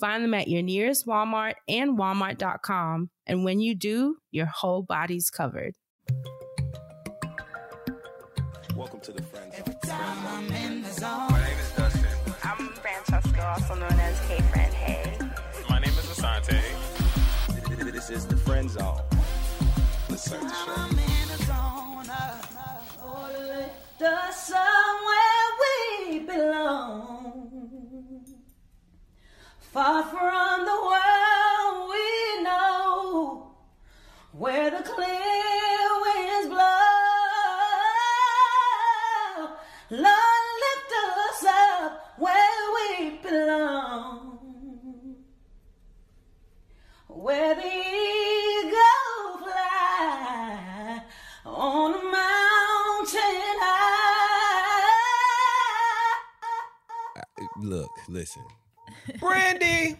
Find them at your nearest Walmart and walmart.com. And when you do, your whole body's covered. Welcome to the Friend Zone. My name is Dustin. I'm Francesca, also known as K Friend Hey. My name is Asante. This is the Friend Zone. Let's start the show. I'm in the zone. Uh, uh, oh, the somewhere we belong. Far from the world we know. Where the clear winds blow. Lord, lift us up where we belong. Where the eagle fly on a mountain high. Look, listen. Brandy!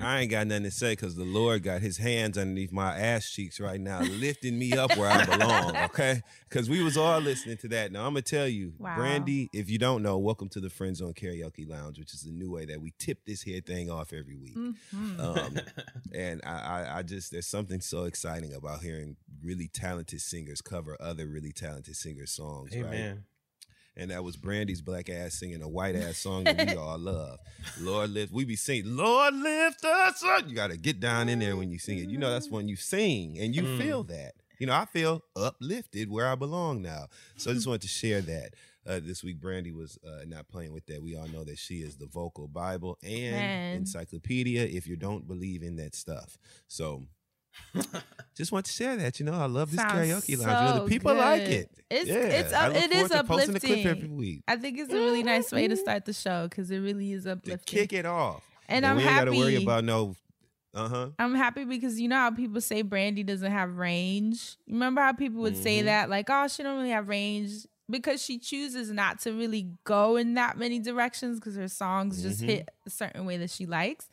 I ain't got nothing to say because the Lord got his hands underneath my ass cheeks right now, lifting me up where I belong, okay? Because we was all listening to that. Now, I'm going to tell you, Wow. Brandy, if you don't know, welcome to the Friend Zone Karaoke Lounge, which is the new way that we tip this here thing off every week. Um, and I, I, I just, there's something so exciting about hearing really talented singers cover other really talented singers' songs, right? Amen. and that was Brandy's black ass singing a white ass song that we all love. Lord lift, we be singing, Lord lift us up. You got to get down in there when you sing it. You know that's when you sing and you Mm. feel that. You know, I feel uplifted where I belong now. So I just wanted to share that. Uh, this week, Brandy was uh, not playing with that. We all know that she is the vocal Bible and Man. encyclopedia. If you don't believe in that stuff, so just want to share that. You know, I love this Sounds karaoke lounge. You know, the people like it. It's- yeah, it's up- it is to posting the clip every uplifting. I think it's a really nice way to start the show because it really is to uplifting. kick it off. And I'm we ain't happy. gotta worry about no. Uh huh. I'm happy because you know how people say Brandy doesn't have range. Remember how people would say Mhm. that, like, oh, she don't really have range because she chooses not to really go in that many directions because her songs just Mhm. hit a certain way that she likes.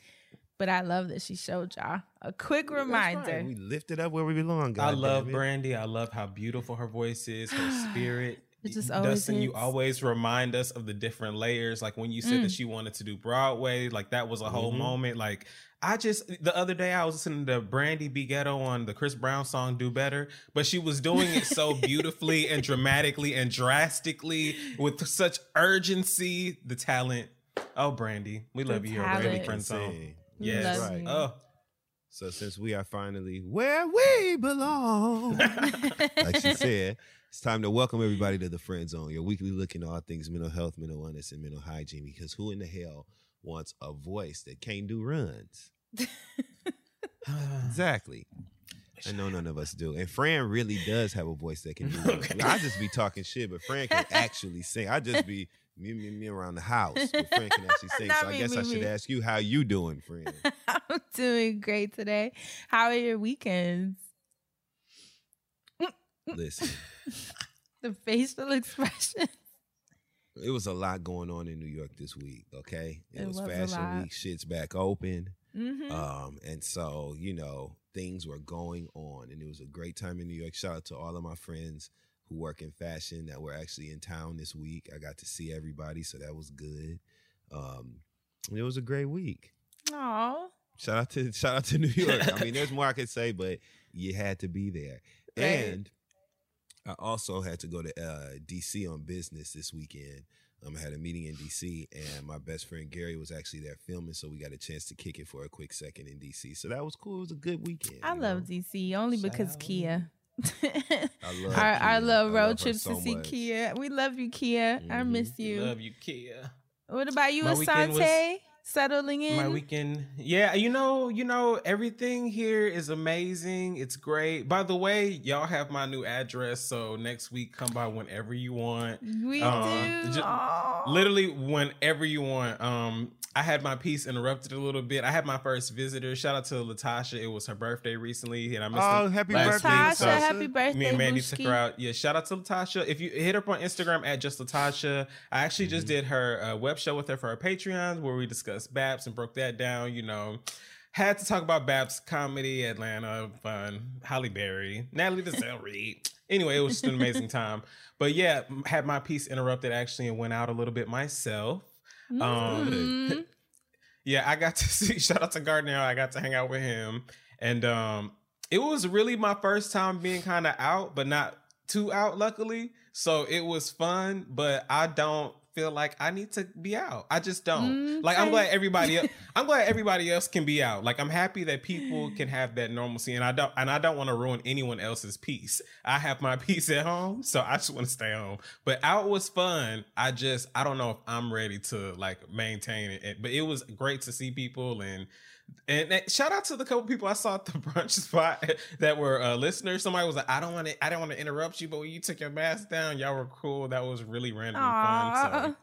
But I love that she showed y'all a quick reminder. We lifted up where we belong. I love. Brandy. I love how beautiful her voice is, her spirit. It just always Dustin, you always remind us of the different layers. Like when you said Mm. that she wanted to do Broadway, like that was a whole Mhm. moment. Like I just the other day I was listening to Brandy B Ghetto on the Chris Brown song "Do Better," but she was doing it so beautifully and dramatically and drastically with such urgency. The talent. Oh, Brandy, we love The you. You're a talent. Brandy Can friend zone. sing. We Yes. love Right. you. Oh, So since we are finally where we belong, like she said, it's time to welcome everybody to the Friend Zone, your weekly look into all things mental health, mental wellness, and mental hygiene. Because who in the hell wants a voice that can't do runs? Exactly. I know none of us do. And Fran really does have a voice that can do runs. Okay. I just be talking shit, but Fran can actually sing. I just be me, me, me around the house, but Fran can actually sing. Not so I me, guess me, I should ask you how you doing, Fran. I'm doing great today. How are your weekends? Listen. The facial expression. it was a lot going on in New York this week. Okay, it, It was, was Fashion. Week. Shit's back open, hmm um, and so you know things were going on, and it was a great time in New York. Shout out to all of my friends who work in fashion that were actually in town this week. I got to see everybody, so that was good. Um, it was a great week. Aw. Shout out to shout out to New York. I mean, there's more I could say, but you had to be there. Right. And I also had to go to uh, DC on business this weekend. Um, I had a meeting in DC, and my best friend Gary was actually there filming, so we got a chance to kick it for a quick second in DC. So that was cool. It was a good weekend. I love know? DC only Shout because out. Kia. I love our, our little I road love trips so to see much. Kia. We love you, Kia. I Mhm. miss you. Love you, Kia. What about you, My weekend was- Asante? Settling in? My weekend, yeah, you know, you know, everything here is amazing. It's great. By the way, y'all have my new address, so next week come by whenever you want. We Um, do. ju- Aw. Literally whenever you want. Um, I had my piece interrupted a little bit. I had my first visitor. Shout out to Latasha. It was her birthday recently, and I missed Oh, it happy last birthday, week, Latasha, so- happy birthday, me and Mandy Booshki. took her out. Yeah, shout out to Latasha. If you hit her up on Instagram at just Latasha, I actually just Mm-hmm. did her uh, web show with her for her Patreons where we discussed Baps and broke that down. You know, had to talk about Baps comedy, Atlanta, fun, Halle Berry, Natalie Desselle Reid. Anyway, it was just an amazing time. But yeah, had my piece interrupted actually and went out a little bit myself. Um, Mhm. yeah, I got to see. Shout out to Gardner. I got to hang out with him, and um, it was really my first time being kind of out, but not too out. Luckily, so it was fun. But I don't feel like I need to be out. I just don't. Mm, like I'm glad everybody. I'm glad everybody else can be out. Like I'm happy that people can have that normalcy, and I don't. And I don't want to ruin anyone else's peace. I have my peace at home, so I just want to stay home. But out was fun. I just I don't know if I'm ready to like maintain it. But it was great to see people and. And and shout out to the couple people I saw at the brunch spot that were uh, listeners. Somebody was like, "I don't want to, I don't want to interrupt you, but when you took your mask down, y'all were cool. That was really random and fun." So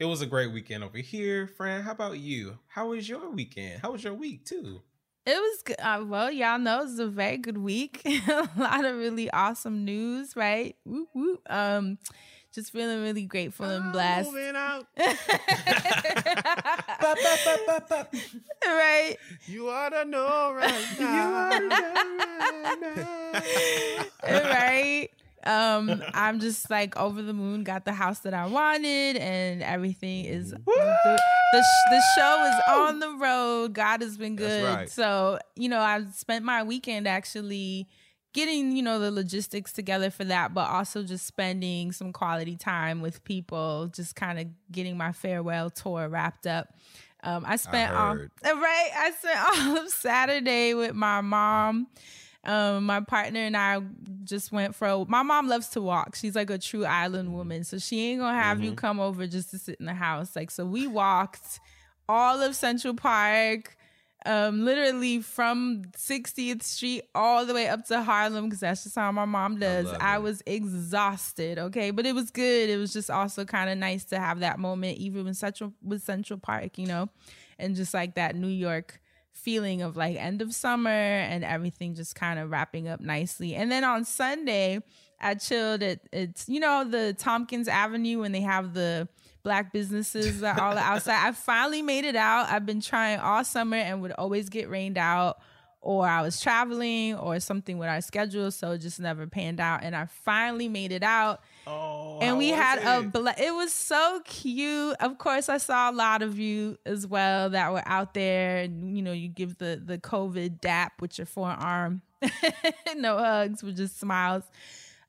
it was a great weekend over here, friend. How about you? How was your weekend? How was your week too? It was good. Uh, well, y'all know it was a very good week. a lot of really awesome news, right? Whoop, whoop. Um, just feeling really grateful and blessed. Moving out. right? You ought to know right now. right? Um, I'm just like over the moon. Got the house that I wanted, and everything is the, the, the, show is on the road. God has been good. right. So you know, I spent my weekend actually getting you know the logistics together for that, but also just spending some quality time with people. Just kind of getting my farewell tour wrapped up. Um, I spent all, heard. right. I spent all of Saturday with my mom. Um, my partner and I just went for a, my mom loves to walk. She's like a true island woman. So she ain't gonna have you come over just to sit in the house. Like, so we walked all of Central Park, um, literally from 60th Street all the way up to Harlem, because that's just how my mom does. love I, was exhausted, okay, but it was good. It was just also kind of nice to have that moment, even with Central with Central Park, you know, and just like that New York feeling of like end of summer and everything just kind of wrapping up nicely. And then on Sunday, I chilled at it's you know the Tompkins Avenue when they have the black businesses that all outside. I finally made it out. I've been trying all summer and would always get rained out or I was traveling or something with our schedule so it just never panned out and I finally made it out Oh, and we had a it? bla- it was so cute of course i saw a lot of you as well that were out there and you know you give the the covid dap with your forearm no hugs with just smiles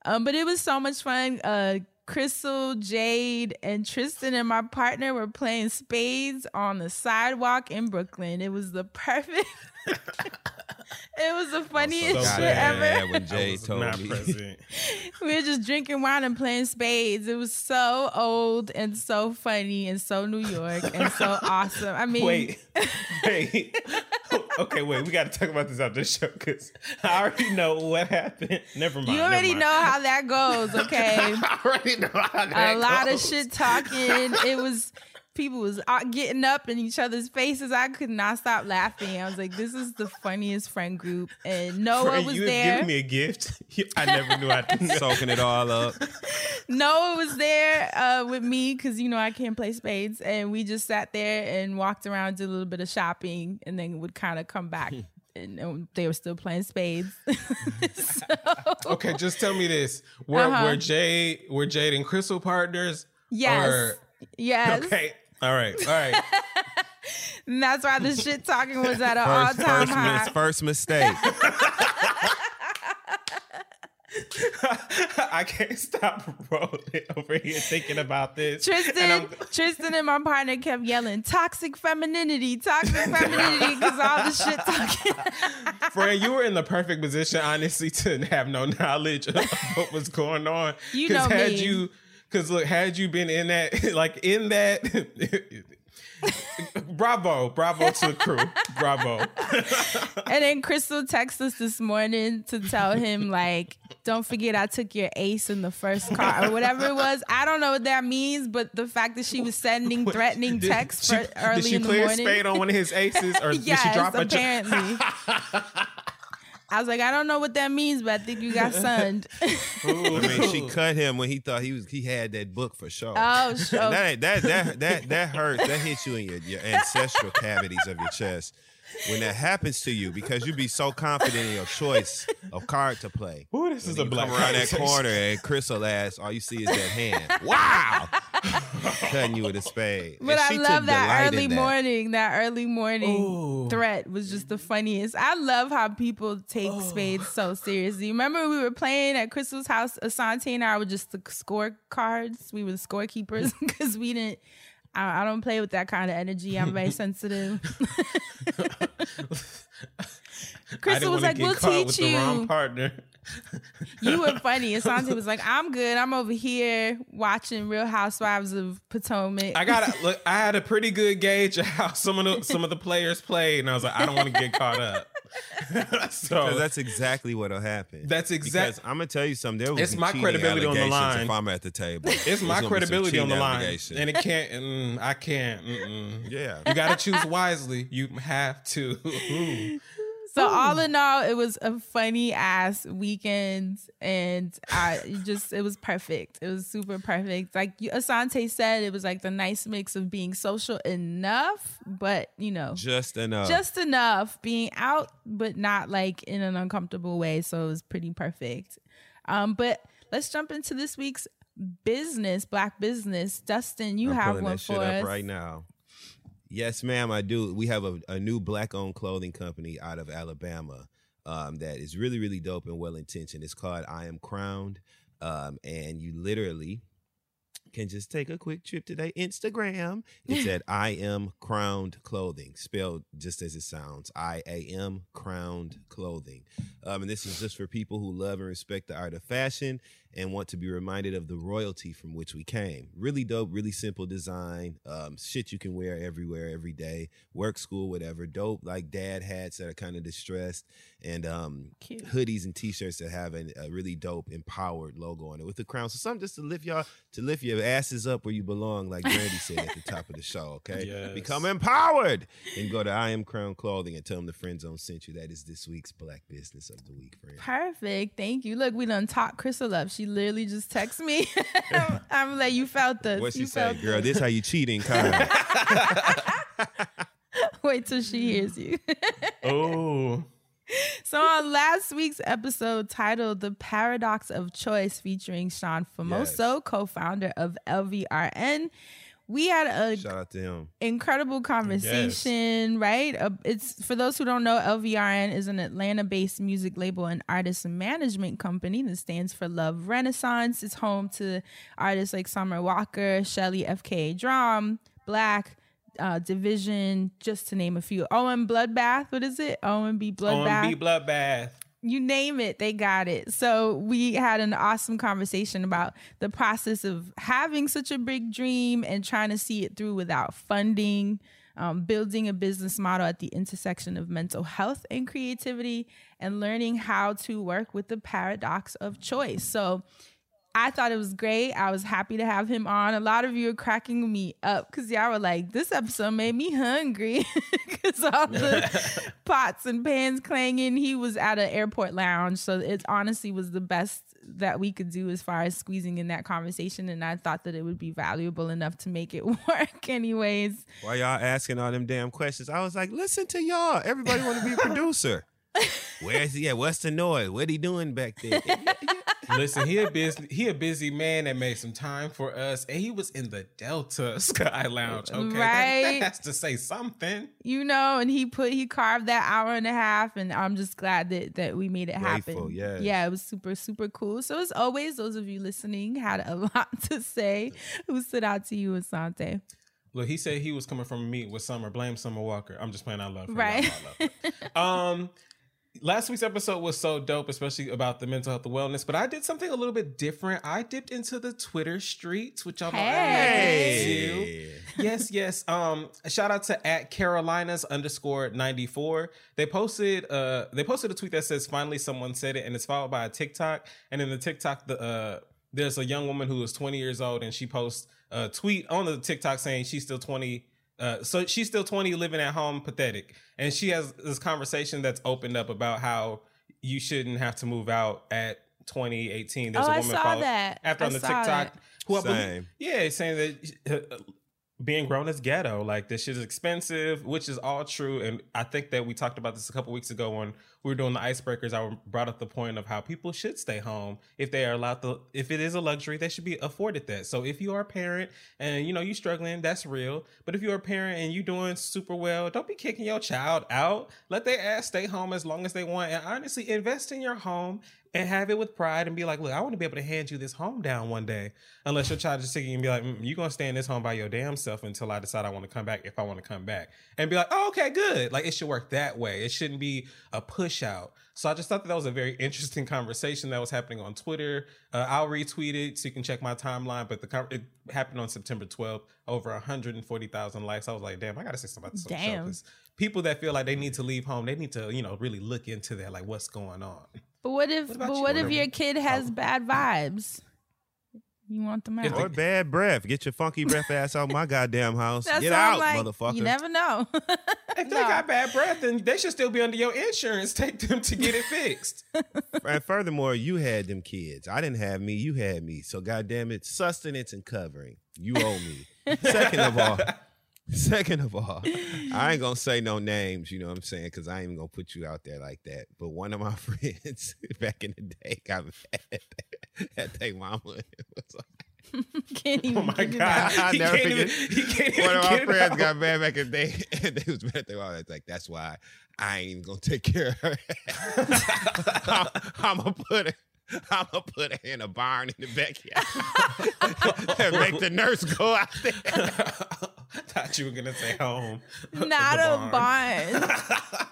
um but it was so much fun uh Crystal, Jade, and Tristan and my partner were playing spades on the sidewalk in Brooklyn. It was the perfect. it was the funniest so shit ever. when Jay told me. we were just drinking wine and playing spades. It was so old and so funny and so New York and so awesome. I mean, Wait, wait. okay, wait. We got to talk about this after the show because I already know what happened. Never mind. you already never know how that goes, okay? I already know how A that lot of shit talking. It was people was uh, getting up in each other's faces. I could not stop laughing. I was like, this is the funniest friend group. And Noah Friend, was you there. had given me a gift. I never knew I did. Soaking it all up. Noah was there uh, with me because you know I can't play spades, and we just sat there and walked around, did a little bit of shopping, and then would kind of come back. And, and they were still playing spades. So- Okay, just tell me this: were Uh-huh. were Jade were Jade and Crystal partners? yes, Or- yes. Okay. All right. All right. And that's why the shit talking was at an all First, time high. mis- first mistake. I can't stop rolling over here thinking about this. Tristan, I'm- Tristan and my partner kept yelling toxic femininity, toxic femininity, because all the shit talking. Friend, you were in the perfect position, honestly, to have no knowledge of what was going on. You know had me. you, because look, had you been in that, like in that, bravo, bravo to the crew, bravo. and then Crystal texted us this morning to tell him like, don't forget I took your ace in the first car or whatever it was. I don't know what that means, but the fact that she was sending threatening texts she- for early did she in the clear morning. spade on one of his aces, or did she yes, drop a? apparently. I was like, I don't know what that means, but I think you got sunned. I mean, she cut him when he thought he was he had that book for sure. Oh, sure. That ain't- that that that that hurts. That hits you in your, your ancestral cavities of your chest when that happens to you because you'd be so confident in your choice of card to play. Ooh, this And is a you black come around that conversation. corner and Crystal ass, all you see is that hand. Wow, cutting you with a spade. But I she love that early that. morning. That early morning Ooh. threat was just the funniest. I love how people take spades so seriously. Remember we were playing at Crystal's house? Asante and I were just the scorecards. We were the scorekeepers because we didn't. I, I don't play with that kind of energy. I'm very sensitive. Crystal was like, "We'll teach with the wrong you." partner. You were funny. Asante was like, "I'm good. I'm over here watching Real Housewives of Potomac." I got look. I had a pretty good gauge of how some of the some of the players played, and I was like, I don't want to get caught up. so that's exactly what'll happen. That's exactly. I'm gonna tell you something. There It's my credibility on the line. If I'm at the table, it's my gonna be some credibility on the line, and it can't. Mm, I can't. Mm-mm. yeah, You got to choose wisely. You have to. So all in all, it was a funny ass weekend, and I just it was perfect. It was super perfect. Like Asante said, it was like the nice mix of being social enough, but you know, just enough. just enough being out, but not like in an uncomfortable way. So it was pretty perfect. Um, but let's jump into this week's business, black business. Dustin, you I'm have one for up us right now. Yes, ma'am, I do. We have a, a new black-owned clothing company out of Alabama um, that is really, really dope and well-intentioned. It's called I Am Crowned, um, and you literally can just take a quick trip to their Instagram. It's at I Am Crowned Clothing, spelled just as it sounds. I A M Crowned Clothing. Um, and this is just for people who love and respect the art of fashion and want to be reminded of the royalty from which we came. Really dope, really simple design. Um, shit you can wear everywhere, every day, work, school, whatever. Dope, like dad hats that are kind of distressed, and um, hoodies and t-shirts that have a, a really dope, empowered logo on it with the crown. So something just to lift y'all, to lift your asses up where you belong, like Brandy said at the top of the show. Okay, Yes. become empowered and go to I Am Crown Clothing and tell them the friend zone sent you. That is this week's Black Business of the Week, friend. Perfect. Thank you. Look, we done talked Crystal up. She literally just texted me. I'm, I'm like, you felt this. What she you say, girl? this. How you cheating, kind. Wait till she hears you. oh, so on last week's episode titled "The Paradox of Choice," featuring Sean Famoso, co-founder of LVRN, we had a Shout out to him. incredible conversation, right? Uh, it's for those who don't know, LVRN is an Atlanta-based music label and artist management company that stands for Love Renaissance. It's home to artists like Summer Walker, Shelley FKA DRAM, Black. Uh, division, just to name a few. OM Bloodbath, what is it? OMB Bloodbath OMB bloodbath. You name it, they got it. So we had an awesome conversation about the process of having such a big dream and trying to see it through without funding, um, building a business model at the intersection of mental health and creativity, and learning how to work with the paradox of choice. So I thought it was great. I was happy to have him on. A lot of you are cracking me up because y'all were like, this episode made me hungry because all the pots and pans clanging. He was at an airport lounge. So it honestly was the best that we could do as far as squeezing in that conversation. And I thought that it would be valuable enough to make it work, anyways. Why y'all asking all them damn questions? I was like, listen to y'all. Everybody want to be a producer. Where's he at? What's the noise? What he doing back there? Yeah, yeah. Listen, he a busy he a busy man that made some time for us, and he was in the Delta Sky Lounge. Okay, That- that, has to say something. you know, and he put he carved that hour and a half, and I'm just glad that that we made it Grateful, happen. yes. yeah, it was super super cool. So as always, those of you listening had a lot to say. Who stood out to you, Asante? Look, he said he was coming from a meet with Summer. Blame Summer Walker. I'm just playing. I love her. Right. I love her. um, last week's episode was so dope, especially about the mental health and wellness. But I did something a little bit different. I dipped into the Twitter streets, which y'all know I Hey. love to do. yes, yes. Um, shout out to at Carolinas underscore ninety four. They posted uh they posted a tweet that says finally someone said it, and it's followed by a TikTok. And in the TikTok, the uh there's a young woman who is 20 years old, and she posts a tweet on the TikTok saying she's still 20. Uh, so she's still 20, living at home, pathetic. And she has this conversation that's opened up about how you shouldn't have to move out at 2018. There's Oh, a I woman saw follow- that. after I on the saw TikTok that. who I believe- yeah, saying that uh, being grown is ghetto. Like this shit is expensive, which is all true. And I think that we talked about this a couple weeks ago when we were doing the icebreakers. I brought up the point of how people should stay home if they are allowed to. If it is a luxury, they should be afforded that. So if you are a parent and you know you're struggling, that's real. But if you're a parent and you're doing super well, don't be kicking your child out. Let their ass stay home as long as they want. And honestly, invest in your home and have it with pride and be like, look, I want to be able to hand you this home down one day. Unless your child is sick and be like, mm, you're going to stay in this home by your damn self until I decide I want to come back if I want to come back. And be like, oh, okay, good. Like it should work that way. It shouldn't be a push out. So I just thought that, that was a very interesting conversation that was happening on Twitter. Uh, I'll retweet it so you can check my timeline. But the con- it happened on September 12th, over 140,000 likes. I was like, damn, I got to say something about this show. People that feel like they need to leave home, they need to, you know, really look into that, like what's going on. But what if What about but you? what if your kid has oh. bad vibes? You want them out. Or bad breath. Get your funky breath ass out my goddamn house. That's Get out, like, motherfucker. You never know. If they No. got bad breath, then they should still be under your insurance. Take them to get it fixed. and furthermore, you had them kids. I didn't have me. You had me. So goddamn it, sustenance and covering. You owe me. second of all, second of all, I ain't gonna say no names. You know what I'm saying? Because I ain't even gonna put you out there like that. But one of my friends back in the day got mad at their mama. It was like, Can't oh even Oh my god, that. I he never can't even. forget- He can't even one of my friends out. got mad back in the day, and they was mad at their mama. It's like that's why I ain't even gonna take care of her. I'm, I'm gonna put her. I'm gonna put her in a barn in the backyard and make the nurse go out there. Thought you were gonna say home. Not a barn.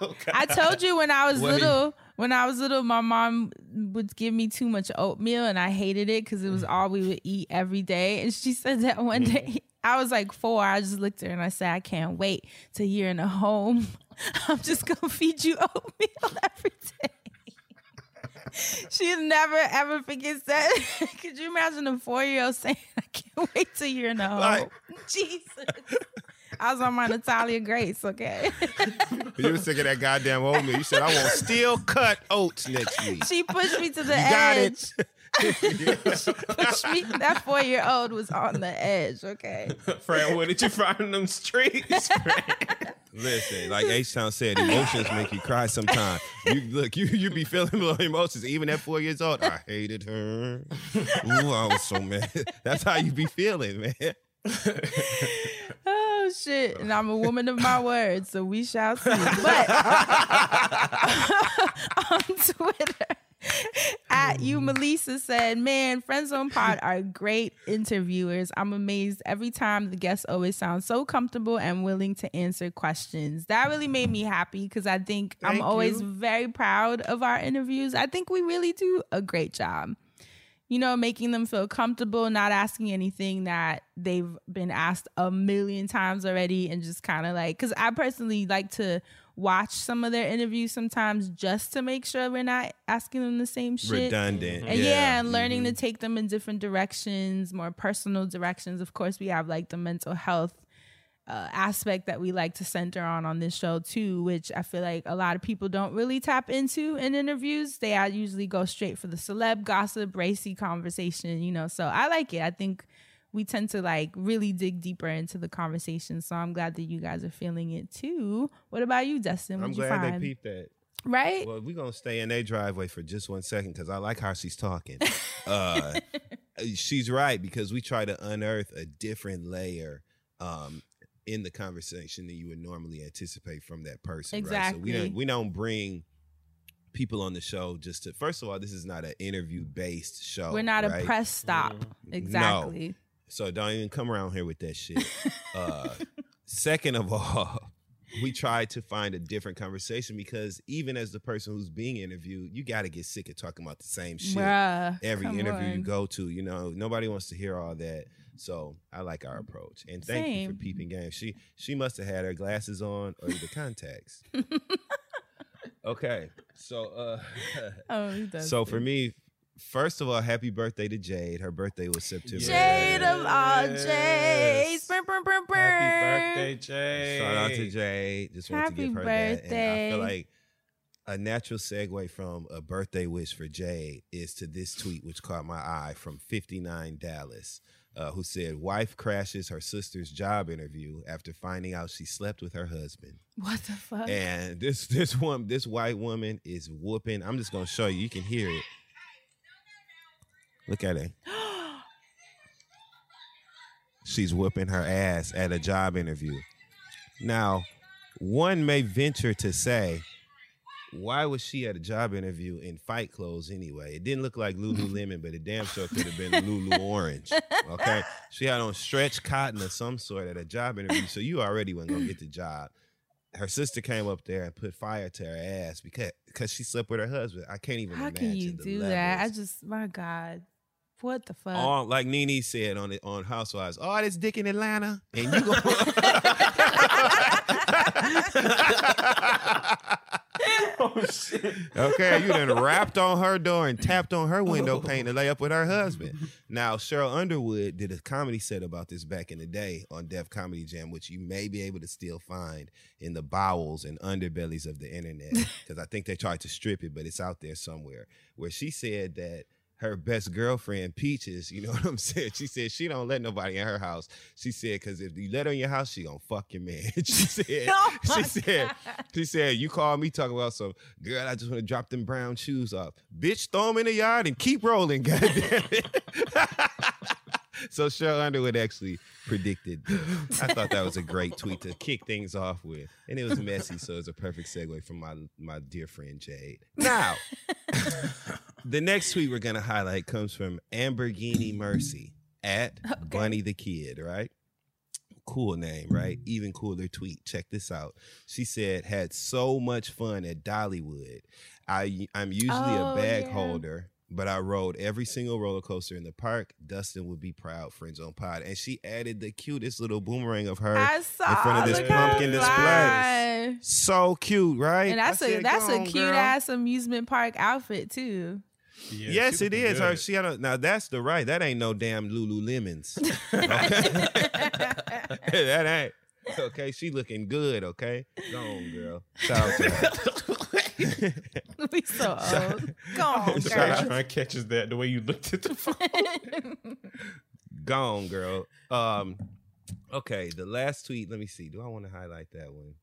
Okay. I told you when I was What do you- little. When I was little, my mom would give me too much oatmeal, and I hated it because it was all we would eat every day. And she said that one mm-hmm. day. I was like four. I just looked at her and I said, "I can't wait till you're in a home. I'm just gonna feed you oatmeal every day." She never ever forgets that. Could you imagine a four year old saying, "I can't wait till you're in a home"? Like- Jesus. I was on my Natalia Grace, okay? You was sick of that goddamn oatmeal. You said I want steel cut oats next week. She pushed me to the You edge. It. Pushed me. That four year old was on the edge. Okay. Friend, what did you find them streets? friend? Listen, like H Town said, emotions make you cry sometimes. You look, you you be feeling little emotions even at four years old. I hated her. Ooh, I was so mad. That's how you be feeling, man. Oh shit! And I'm a woman of my words, so we shall see. But on Twitter, at you, mm. Melissa said, "Man, Friend Zone Pod are great interviewers. I'm amazed every time the guests always sound so comfortable and willing to answer questions. That really made me happy because I think I'm always you. very proud of our interviews. I think we really do a great job." you know, making them feel comfortable, not asking anything that they've been asked a million times already, and just kind of like, because I personally like to watch some of their interviews sometimes just to make sure we're not asking them the same shit. Redundant. And yeah, and learning Mhm. to take them in different directions, more personal directions. Of course, we have like the mental health uh, aspect that we like to center on on this show too, which I feel like a lot of people don't really tap into in interviews. They uh, usually go straight for the celeb gossip, racy conversation, you know. So I like it. I think we tend to like really dig deeper into the conversation. So I'm glad that you guys are feeling it too. What about you, Dustin? I'm What'd you glad find? they peeped that. right? Well, we're gonna stay in their driveway for just one second because I like how she's talking. Uh, she's right because we try to unearth a different layer um, in the conversation than you would normally anticipate from that person. Right? So we don't we don't bring people on the show just to. First of all, this is not an interview based show. We're not right? a press stop. Exactly. So don't even come around here with that shit. uh, second of all, we tried to find a different conversation because even as the person who's being interviewed, you got to get sick of talking about the same shit Bruh, every interview you go to. You know, nobody wants to hear all that. So I like our approach, and thank you for peeping game. She she must have had her glasses on or the contacts. okay, so uh, Oh, so for me, first of all, happy birthday to Jade. Her birthday was September. Jade of all Jades. Happy birthday, Jade. Shout out to Jade. Just want to give her that. And I feel like a natural segue from a birthday wish for Jade is to this tweet, which caught my eye from 59 Dallas, uh, who said, Wife crashes her sister's job interview after finding out she slept with her husband. What the fuck? And this this one, this white woman is whooping. I'm just gonna show you. You can hear it. Look at it. She's whooping her ass at a job interview. Now, one may venture to say, why was she at a job interview in fight clothes anyway? It didn't look like Lululemon, but it damn sure could have been Lulu Orange. Okay, she had on stretch cotton of some sort at a job interview, so you already wasn't gonna get the job. Her sister came up there and put fire to her ass because because she slept with her husband. I can't even. How imagine can you do that? I just, my God. What the fuck? All like Nene said on it on Housewives. Oh, this dick in Atlanta, and you go. oh shit. okay, you done rapped on her door and tapped on her window pane to lay up with her husband. Now, Sheryl Underwood did a comedy set about this back in the day on Def Comedy Jam, which you may be able to still find in the bowels and underbellies of the internet. Because I think they tried to strip it, but it's out there somewhere. Where she said that her best girlfriend Peaches, you know what I'm saying? She said she don't let nobody in her house. She said because if you let her in your house, she gonna fuck your man. she said, Oh she said, she said, you call me talking about some girl. I just want to drop them brown shoes off. Bitch, throw them in the yard and keep rolling. Goddamn it. so Sheryl Underwood actually predicted. this. I thought that was a great tweet to kick things off with, and it was messy, so it's a perfect segue from my my dear friend Jade. Now, the next tweet we're gonna highlight comes from Ambergini Mercy at Bunny the Kid. Right. Cool name, right? Even cooler tweet. Check this out. She said, "Had so much fun at Dollywood. I I'm usually Oh, a bag yeah. holder, but I rode every single roller coaster in the park. Dustin would be proud, friends on pod." And she added the cutest little boomerang of her I saw front of this pumpkin display. So cute, right? And that's I a said, that's a cute girl." ass amusement park outfit too. Yeah, yes, it is. it looking is. Her she had a now that's the right. That ain't no damn Lululemons. Okay? that ain't okay. She looking good. Okay, go on, girl. Shout out to her. we so old. Go on, Shout Trying out. to catch us that the way you looked at the phone. Gone, girl. Um, okay, the last tweet. Let me see. Do I want to highlight that one?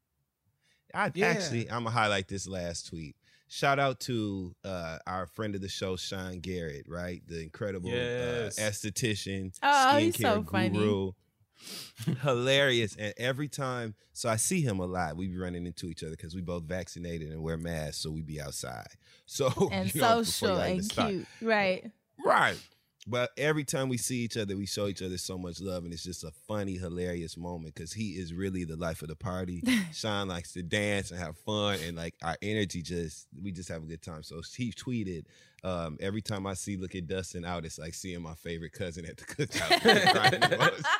I Yeah. actually, I'm gonna highlight this last tweet. Shout out to uh, our friend of the show, Sean Garrett, right? The incredible Yes. uh, esthetician, Oh, he's skincare so funny. guru. Hilarious, and every time, so I see him a lot. We be running into each other because we both vaccinated and wear masks, so we be outside. So and you know, social y'all and start. cute. Right. Right. But every time we see each other, we show each other so much love, and it's just a funny, hilarious moment because he is really the life of the party. Sean likes to dance and have fun, and like our energy just, we just have a good time. So he tweeted, um, every time I see look at Dustin out, it's like seeing my favorite cousin at the cookout.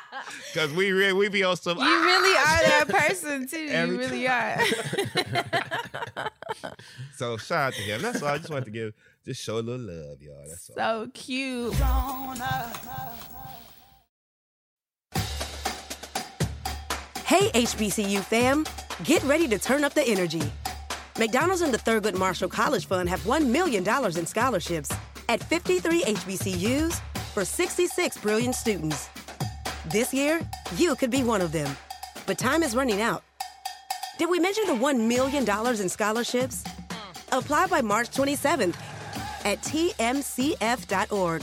Because we really, we be on some. You really are that person too. Every you really are. So shout out to him. That's all. I just wanted to give, just show a little love, y'all. That's all. so cute. Hey, HBCU fam, get ready to turn up the energy. McDonald's and the Thurgood Marshall College Fund have $1 million in scholarships at 53 HBCUs for 66 brilliant students. This year, you could be one of them. But time is running out. Did we mention the $1 million in scholarships? Apply by March 27th at tmcf.org.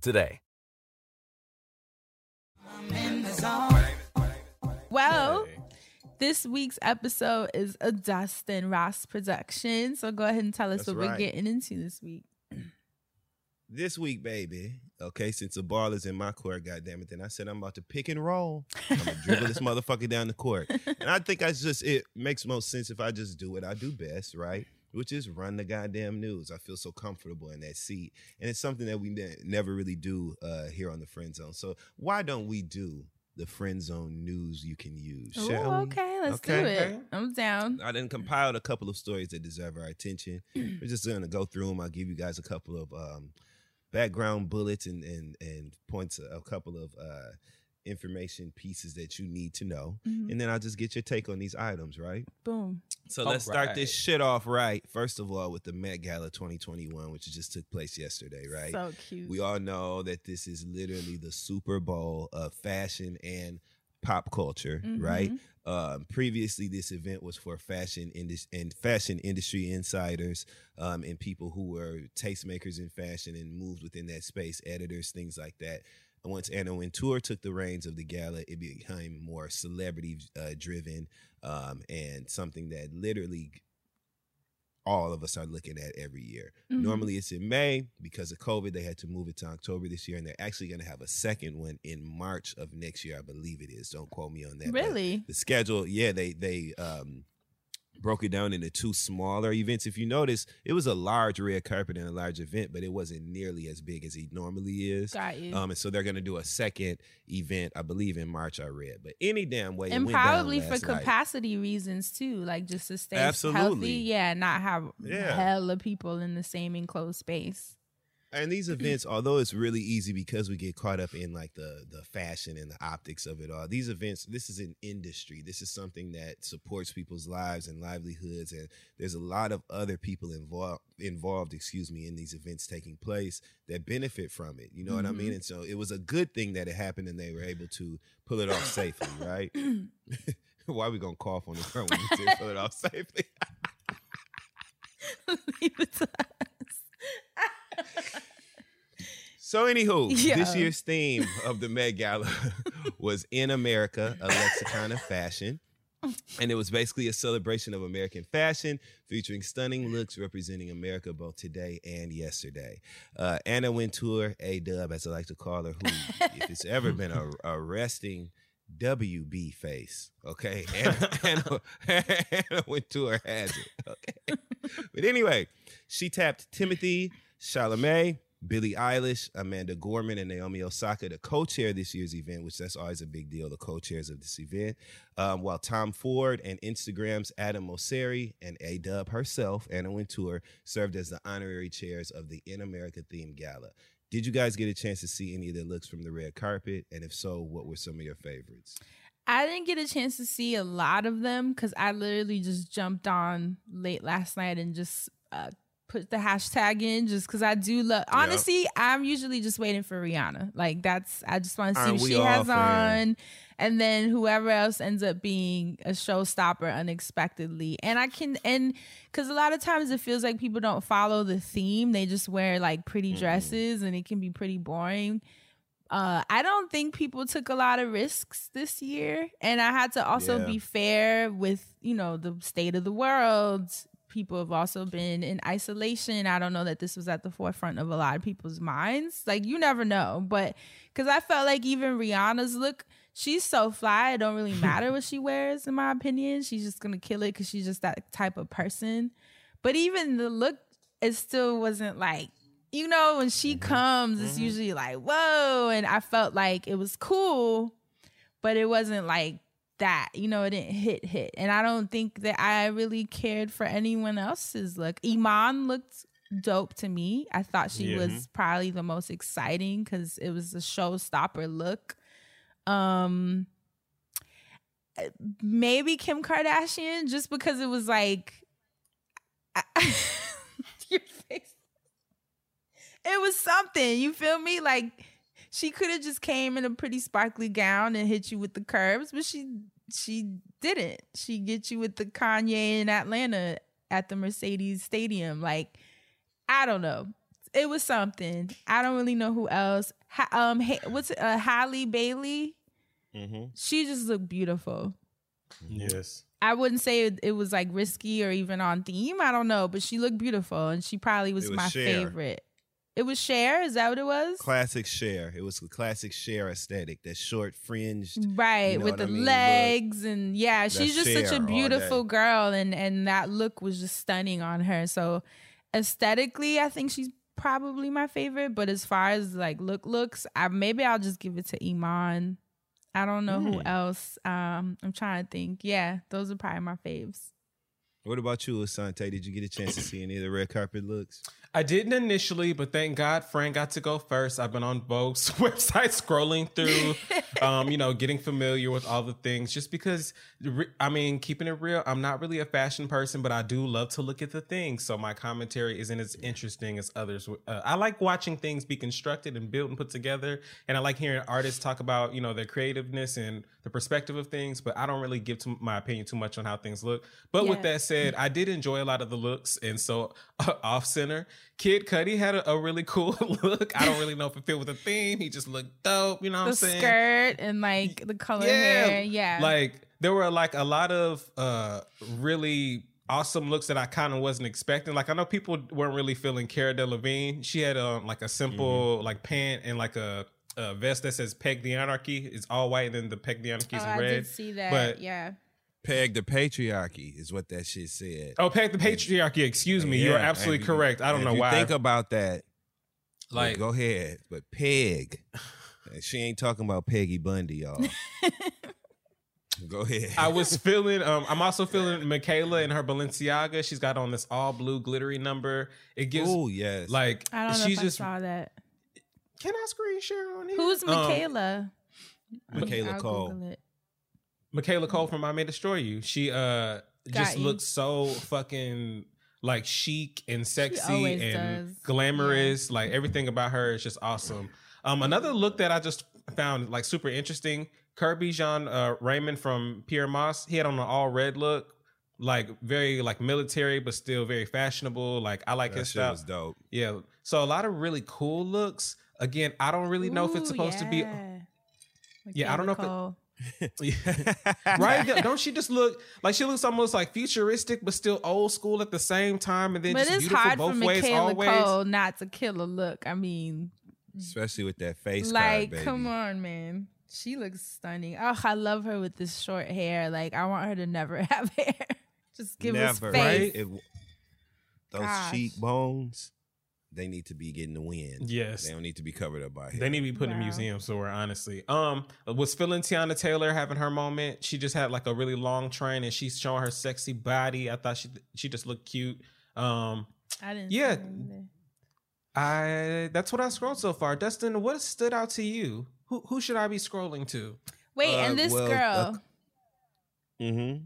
today. Well, this week's episode is a Dustin Ross production. So go ahead and tell us That's what we're getting into this week. This week, baby. Okay, since the ball is in my court, goddamn it, then I said I'm about to pick and roll. I'm gonna dribble this motherfucker down the court, and I think I just it makes most sense if I just do what I do best, right? Which is run the goddamn news. I feel so comfortable in that seat, and it's something that we ne- never really do uh, here on the Friend Zone. So why don't we do the Friend Zone news you can use? Ooh, okay, let's do Okay. it. I'm down. I then compiled a couple of stories that deserve our attention. We're just gonna go through them. I'll give you guys a couple of um, background bullets and and and points, a couple of uh, information pieces that you need to know, Mhm. and then I'll just get your take on these items, right? Boom. So All let's start this shit off right. First of all, with the Met Gala 2021, which just took place yesterday, right? So cute. We all know that this is literally the Super Bowl of fashion and pop culture, right? Mhm. Um, previously, this event was for fashion indus- and fashion industry insiders um, and people who were tastemakers in fashion and moved within that space, editors, things like that. And once Anna Wintour took the reins of the gala, it became more celebrity uh, driven um, and something that literally all of us are looking at every year. Mhm. Normally it's in May because of COVID. They had to move it to October this year, and they're actually going to have a second one in March of next year. I believe it is. Don't quote me on that. Really? the schedule, yeah, they they um, broke it down into two smaller events. If you notice, it was a large red carpet and a large event, but it wasn't nearly as big as it normally is. Got you. Um, and so they're going to do a second event, I believe, in March. I read, but any damn way, and probably for last night. capacity reasons too, like just to stay Absolutely. healthy. Yeah, not have Yeah. hella people in the same enclosed space. And these mm-hmm. events, although it's really easy because we get caught up in like the the fashion and the optics of it all, these events, this is an industry. This is something that supports people's lives and livelihoods, and there's a lot of other people involved involved, excuse me, in these events taking place that benefit from it. You know what I mean? Mm-hmm. And so it was a good thing that it happened, and they were able to pull it off safely, right? Why are we gonna cough on the front when we say pull it off safely? Leave it to us. So, anywho, this year's theme of the Met Gala was in America, a lexicon of fashion. And it was basically a celebration of American fashion, featuring stunning looks representing America both today and yesterday. Uh, Anna Wintour, A Dub, as I like to call her, who, if it's ever been a, a resting WB face, okay? Anna, Anna, Anna Wintour has it, okay? But anyway, she tapped Timothy Chalamet, Billie Eilish, Amanda Gorman, and Naomi Osaka to co-chair this year's event, which that's always a big deal, the co-chairs of this event. Um, while Tom Ford and Instagram's Adam Mosseri and A-Dub herself, Anna Wintour, served as the honorary chairs of the In America themed gala. Did you guys get a chance to see any of the looks from the red carpet? And if so, what were some of your favorites? I didn't get a chance to see a lot of them because I literally just jumped on late last night and just uh, put the hashtag in just because I do love. Honestly, I'm usually just waiting for Rihanna. Like that's I just want to see what she has on, and then whoever else ends up being a showstopper unexpectedly. And I can and because a lot of times it feels like people don't follow the theme; they just wear like pretty dresses, and it can be pretty boring. Uh, I don't think people took a lot of risks this year, and I had to also Yeah. be fair with you know the state of the world. People have also been in isolation. I don't know that this was at the forefront of a lot of people's minds. Like you never know, but because I felt like even Rihanna's look, she's so fly. It don't really matter what she wears, in my opinion. She's just gonna kill it because she's just that type of person. But even the look, it still wasn't like you know, when she mm-hmm. comes, it's mm-hmm. usually like, whoa. And I felt like it was cool, but it wasn't like that. You know, it didn't hit hit. And I don't think that I really cared for anyone else's look. Iman looked dope to me. I thought she Yeah. was probably the most exciting because it was a showstopper look. Um maybe Kim Kardashian just because it was like your face. It was something. You feel me? Like she could have just came in a pretty sparkly gown and hit you with the curves, but she she didn't. She get you with the Kanye in Atlanta at the Mercedes Stadium. Like I don't know. It was something. I don't really know who else. Ha- um, Ha- what's it? Uh, Halle Bailey. Mm-hmm. She just looked beautiful. Yes. I wouldn't say it, it was like risky or even on theme. I don't know, but she looked beautiful and she probably was, was my Cher. favorite. It was Cher. Is that what it was? Classic Cher. It was the classic Cher aesthetic. That short fringed. Right, you know with the I mean? Look. legs and yeah, she's That's just such a beautiful girl and and that look was just stunning on her. So aesthetically, I think she's probably my favorite, but as far as like look looks, I maybe I'll just give it to Iman. I don't know who Hmm. else. Um I'm trying to think. Yeah, those are probably my faves. What about you, Asante? Did you get a chance to see any of the red carpet looks? I didn't initially, but thank God Fran got to go first. I've been on Vogue's website scrolling through, um, you know, getting familiar with all the things just because, I mean, keeping it real, I'm not really a fashion person, but I do love to look at the things. So my commentary isn't as interesting as others. Uh, I like watching things be constructed and built and put together. And I like hearing artists talk about, you know, their creativeness and the perspective of things, but I don't really give to my opinion too much on how things look. But with that said, I did enjoy a lot of the looks. And so off center, Kid Cudi had a, a really cool look. I don't really know if it fit with the theme. He just looked dope. You know what the I'm saying? skirt and like the color hair. Yeah. Like there were like a lot of uh really awesome looks that I kind of wasn't expecting. Like I know people weren't really feeling Cara Delevingne. She had um like a simple Mm-hmm. like pant and like a, a vest that says "Peg the Anarchy." It's all white, and then the "Peg the Anarchy" is oh, I red. did see that. But yeah. Peg the patriarchy is what that shit said. oh, "Peg the Patriarchy." Excuse me, you're absolutely you- correct. I don't know if you why. Think about that. Like, Like- go ahead, but Peg. she ain't talking about Peggy Bundy, y'all. go ahead. I was feeling. Um, I'm also feeling Michaela in her Balenciaga. She's got on this all blue glittery number. It gives Oh yes. like I don't know if just. I saw that. Can I screen share on here? Who's Um, Michaela? Michaela I'll Coel. Google. Michaela Coel from I May Destroy You. She uh just you. looks so fucking like chic and sexy and does. glamorous. Like everything about her is just awesome. Um, another look that I just found like super interesting. Kerby Jean uh, Raymond from Pyer Moss. He had on an all red look, like very like military, but still very fashionable. Like I like that his stuff. was dope. Yeah. So a lot of really cool looks. Again, I don't really know if it's Ooh, supposed to be. yeah. Yeah, I don't know Michaela if it- Coel. right? Don't she just look like she looks almost like futuristic, but still old school at the same time, and then But just it's beautiful hard for both ways, Michaela always. Coel not to kill a look. I mean, Especially with that face like, card, baby. come on, man. She looks stunning. Oh, I love her with this short hair. Like, I want her to never have hair. Just give us face. right? It- those Gosh. cheekbones, they need to be getting the wind. Yes. They don't need to be covered up by hair. They need to be put in a Wow. museum somewhere, honestly. Um, was feeling Teyana Taylor having her moment. She just had like a really long train, and she's showing her sexy body. I thought she she just looked cute. Um, I didn't. Yeah. See. I that's what I scrolled so far. Dustin, what stood out to you? Who who should I be scrolling to? Wait, Uh, and this well, girl, uh, Mm-hmm.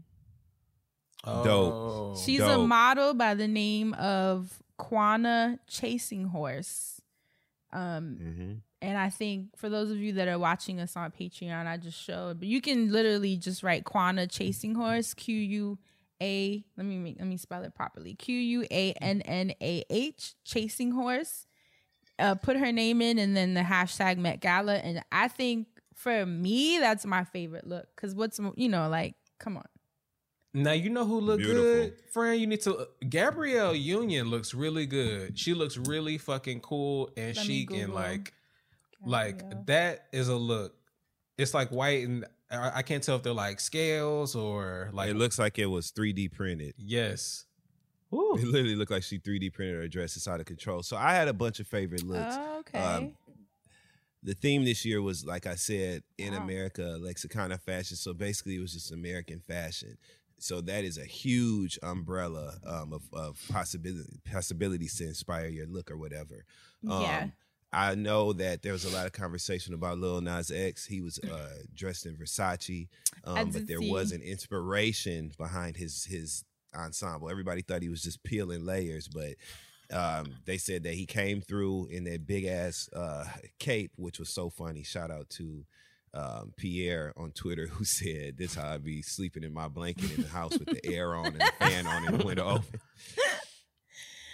Dope. Oh. she's a model by the name of Quannah Chasing Horse. Um, Mm-hmm. and I think for those of you that are watching us on Patreon, I just showed, but you can literally just write Quannah Chasing Horse, Q U A. Let me make, let me spell it properly. Q U A N N A H Chasing Horse. Uh, put her name in and then the hashtag Met Gala, and I think for me that's my favorite look. Cause what's you know like, come on, Now you know who look Beautiful. good, friend. You need to. Gabrielle Union looks really good. She looks really fucking cool and Let me chic and Google like, like that is a look. It's like white and I I can't tell if they're like scales or like. it looks like it was 3D printed. yes. Ooh. It literally looked like she 3D printed her dress. It's out of control. So I had a bunch of favorite looks. Oh, okay. Um, the theme this year was, like I said, in Wow. America, lexicon of fashion. So basically, it was just American fashion. So that is a huge umbrella um, of, of possibility possibilities to inspire your look or whatever. Um, Yeah. I know that there was a lot of conversation about Lil Nas X. He was uh, dressed in Versace, um, but there see. was an inspiration behind his his ensemble. Everybody thought he was just peeling layers, but um, they said that he came through in that big ass uh, cape, which was so funny. Shout out to um, Pierre on Twitter who said, "This how I be sleeping in my blanket in the house with the air on and the fan on and the window open."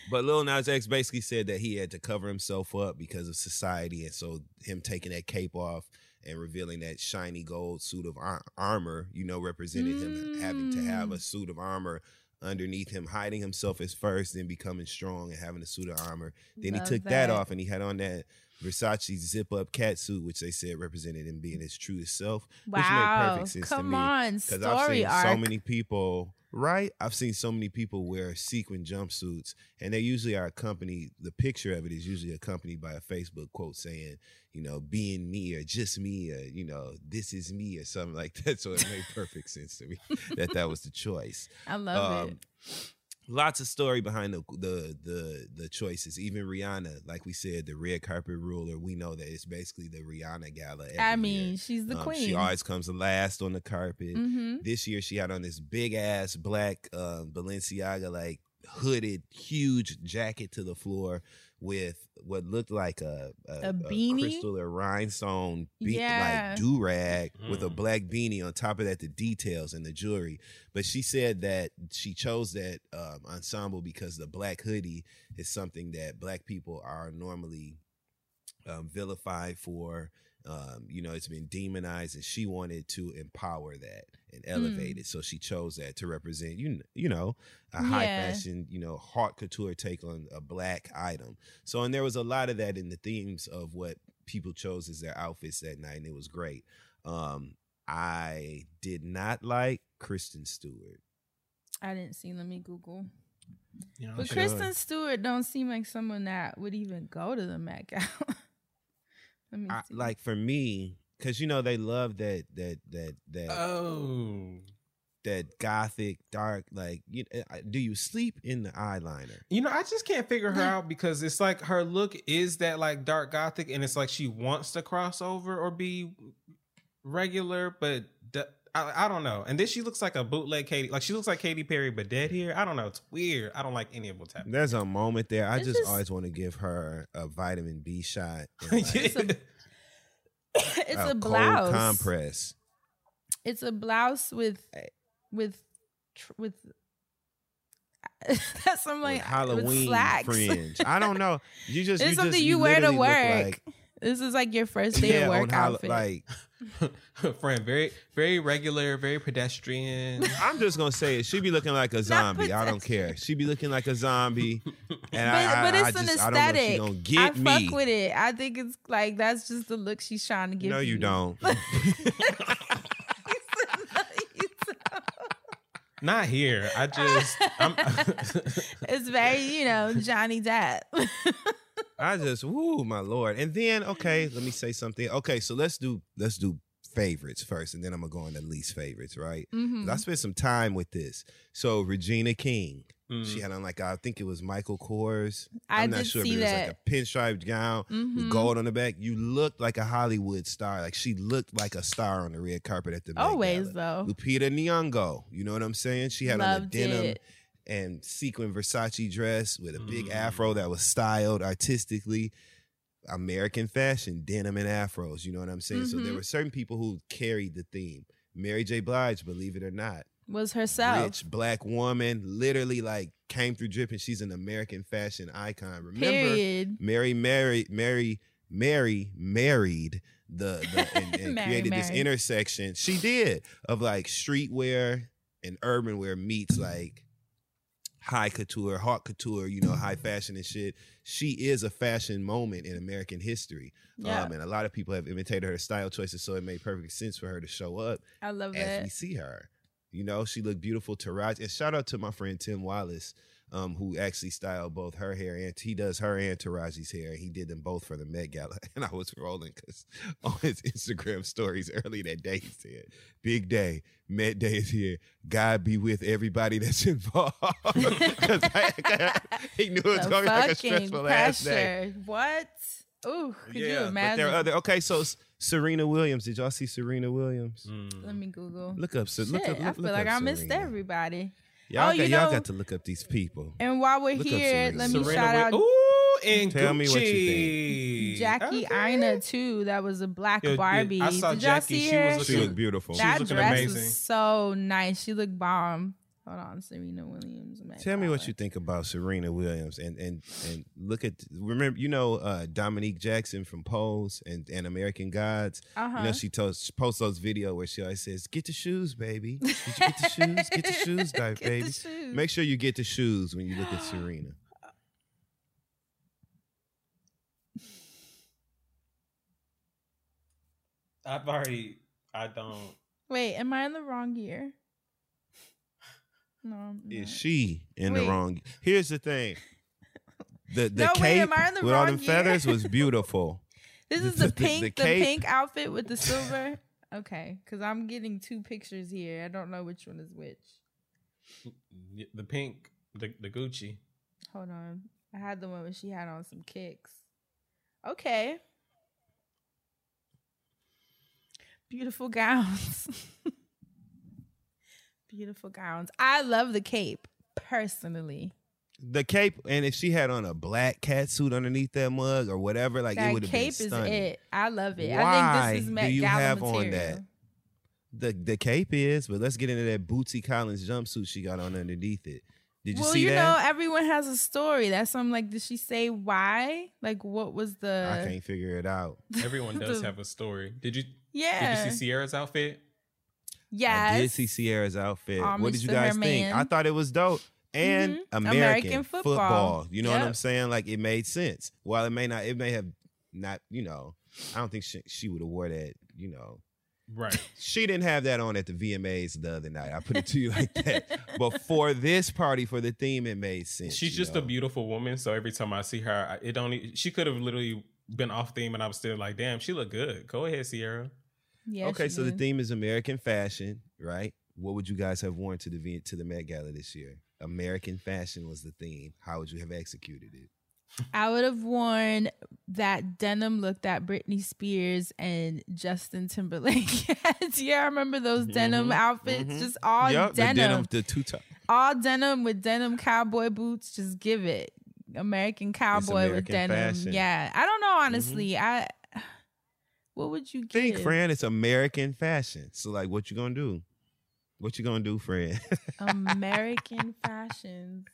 But Lil Nas X basically said that he had to cover himself up because of society, and so him taking that cape off and revealing that shiny gold suit of ar- armor, you know, represented him having to have a suit of armor underneath him, hiding himself as first, then becoming strong and having a suit of armor. Then Love he took that. that. off and he had on that Versace zip up cat suit, which they said represented him being his truest self. Which made Wow. perfect sense to Come me. on, I've story seen so many people, right? I've seen so many people wear sequin jumpsuits, and they usually are accompanied. The picture of it is usually accompanied by a Facebook quote saying, you know, being me or just me or you know, this is me or something like that. So it made perfect sense to me that that was the choice. I love it. Um, Lots of story behind the, the the the choices. Even Rihanna, like we said, the red carpet ruler. We know that it's basically the Rihanna gala. every I year. mean, she's the Um, queen. She always comes last on the carpet. Mhm. This year she had on this big ass black uh, Balenciaga like hooded huge jacket to the floor with what looked like a a, A beanie? crystal or rhinestone be- Yeah. like do rag with a Mm. black beanie on top of that the details and the jewelry. But she said that she chose that um, ensemble because the black hoodie is something that black people are normally um, vilified for. Um, you know, it's been demonized, and she wanted to empower that and elevate Mm. it. So she chose that to represent you, you know, a high Yeah. fashion, you know, haute couture take on a black item. So, and there was a lot of that in the themes of what people chose as their outfits that night, and it was great. Um, I did not like Kristen Stewart. I didn't see. Let me Google. Yeah, But sure. Kristen Stewart don't seem like someone that would even go to the Met Gala. Let me I, like for me, because you know they love that that that that Oh. that gothic dark. Like, you, uh, do you sleep in the eyeliner? You know, I just can't figure her out because it's like her look is that like dark gothic, and it's like she wants to cross over or be regular, but d- I, I don't know. And then she looks like a bootleg Katy, like she looks like Katy Perry, but dead here. I don't know. It's weird. I don't like any of what's happening. There's a moment there. I just, just- always want to give her a vitamin B shot. like, It's a- it's a, cold blouse. compress. It's a blouse with with with. That's some like with Halloween slacks. fringe. I don't know. You just It's you something just, you, wear to work. Like, this is like your first day yeah, of on work Hall- outfit. like Friend, very, very regular, very pedestrian. I'm just gonna say it. She be looking like a zombie. I don't care. She be looking like a zombie, and but, I, I, but it's I an just I don't know if she aesthetic. gonna I get me. fuck with it. I think it's like that's just the look she's trying to give. no, you don't. Not here. I just, I'm, it's very, you know, Johnny Depp. I just, woo, my lord. And then, okay, let me say something. Okay, so let's do let's do favorites first, and then I'm gonna go on the least favorites, right? 'Cause Mhm. I spent some time with this. So Regina King, Mm. she had on like I think it was Michael Kors. I I'm not sure, see but it was that. like a pinstripe gown Mhm. with gold on the back. You looked like a Hollywood star. Like she looked like a star on the red carpet at the Met Always Gala. though. Lupita Nyong'o. You know what I'm saying? She had on a denim it. And sequin Versace dress with a big Mm. afro that was styled artistically. American fashion, denim and afros. You know what I'm saying? So there Mhm. were certain people who carried the theme. Mary J. Blige, believe it or not, Was herself. rich black woman, literally like came through dripping. She's an American fashion icon. Remember, Period. Mary, Mary, Mary, Mary married the, the and, and Mary created this intersection. She did of like streetwear and urban wear meets like high couture, haute couture, you know, high fashion and shit. She is a fashion moment in American history. Yeah. Um, and a lot of people have imitated her style choices, so it made perfect sense for her to show up I love as we see her. You know, she looked beautiful Taraji. And shout out to my friend Tim Wallace. Um, who actually styled both her hair and he does her and Taraji's hair. He did them both for the Met Gala, and I was rolling because on his Instagram stories early that day he said, "Big day, Met Day is here. God be with everybody that's involved." Because he knew it was going to be like a fucking stressful ass day. What? Ooh, could you but imagine? there are other. Okay, so Serena Williams. Did y'all see Serena Williams? Let me Google. Look up. So Shit, look up. I feel look like up I missed Serena. everybody. Y'all, Oh, got, you y'all got to look up these people. And while we're Look here, let me Serena shout out Wi- Ooh, and Tell me what you Gucci. Jackie Okay. Aina too. That was a black Yo, yeah, Barbie. I saw Did Jackie. see She her? was She looked beautiful. She that was looking dress amazing. was so nice. She looked bomb. Hold on, Serena Williams. Met Tell me what you think about Serena Williams and and and look at remember you know uh, Dominique Jackson from Pose and, and American Gods. You Uh-huh. know she tells she posts those video where she always says, "Get the shoes, baby. Did you get the shoes? Get the shoes, guy, Get the baby. shoes. Make sure you get the shoes when you look at Serena." I've already. I don't. Wait, am I in the wrong year? No. I'm Is not. she in Wait. the wrong? Here's the thing. The the No, wait, cape am I in the with all the feathers was beautiful. This is the- the the- pink, the the, cape- pink outfit with the silver. Okay, because I'm getting two pictures here. I don't know which one is which. The pink, the the Gucci. Hold on. I had the one where she had on some kicks. Okay. Beautiful gowns. Beautiful gowns. I love the cape personally. The cape, and if she had on a black cat suit underneath that mug or whatever, like it that would have cape is stunning. it. I love it. Why I think this is do Met you Gala have material. on that? The the cape is, but let's get into that Bootsy Collins jumpsuit she got on underneath it. Did you see well, see you that? know, everyone has a story. That's I'm like, did she say why? Like, what was the? I can't figure it out. Everyone does The- have a story. Did you? Yeah. Did you see Ciara's outfit? Yes. I did see Ciara's outfit. Homage what did you guys think? man. I thought it was dope. And Mhm. American, American football. football. You know what I'm saying? Like it made sense. While it may not, it may have not. You know, I don't think she, she would have wore that. You know, Right. she didn't have that on at the VMAs the other night. I put it to you like that. But for this party, for the theme, it made sense. She's just know? a beautiful woman. So every time I see her, it don't. e- She could have literally been off theme, and I was still like, "Damn, she looked good." Go ahead, Sierra. Yeah. okay, so the theme is American fashion, right? What would you guys have worn to the to the Met Gala this year? American fashion was the theme. How would you have executed it? I would have worn that denim look that Britney Spears and Justin Timberlake had. yeah, I remember those denim Mhm, outfits, mhm. just all Yup, denim, the denim, the two top. all denim with denim cowboy boots. Just give it American cowboy with denim. fashion. Mm-hmm. Yeah, I don't know honestly. I what would you Think, give? friend, it's American fashion. So, like, what you gonna do? What you gonna do, friend? American fashions.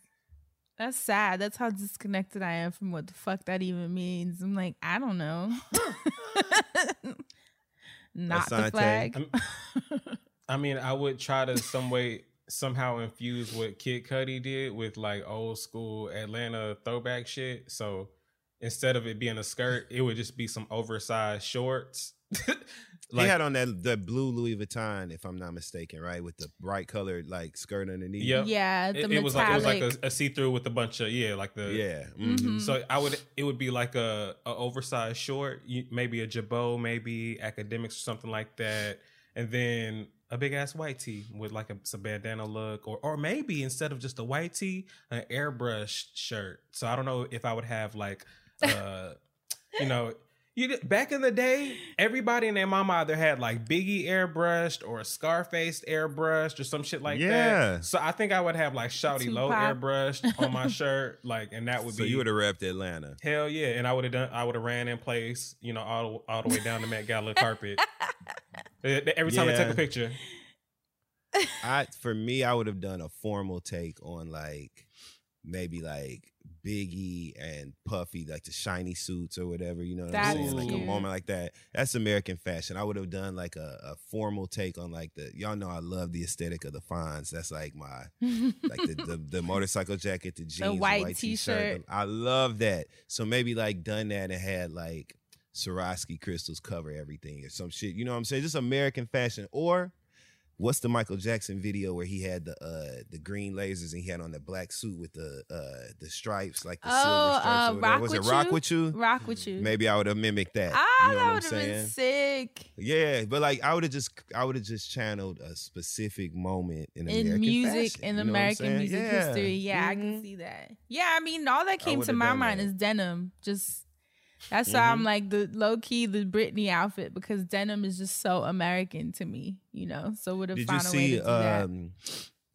That's sad. That's how disconnected I am from what the fuck that even means. I'm like, I don't know. Not the flag. I'm- I mean, I would try to some way somehow infuse what Kid Cudi did with like old school Atlanta throwback shit. So instead of it being a skirt, it would just be some oversized shorts. he had on that the blue Louis Vuitton, if I'm not mistaken, right, with the bright colored like skirt underneath. Yep. Yeah, the it, it was like it was like a, a see through with a bunch of yeah, like the Yeah. Mhm. So I would it would be like a, a oversized short, maybe a jabot, maybe academics or something like that, and then a big ass white tee with like a some bandana look, or or maybe instead of just a white tee, an airbrush shirt. So I don't know if I would have like, uh, you know. You, back in the day, everybody and their mama either had like Biggie airbrushed or Scarface airbrushed or some shit like Yeah. that. So I think I would have like Shouty Low Tupac. airbrushed on my shirt, like, and that would So be you would have repped Atlanta. Hell yeah, and I would have done. I would have ran in place, you know, all all the way down the Met Gala carpet. Eh, Every time I Yeah. take a picture, I for me, I would have done a formal take on like maybe like Biggie and Puffy, like the shiny suits or whatever. You know what That's I'm saying? Like a moment like that. That's American fashion. I would have done like a, a formal take on like the y'all know I love the aesthetic of the Fonz. That's like my like the, the the motorcycle jacket, the jeans, the white white, t-shirt. t-shirt. I love that. So maybe like done that and had like Swarovski crystals cover everything or some shit. You know what I'm saying? Just American fashion or what's the Michael Jackson video where he had the uh the green lasers and he had on the black suit with the uh the stripes like the Oh, silver stripes uh, or. Rock was it with Rock You? with you? Rock with you. Maybe I would have mimicked that. Ah, you know that I'm would have been sick. Yeah, but like I would have just I would have just channeled a specific moment in, in American music fashion, in you know American music Yeah. history. Yeah, I Mhm. can see that. Yeah, I mean, all that came to my mind that. is denim. Just that's why Mm-hmm. I'm like the low key the Britney outfit because denim is just so American to me, you know. So would have Did you found a way to see do that. um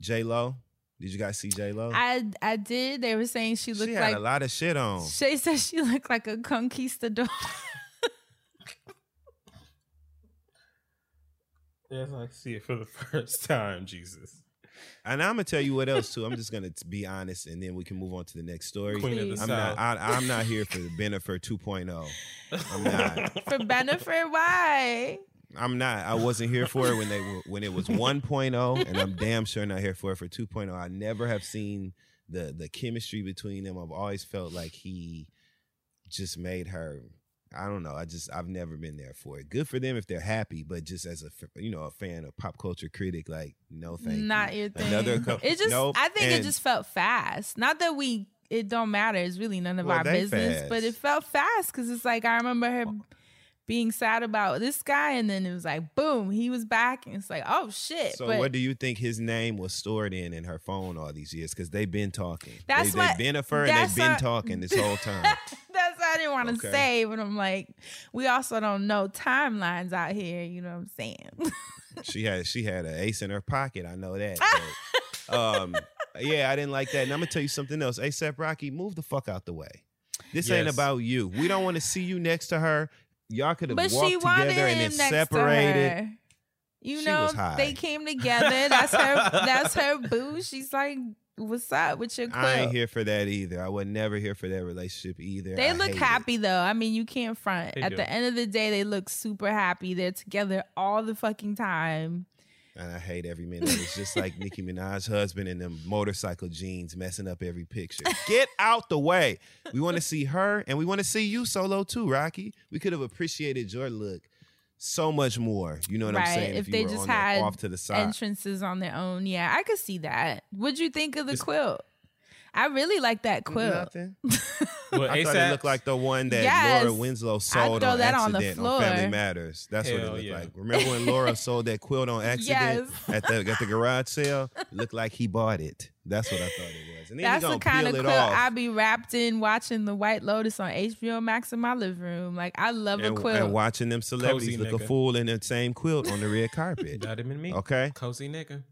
J Lo? Did you guys see J Lo? I I did. They were saying she looked She had like a lot of shit on. Shay said she looked like a conquistador. Yes, I see it for the first time, Jesus. And I'm gonna tell you what else too. I'm just gonna be honest, and then we can move on to the next story. Queen of the I'm South. not. I, I'm not here for the Bennifer 2.0. I'm not. For benefit, why? I'm not. I wasn't here for it when they were when it was 1.0, and I'm damn sure not here for it for 2.0. I never have seen the the chemistry between them. I've always felt like he just made her. I don't know. I just I've never been there for it. Good for them if they're happy, but just as a you know a fan, a pop culture critic, like no thank you. Not your thing. Another co- it just Nope. I think it just felt fast. Not that we it don't matter. It's really none of Well, our business, but it felt fast because it's like I remember her being sad about this guy, and then it was like boom, he was back, and it's like oh shit. So but what do you think his name was stored in in her phone all these years? Because they've been talking. That's they, what- They've been a fur and they've been what- talking this whole time. that's what I didn't want to Okay. say, but I'm like, we also don't know timelines out here. You know what I'm saying? she had she had an ace in her pocket. I know that. but, um, yeah, I didn't like that. And I'm gonna tell you something else. ASAP Rocky, move the fuck out the way. This ain't about you. We don't want to see you next to her. Y'all could have walked she together and then separated. You She know, was high. they came together. That's her. that's her boo. She's like, "What's up with your quilt?" I ain't here for that either. I would never here for that relationship either. They I look hate it. happy though. I mean, you can't front. They At do. the end of the day, they look super happy. They're together all the fucking time. And I hate every minute. It's just like Nicki Minaj's husband in them motorcycle jeans messing up every picture. Get out the way. We want to see her and we want to see you solo too, Rocky. We could have appreciated your look so much more. You know what I'm right. saying? If, you they just had off to the side. entrances on their own, yeah, I could see that. What'd you think of the It's- quilt? I really like that quilt. Nothing. Well, I thought it looked like the one that Yes. Laura Winslow sold on that on the accident on, Family. Matters. That's what it looked yeah. like. Remember when Laura sold that quilt on accident Yes. at the at the garage sale? It looked like he bought it. That's what I thought it was. And then That's the kind of quilt off. I be wrapped in watching The White Lotus on HBO Max in my living room. Like I love and, a quilt. and watching them celebrities Cozy look a fool in the same quilt on the red carpet. Not even me. Okay, Cozy nigga.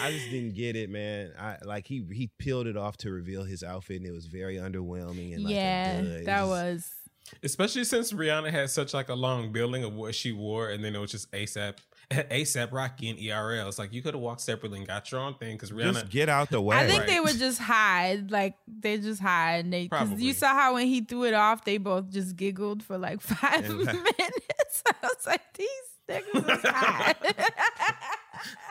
I just didn't get it, man. I like he he peeled it off to reveal his outfit, and it was very underwhelming. And like, yeah, uh, that was. Especially since Rihanna had such like a long building of what she wore, and then it was just ASAP, ASAP Rocky and ERL. It's like you could have walked separately and got your own thing because Rihanna. Just get out the way. I think Right. they would just hide, like they just hide. and they Probably. you saw how when he threw it off, they both just giggled for like five And- minutes. I was like, these niggas is high.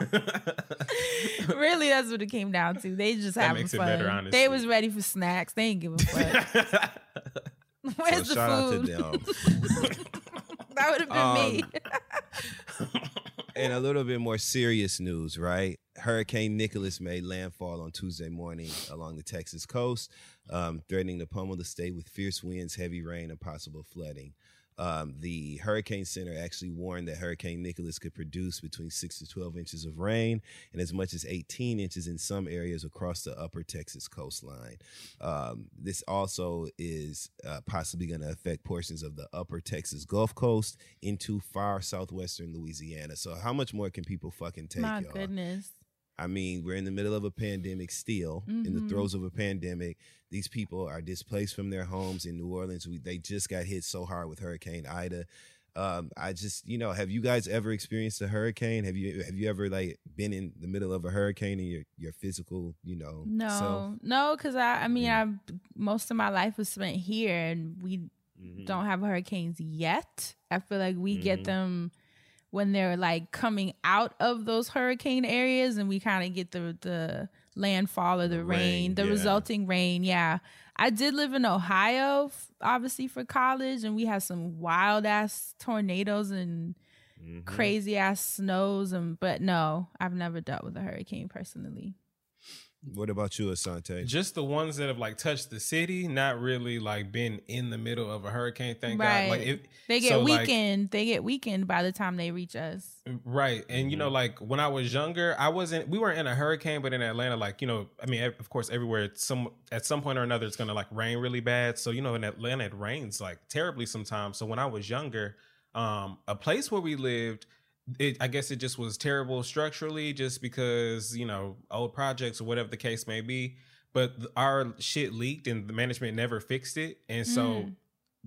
really, that's what it came down to. They just That having makes it fun. better, they was ready for snacks. They ain't give a fuck. Where's so the shout out food? to them. that would have been me. Um, And a little bit more serious news, right? Hurricane Nicholas made landfall on Tuesday morning along the Texas coast, um, threatening to pummel the state with fierce winds, heavy rain, and possible flooding. Um, the Hurricane Center actually warned that Hurricane Nicholas could produce between 6 to 12 inches of rain and as much as 18 inches in some areas across the upper Texas coastline. Um, this also is uh, possibly going to affect portions of the upper Texas Gulf Coast into far southwestern Louisiana. So, how much more can people fucking take, My y'all? goodness. I mean, we're in the middle of a pandemic still, in the Mhm. throes of a pandemic. These people are displaced from their homes in New Orleans. We, they just got hit so hard with Hurricane Ida. Um, I just, you know, have you guys ever experienced a hurricane? Have you have you ever like been in the middle of a hurricane in your your physical, you know, No, self? no, because I, I mean, Mm. I most of my life was spent here, and we Mhm. don't have hurricanes yet. I feel like we Mhm. get them when they're like coming out of those hurricane areas, and we kind of get the the landfall or the, The rain, rain, the yeah. resulting rain. Yeah, I did live in Ohio, f- obviously for college, and we had some wild ass tornadoes and Mhm. crazy ass snows and but no, I've never dealt with a hurricane personally. What about you, Asante? Just the ones that have like touched the city, not really like been in the middle of a hurricane. Thank right. God. Like it, they get so, like, weakened. they get weakened by the time they reach us. Right. And you know, Mm-hmm. like when I was younger, I wasn't we weren't in a hurricane, but in Atlanta, like, you know, I mean, of course, everywhere it's some at some point or another it's gonna like rain really bad. So, you know, in Atlanta it rains like terribly sometimes. So when I was younger, um, a place where we lived, it I guess it just was terrible structurally, just because, you know, old projects or whatever the case may be. But our shit leaked and the management never fixed it. And so Mm.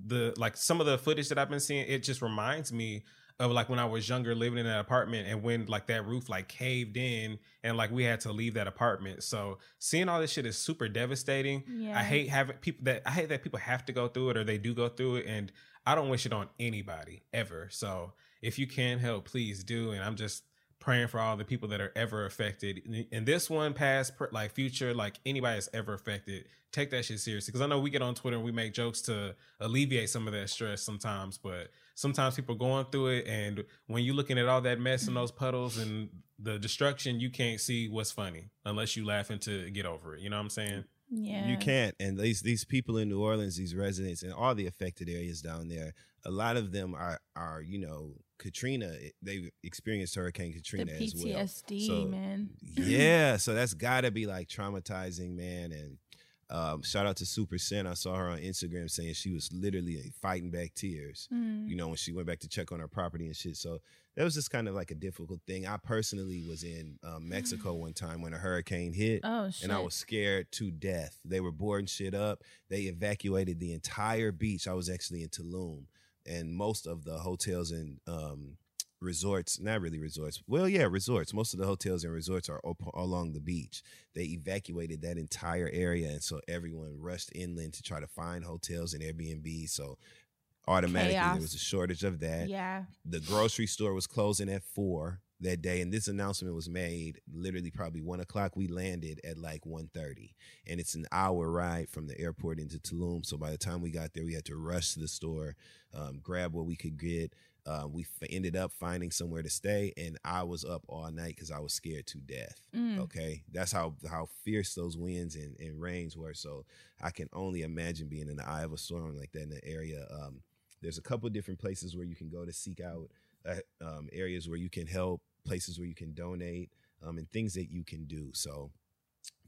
the like some of the footage that I've been seeing, it just reminds me of like when I was younger living in an apartment and when like that roof like caved in and like we had to leave that apartment. So seeing all this shit is super devastating. Yeah. I hate having people that I hate that people have to go through it or they do go through it and I don't wish it on anybody ever. So if you can help, please do. And I'm just praying for all the people that are ever affected. And this one, past, per- like future, like anybody that's ever affected, take that shit seriously. Because I know we get on Twitter and we make jokes to alleviate some of that stress sometimes, but sometimes people are going through it. And when you're looking at all that mess and those puddles and the destruction, you can't see what's funny unless you laughing to get over it. You know what I'm saying? Yeah. You can't. And these these people in New Orleans, these residents and all the affected areas down there, a lot of them are are, you know, Katrina, they've experienced Hurricane The Katrina as well. PTSD, So, man. yeah, so that's gotta be like traumatizing, man. And um, shout out to Super Sen. I saw her on Instagram saying she was literally fighting back tears. Mm. You know, when she went back to check on her property and shit. So that was just kind of like a difficult thing. I personally was in um, Mexico one time when a hurricane hit, Oh shit. and I was scared to death. They were boarding shit up. They evacuated the entire beach. I was actually in Tulum, and most of the hotels and um, resorts, not really resorts. Well, yeah, resorts. Most of the hotels and resorts are op- along the beach. They evacuated that entire area, and so everyone rushed inland to try to find hotels and Airbnb. So automatically Chaos. there was a shortage of that. yeah. The grocery store was closing at four that day, and this announcement was made literally probably one o'clock. We landed at like 1.30 and it's an hour ride from the airport into Tulum. So by the time we got there, we had to rush to the store, um, grab what we could get. Uh, we f- ended up finding somewhere to stay, and I was up all night because I was scared to death. Mm. Okay, that's how how fierce those winds and, and rains were. So I can only imagine being in the eye of a storm like that in the area. Um, there's a couple different places where you can go to seek out uh, um, areas where you can help, places where you can donate, um, and things that you can do. So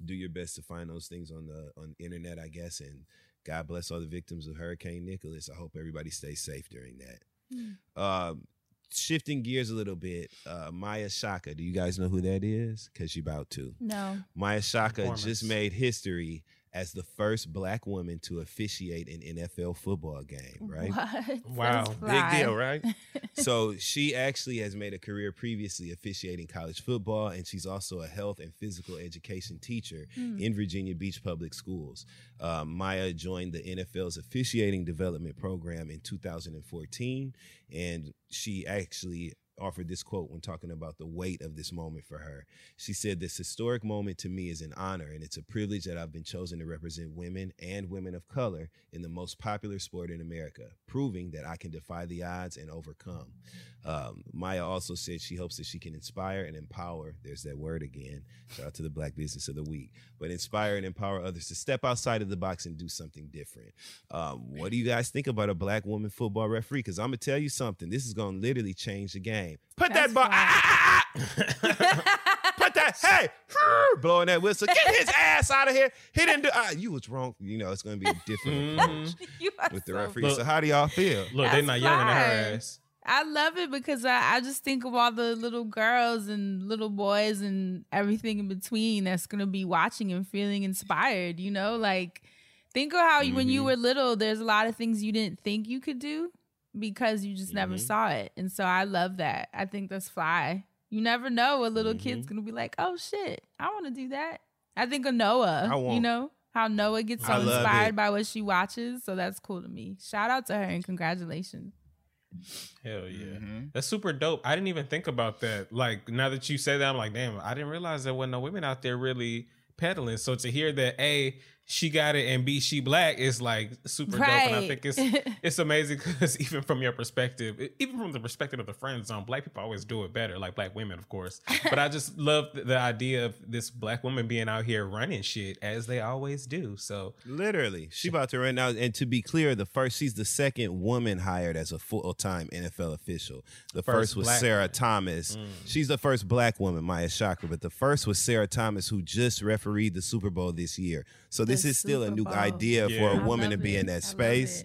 do your best to find those things on the on the internet, I guess. And God bless all the victims of Hurricane Nicholas. I hope everybody stays safe during that. Um, shifting gears a little bit, uh, Maia Chaka. Do you guys know who that is? Because you're about to. No. Maia Chaka just made history as the first black woman to officiate an NFL football game, right? What? Wow. Big deal, right? so she actually has made a career previously officiating college football, and she's also a health and physical education teacher Hmm. in Virginia Beach Public Schools. Um, Maia joined the NFL's officiating development program in 2014, and she actually offered this quote when talking about the weight of this moment for her. She said, This historic moment to me is an honor, and it's a privilege that I've been chosen to represent women and women of color in the most popular sport in America, proving that I can defy the odds and overcome. Um, Maia also said she hopes that she can inspire and empower. There's that word again. Shout out to the Black Business of the Week. But inspire and empower others to step outside of the box and do something different. Um, what do you guys think about a black woman football referee? Because I'm gonna tell you something. This is gonna literally change the game. Put That's that ball. Ah, ah, ah. Put that. Hey, blowing that whistle. Get his ass out of here. He didn't do. Ah, you was wrong. You know it's gonna be a different approach with the so referee. Look- so how do y'all feel? Look, That's they're not yelling at her ass. I love it because I, I just think of all the little girls and little boys and everything in between that's gonna be watching and feeling inspired. You know, like think of how you when you Mhm. were little, there's a lot of things you didn't think you could do because you just never Mhm. saw it. And so I love that. I think that's fly. You never know a little Mhm. kid's gonna be like, oh shit, I want to do that. I think of Noah. You know how Noah gets so inspired it. by what she watches. So that's cool to me. Shout out to her and congratulations. Hell yeah. Mm-hmm. That's super dope. I didn't even think about that. Like now that you say that, I'm like, damn, I didn't realize there wasn't no women out there really peddling. So to hear that, A, she got it and B she black is like super dope and I think it's it's amazing because even from your perspective even from the perspective of the friend zone black people always do it better like black women of course but I just love the, the idea of this black woman being out here running shit as they always do so Literally, she about to run now. And to be clear, the first she's the second woman hired as a full time NFL official. The First first, was Sarah woman. Thomas. Mm. She's the first black woman, Maia Chaka, but the first was Sarah Thomas, who just refereed the Super Bowl this year. So this The is still a new Bowl. idea for Yeah. a I woman to be it. in that love space.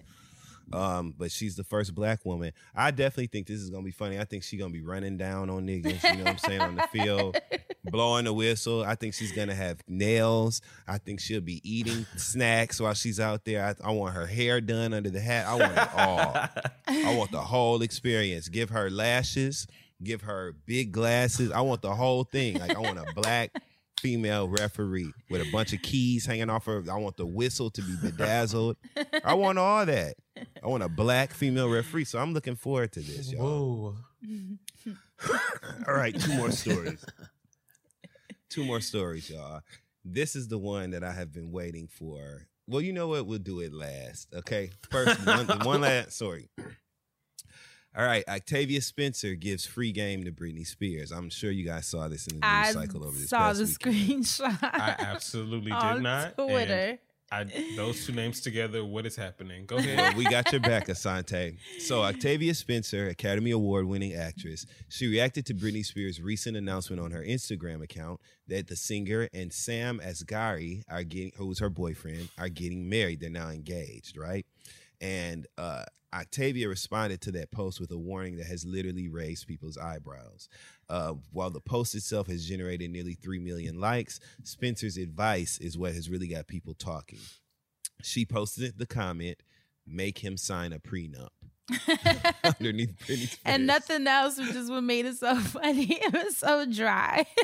Um, but she's the first black woman. I definitely think this is gonna be funny. I think she's gonna be running down on niggas, you know what I'm saying, on the field, blowing the whistle. I think she's gonna have nails. I think she'll be eating snacks while she's out there. I, I want her hair done under the hat. I want it all. I want the whole experience. Give her lashes, give her big glasses. I want the whole thing. Like I want a black female referee with a bunch of keys hanging off her. I want the whistle to be bedazzled. I want all that. I want a black female referee. So I'm looking forward to this, y'all. whoa All right, two more stories. two more stories, y'all. This is the one that I have been waiting for. Well, you know what? We'll do it last. Okay. First, one, one last story. All right, Octavia Spencer gives free game to Britney Spears. I'm sure you guys saw this in the news I cycle over this saw past the weekend. screenshot. I absolutely did on not and Twitter. I those two names together what is happening go Well, ahead we got your back, Asante. So, Octavia Spencer, Academy Award winning actress, she reacted to Britney Spears' recent announcement on her Instagram account that the singer and Sam Asghari are getting, who's her boyfriend, are getting married. They're now engaged, right? And uh, Octavia responded to that post with a warning that has literally raised people's eyebrows. Uh, while the post itself has generated nearly 3 million likes, Spencer's advice is what has really got people talking. She posted the comment, make him sign a prenup. Underneath Britney Spears. and nothing else, which is what made it so funny. It was so dry.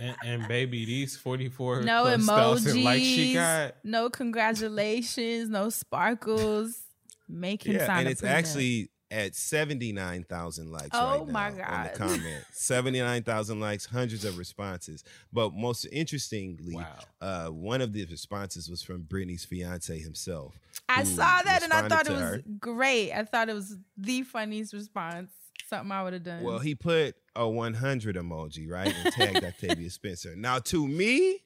and, and baby these 44 no plus thousand emojis. likes she got No congratulations. No sparkles. Make him yeah, sign and it's prenup. actually at 79,000 likes Oh right now my on God. the comment. 79,000 likes, hundreds of responses. But most interestingly, wow uh, one of the responses was from Britney's fiance himself. I saw that and I thought it was her. great. I thought it was the funniest response. Something I would have done. Well, he put a 100 emoji, right? And tagged Octavia Spencer. Now, to me,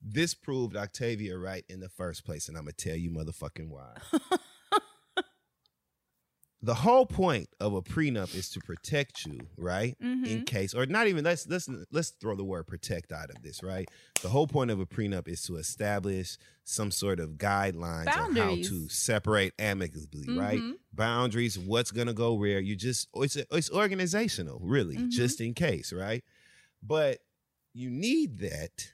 this proved Octavia right in the first place. And I'm going to tell you motherfucking why. the whole point of a prenup is to protect you, right? In Mhm. case, or not even let's let's let's throw the word protect out of this, right? The whole point of a prenup is to establish some sort of guidelines on how to separate amicably, right? Mhm. Boundaries, what's gonna go where. You just it's it's organizational, really, Mhm. just in case, right? But you need that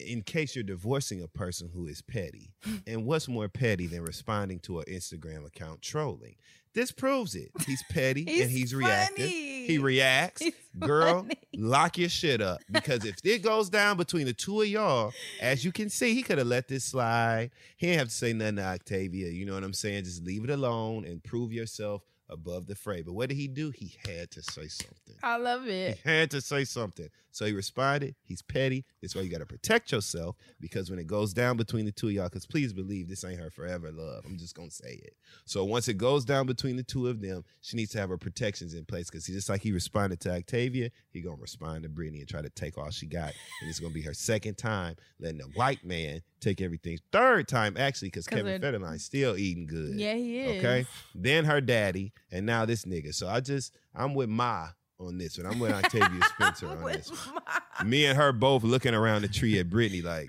in case you're divorcing a person who is petty. and what's more petty than responding to an Instagram account trolling? This proves it. He's petty and he's reactive. He reacts. He's Girl, funny. lock your shit up. Because if it goes down between the two of y'all, as you can see, he could have let this slide. He didn't have to say nothing to Octavia. You know what I'm saying? Just leave it alone and prove yourself above the fray. But what did he do? He had to say something. I love it. He had to say something. So he responded. He's petty. That's why you got to protect yourself because when it goes down between the two of y'all, because please believe this ain't her forever love. I'm just going to say it. So once it goes down between the two of them, she needs to have her protections in place because just like he responded to Octavia, he going to respond to Britney and try to take all she got. And it's going to be her second time letting a white man take everything. Third time, actually, because 'Cause Kevin Federline's still eating good. Yeah, he is. Okay. Then her daddy, and now this nigga. So I just, I'm with Ma on this one. I'm with Octavia Spencer on this my- Me and her both looking around the tree at Britney like,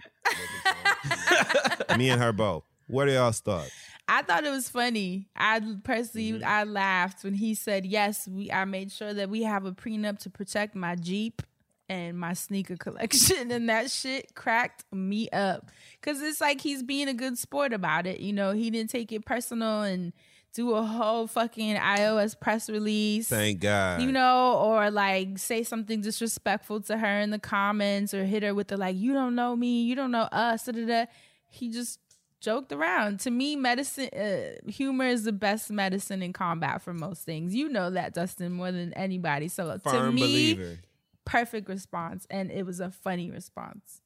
me and her both. What are y'all's thoughts? I thought it was funny. I personally, Mm-hmm. I laughed when he said, "Yes, we." I made sure that we have a prenup to protect my Jeep and my sneaker collection, and that shit cracked me up because it's like he's being a good sport about it. You know, he didn't take it personal and do a whole fucking iOS press release. Thank God. you know, or like say something disrespectful to her in the comments, or hit her with the like, "You don't know me, you don't know us." Da, da, da. He just joked around. To me, medicine, uh, humor is the best medicine in combat for most things. You know that, Dustin, more than anybody. So to me, believer. perfect response, and it was a funny response.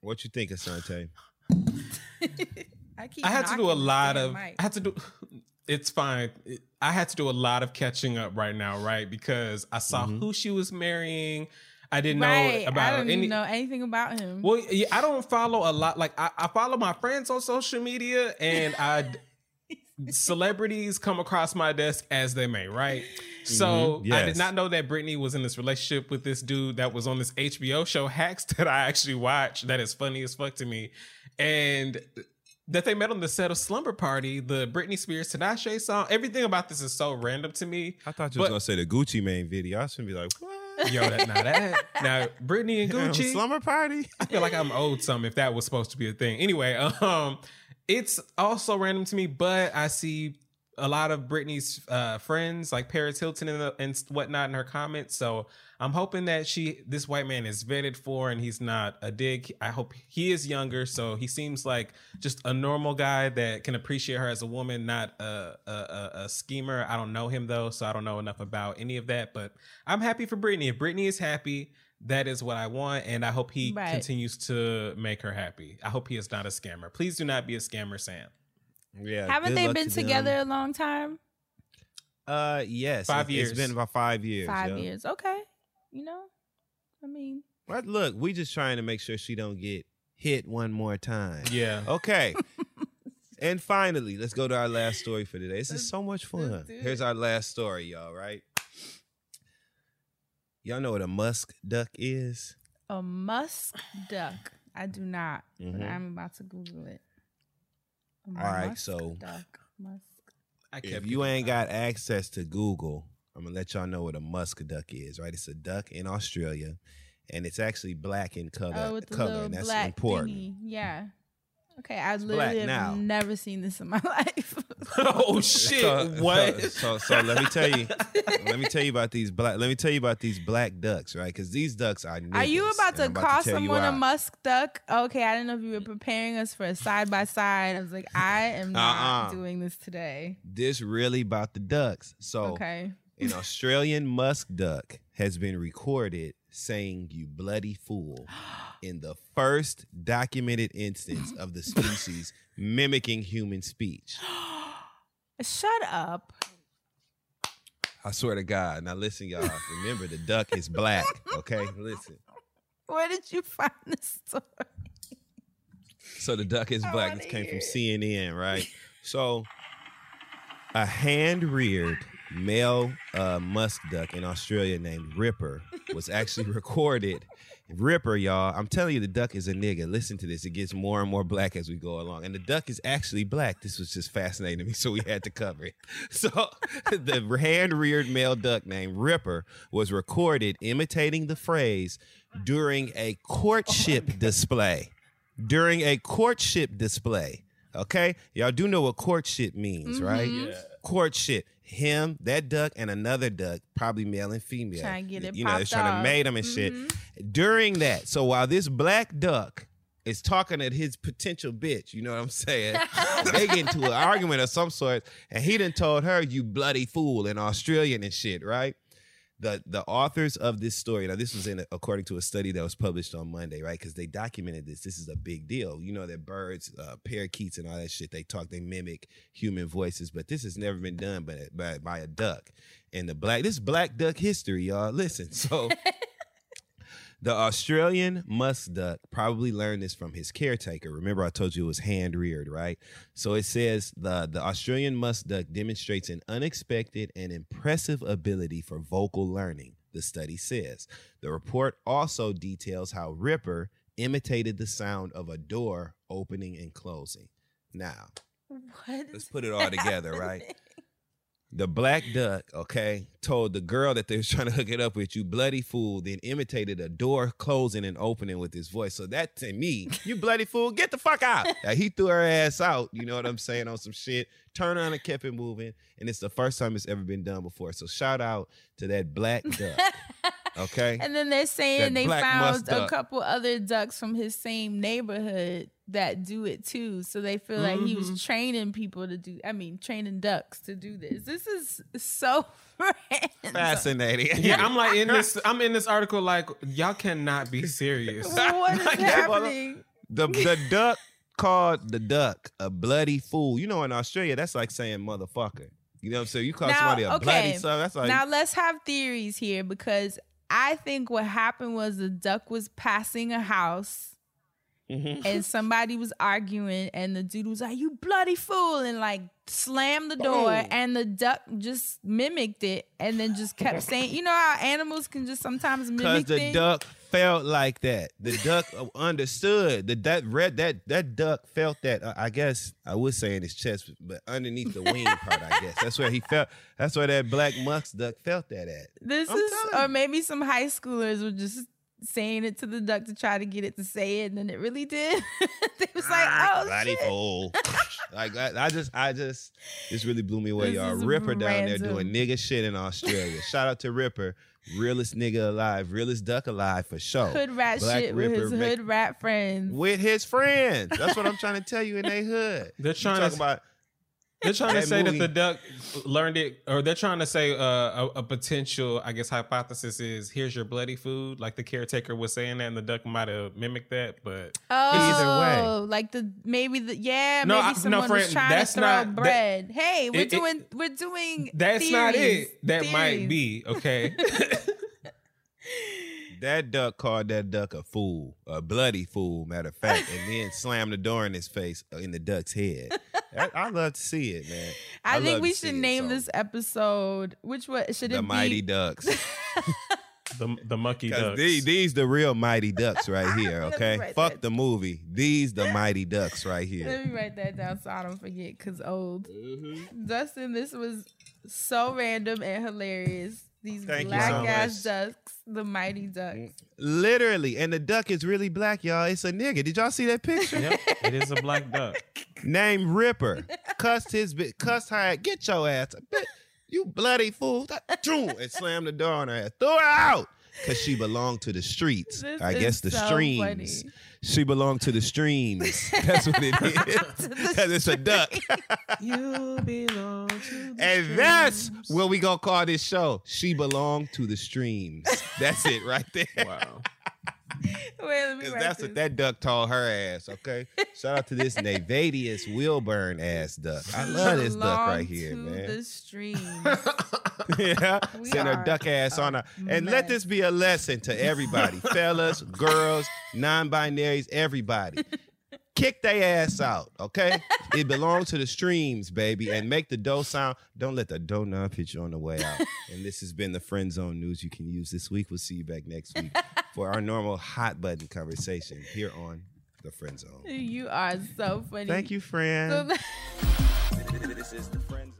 What you think, Asante? I, keep I had to do a lot of. mic. I had to do. It's fine. It- I had to do a lot of catching up right now, right? Because I saw Mm-hmm. who she was marrying. I didn't right. know about I don't any. even know anything about him. Well, yeah, I don't follow a lot. Like I, I follow my friends on social media, and I celebrities come across my desk as they may, right? So Mhm, I did not know that Britney was in this relationship with this dude that was on this HBO show Hacks that I actually watched. That is funny as fuck to me, and that they met on the set of Slumber Party, the Britney Spears Tinashe song. Everything about this is so random to me. I thought you was gonna say the Gucci Mane video. I was gonna be like, what? Yo, that now that now Britney and Gucci slumber party. I feel like I'm owed some if that was supposed to be a thing. Anyway, um, it's also random to me, but I see a lot of Britney's uh, friends like Paris Hilton and, the, and whatnot in her comments. So I'm hoping that she, this white man, is vetted for and he's not a dig. I hope he is younger, so he seems like just a normal guy that can appreciate her as a woman, not a a, a, a schemer. I don't know him though, so I don't know enough about any of that. But I'm happy for Britney. If Britney is happy, that is what I want, and I hope he Right. continues to make her happy. I hope he is not a scammer. Please do not be a scammer, Sam. Yeah. Haven't they been to them. together a long time? Uh, yes. Five It- years. It's been about five years. Five yeah. years. Okay. You know, I mean, But look, we just trying to make sure she don't get hit one more time. Yeah. Okay. and finally, let's go to our last story for today. This is so much fun. let's do it. Here's our last story, y'all, right? Y'all know what a musk duck is? a musk duck. I do not, Mhm. but I'm about to Google it. A All right, so- duck. Musk. If you ain't got access to Google, I'm gonna let y'all know what a musk duck is, right? It's a duck in Australia, and it's actually black in color. Oh, with the color, little and that's black important. thingy. Yeah. Okay, I black literally have now. never seen this in my life. oh shit! So- what? So, so, so let me tell you, let me tell you about these black. Let me tell you about these black ducks, right? Because these ducks are. Are you about to I'm call tell you someone a musk duck? Okay, I didn't know if you were preparing us for a side by side. I was like, I am not Uh-uh. doing this today. This really about the ducks. So, Okay. an Australian musk duck has been recorded saying "you bloody fool" in the first documented instance of the species mimicking human speech. Shut up. I swear to God. Now listen, y'all. Remember, the duck is black. Okay, listen. Where did you find this story? So the duck is black. This came from CNN, right? So a hand-reared male uh, musk duck in Australia named Ripper was actually recorded. Ripper, y'all. I'm telling you, the duck is a nigga. Listen to this. It gets more and more black as we go along. And the duck is actually black. This was just fascinating to me, so we had to cover it. So the hand-reared male duck named Ripper was recorded imitating the phrase during a courtship display during a courtship display. Okay, y'all do know what courtship means, right? Mhm. Courtship. Him, that duck, and another duck, probably male and female. Trying to get it You know, they're popped trying off. to mate them and shit. During that, so while this black duck is talking at his potential bitch, you know what I'm saying? they get into an argument of some sort, and he done told her, "You bloody fool," in Australian and shit, right? The the authors of this story now this was in according to a study that was published on monday right? Because they documented this. This is a big deal. You know that birds uh, parakeets and all that shit. They talk they mimic human voices but this has never been done by, by, by a duck. And the black this is black duck history y'all. Listen so the Australian musk duck probably learned this from his caretaker. Remember, I told you it was hand reared, right? So it says the, the Australian musk duck demonstrates an unexpected and impressive ability for vocal learning, the study says. The report also details how Ripper imitated the sound of a door opening and closing. Now, What? let's put it all together, right? The black duck, okay, told the girl that they was trying to hook it up with, you bloody fool, then imitated a door closing and opening with his voice. So that to me, you bloody fool, get the fuck out. Now, he threw her ass out, you know what I'm saying, on some shit. Turned around and kept it moving. And it's the first time it's ever been done before. So shout out to that black duck. Okay. And then they're saying That they found a duck. couple other ducks from his same neighborhood that do it too. So they feel like he Mm-hmm. was training people to do, I mean, training ducks to do this. This is so random. Fascinating. Yeah, I'm like in this. I'm in this article. Like y'all cannot be serious. What is Like, happening? The the duck called the duck a bloody fool. You know, in Australia, that's like saying motherfucker. You know what I'm saying? You call somebody a bloody son. That's like now let's have theories here because I think what happened was the duck was passing a house Mhm. and somebody was arguing and the dude was like, You bloody fool and like slammed the door Boom. and the duck just mimicked it and then just kept saying you know how animals can just sometimes mimic." because mimic the things? duck felt like that. The duck understood. The that red that that duck felt that. Uh, I guess I would say in his chest, but underneath the wing part, I guess that's where he felt. That's where that black musk duck felt that at. This I'm is or maybe some high schoolers were just saying it to the duck to try to get it to say it and then it really did. they was like, ah, Oh bloody shit. fool. like I, I just, I just, this really blew me away, This y'all. is Ripper down there doing nigga shit in Australia. Shout out to Ripper, realest nigga alive, realest duck alive for sure. Hood rat Black shit with his make- hood rat friends. with his friends. That's what I'm trying to tell you in they hood. They're You trying talking to about They're trying to That say movie- that the duck learned it, or they're trying to say uh, a, a potential, I guess, hypothesis is here's your bloody food. Like the caretaker was saying that, and the duck might have mimicked that, but either way. Oh, like the maybe the yeah, No, maybe I- no, someone was friend, trying that's to throw not- that- bread. hey, we're It- it- doing we're doing. that's not it. That might be okay. that duck called that duck a fool, a bloody fool, matter of fact, and then slammed the door in his face, uh, in the duck's head. I, I love to see it, man. I, think we to see should it, name so. this episode. Which one should it be? the? Mighty Ducks. the the monkey 'Cause ducks. These, these the real Mighty Ducks right here, okay? Fuck the movie. These the Mighty Ducks right here. Let me write that down so I don't forget. Cause old Mm-hmm. Dustin, this was so random and hilarious. These Thank black so ass much. ducks, the mighty mm-hmm. ducks. Literally, and the duck is really black, y'all. It's a nigga. Did y'all see that picture? Yep, it is a black duck. Named Ripper. Cussed his bit, cussed her. Get your ass. Bitch, You bloody fool. That- Choom, and slammed the door on her ass. Throw her out. Because she belonged to the streets. This I is guess the so streams. funny. She belonged to the streams. That's what it is. Because it's a duck. You belong to the And that's what we gonna call this show. She belonged to the streams. That's it right there. Wow. Wait, let me Because that's what that duck told her ass, okay? Shout out to this Nayvadius Wilburn ass duck. I love this duck right here, to man. The stream. yeah. We Send her are duck ass on her. And let mess. this be a lesson to everybody. Fellas, girls, non-binaries, everybody. Kick their ass out, okay? It belongs to the streams, baby. And make the dough sound. Don't let the dough not hit you on the way out. And this has been the Friend Zone News you can use this week. We'll see you back next week for our normal hot button conversation here on the Friend Zone. you are so funny. Thank you, friend. So- This is the friend zone.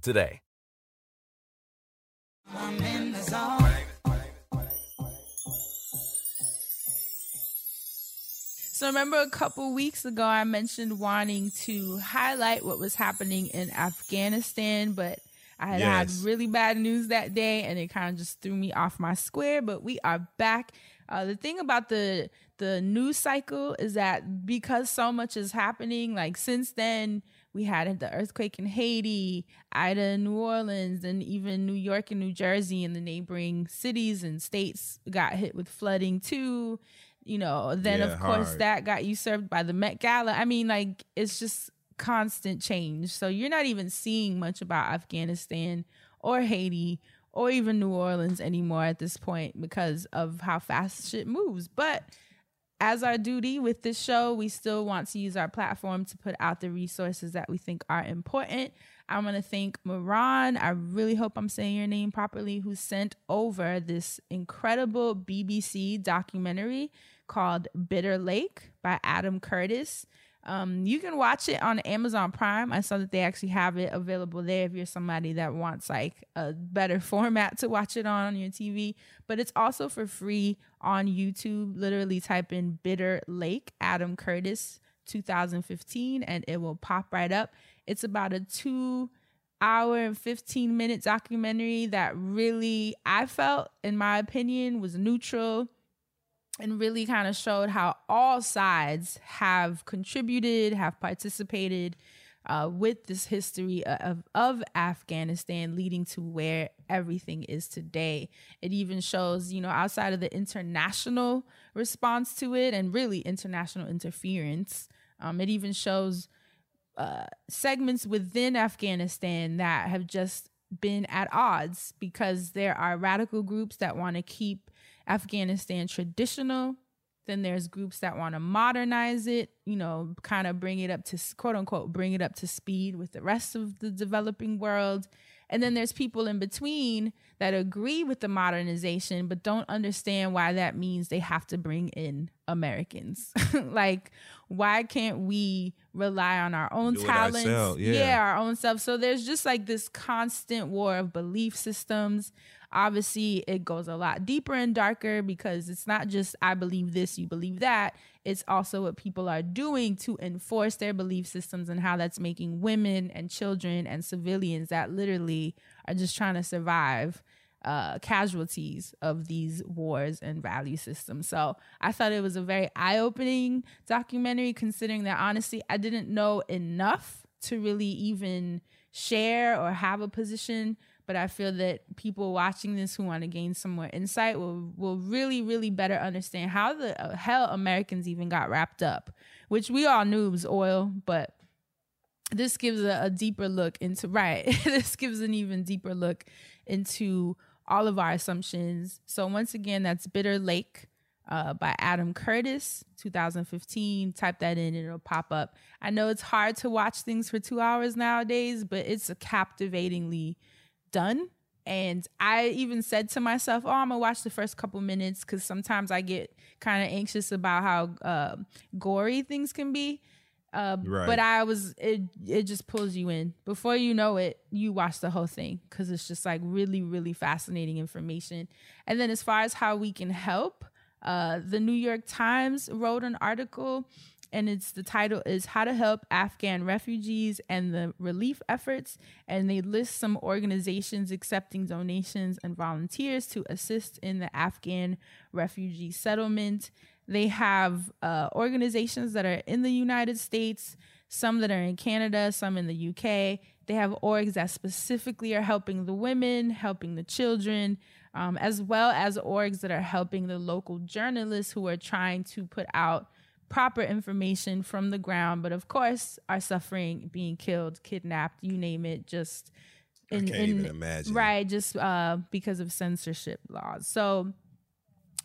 today. So remember a couple weeks ago I mentioned wanting to highlight what was happening in Afghanistan, but I had Yes. had really bad news that day and it kind of just threw me off my square, but we are back. Uh, the thing about the the news cycle is that because so much is happening, like since then we had the earthquake in Haiti, Ida in New Orleans, and even New York and New Jersey and the neighboring cities and states got hit with flooding too. You know, then Yeah, of course hard. that got usurped by the Met Gala. I mean, like it's just constant change. So you're not even seeing much about Afghanistan or Haiti or even New Orleans anymore at this point because of how fast shit moves. But as our duty with this show, we still want to use our platform to put out the resources that we think are important. I want to thank Moran. I really hope I'm saying your name properly, who sent over this incredible BBC documentary called Bitter Lake by Adam Curtis. Um, you can watch it on Amazon Prime. I saw that they actually have it available there if you're somebody that wants like a better format to watch it on on your TV. But it's also for free on YouTube. Literally type in Bitter Lake, Adam Curtis 2015, and it will pop right up. It's about a two hour and 15 minute documentary that really, I felt, in my opinion, was neutral and really kind of showed how all sides have contributed, have participated uh, with this history of, of Afghanistan leading to where everything is today. It even shows, you know, outside of the international response to it and really international interference, um, it even shows uh, segments within Afghanistan that have just been at odds because there are radical groups that want to keep Afghanistan traditional then there's groups that want to modernize it, you know, kind of bring it up to quote unquote, bring it up to speed with the rest of the developing world. And then there's people in between that agree with the modernization, but don't understand why that means they have to bring in Americans. like, why can't we rely on our own Do talents? yeah. yeah, our own stuff. So there's just like this constant war of belief systems. Obviously, it goes a lot deeper and darker because it's not just I believe this, you believe that. It's also what people are doing to enforce their belief systems and how that's making women and children and civilians that literally are just trying to survive uh, casualties of these wars and value systems. So I thought it was a very eye opening documentary, considering that honestly, I didn't know enough to really even share or have a position. But I feel that people watching this who want to gain some more insight will will really, really better understand how the uh, hell Americans even got wrapped up, which we all knew was oil, but this gives a, a deeper look into right. this gives an even deeper look into all of our assumptions. So once again, that's Bitter Lake uh, by Adam Curtis, 2015. Type that in and it'll pop up. I know it's hard to watch things for two hours nowadays, but it's captivatingly done. And I even said to myself, "Oh, I'm gonna watch the first couple minutes because sometimes I get kind of anxious about how uh, gory things can be." Uh, Right. But I was it. It just pulls you in. Before you know it, you watch the whole thing because it's just like really, really fascinating information. And then as far as how we can help, uh, the New York Times wrote an article, and it's the title is "How to Help Afghan Refugees and the Relief Efforts," and they list some organizations accepting donations and volunteers to assist in the Afghan refugee settlement. They have uh, organizations that are in the United States, some that are in Canada, some in the UK. They have orgs that specifically are helping the women, helping the children, um, as well as orgs that are helping the local journalists who are trying to put out proper information from the ground, but of course are suffering, being killed, kidnapped, you name it, just I can't even imagine. Right, just uh, because of censorship laws. So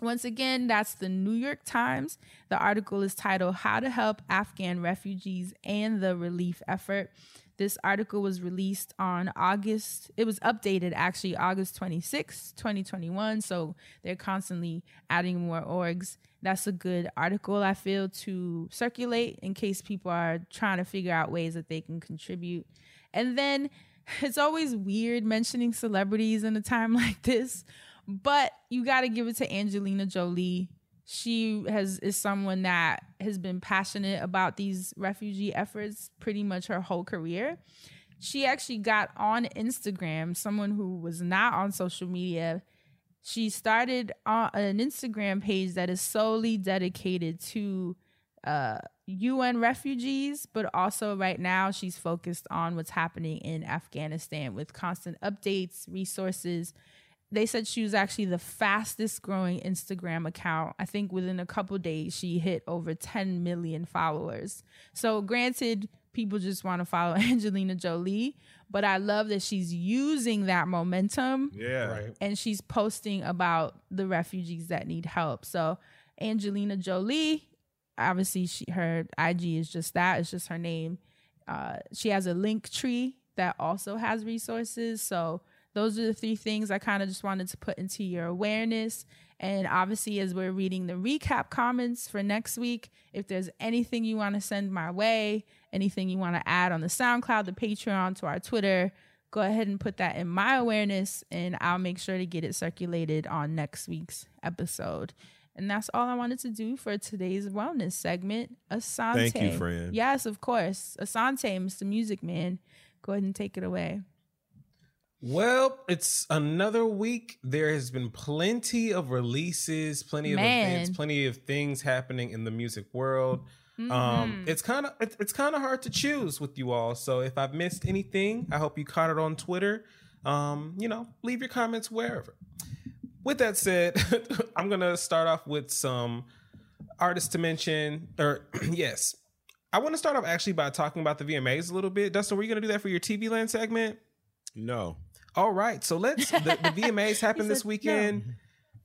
once again, that's the New York Times. The article is titled How to Help Afghan Refugees and the Relief Effort. This article was released on August, it was updated actually August 26, 2021. So they're constantly adding more orgs. That's a good article, I feel, to circulate in case people are trying to figure out ways that they can contribute. And then it's always weird mentioning celebrities in a time like this, but you got to give it to Angelina Jolie. She has is someone that has been passionate about these refugee efforts pretty much her whole career. She actually got on Instagram, someone who was not on social media. She started on an Instagram page that is solely dedicated to uh, UN refugees, but also right now she's focused on what's happening in Afghanistan with constant updates, resources. They said she was actually the fastest growing Instagram account. I think within a couple days she hit over 10 million followers. So, granted, people just want to follow Angelina Jolie, but I love that she's using that momentum Yeah. Right. and she's posting about the refugees that need help. So Angelina Jolie, obviously she her IG is just that, it's just her name. Uh, she has a link tree that also has resources. So those are the three things I kind of just wanted to put into your awareness. And obviously, as we're reading the recap comments for next week, if there's anything you want to send my way, anything you want to add on the SoundCloud, the Patreon, to our Twitter, go ahead and put that in my awareness, and I'll make sure to get it circulated on next week's episode. And that's all I wanted to do for today's wellness segment. Asante. Thank you, friend. Yes, of course. Asante, Mr. Music Man. Go ahead and take it away. Well, it's another week. There has been plenty of releases, plenty of Man. events, plenty of things happening in the music world. Um, Mhm. it's kind of it, it's kind of hard to choose with you all. So if I've missed anything, I hope you caught it on Twitter. Um, you know, leave your comments wherever. With that said, I'm gonna start off with some artists to mention. Or yes, I want to start off actually by talking about the VMAs a little bit. Dustin, were you gonna do that for your TV Land segment? No. All right, so let's. The, the VMAs happened this said, weekend.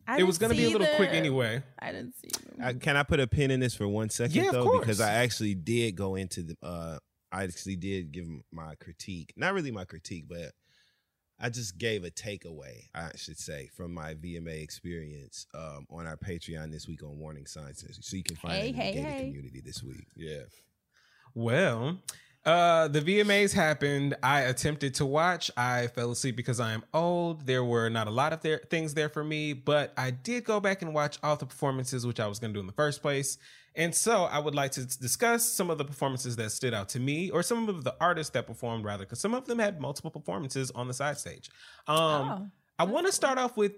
I It was going to be a see little quick anyway. I didn't see them. I, can I put a pin in this for one second Yeah, of though? Because. I actually did go into the. Uh, I actually did give my critique. Not really my critique, but I just gave a takeaway. I should say from my VMA experience um, on our Patreon this week on Warning Signs, so you can find Hey, it in the hey, gated hey. community this week. Yeah. Well, uh, the VMAs happened. I attempted to watch. I fell asleep because I am old. There were not a lot of there, things there for me, but I did go back and watch all the performances, which I was going to do in the first place. And so I would like to discuss some of the performances that stood out to me, or some of the artists that performed, rather, because some of them had multiple performances on the side stage. Um, Oh, I want to start off with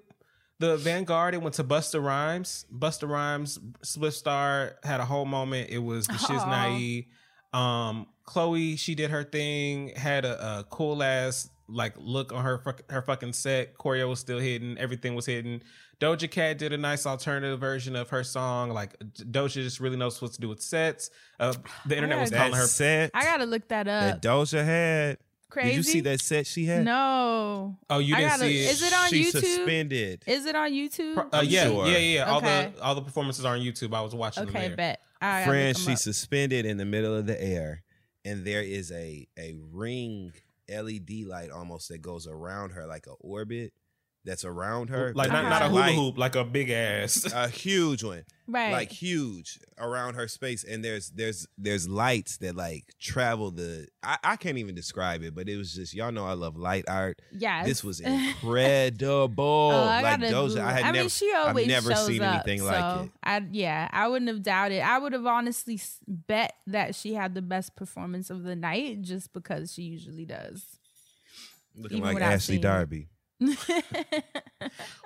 the Vanguard. It went to Busta Rhymes. Busta Rhymes, Spliff Star had a whole moment. It was the Shiz Aw. Naive. Um, Chloe, she did her thing. Had a, a cool ass like look on her her fucking set. Choreo was still hidden. Everything was hidden. Doja Cat did a nice alternative version of her song. Like Doja just really knows what to do with sets. Uh, the internet was calling her. set I gotta look that that up. Doja had. Crazy. Did you see that set she had? No. Oh, you didn't gotta- see it. Is it on she YouTube? suspended. Is it on YouTube? Uh, yeah, sure. yeah, yeah, yeah. All the all the performances are on YouTube. I was watching them okay, there. bet. Right, I'll friend, look 'em she up. suspended in the middle of the air, and there is a a ring LED light almost that goes around her like a orbit that's around her, Like not, not a hula light- hoop, like a big ass. a huge one, right. like huge around her space, and there's there's there's lights that like travel the. I, I can't even describe it, but it was just y'all know I love light art. yes. This was incredible. Oh, I like gotta Doja, Google- I had I never, mean, she always I've never shows seen up, anything like it. I yeah, I wouldn't have doubted. I would have honestly bet that she had the best performance of the night, just because she usually does. Looking even like Ashley. Darby.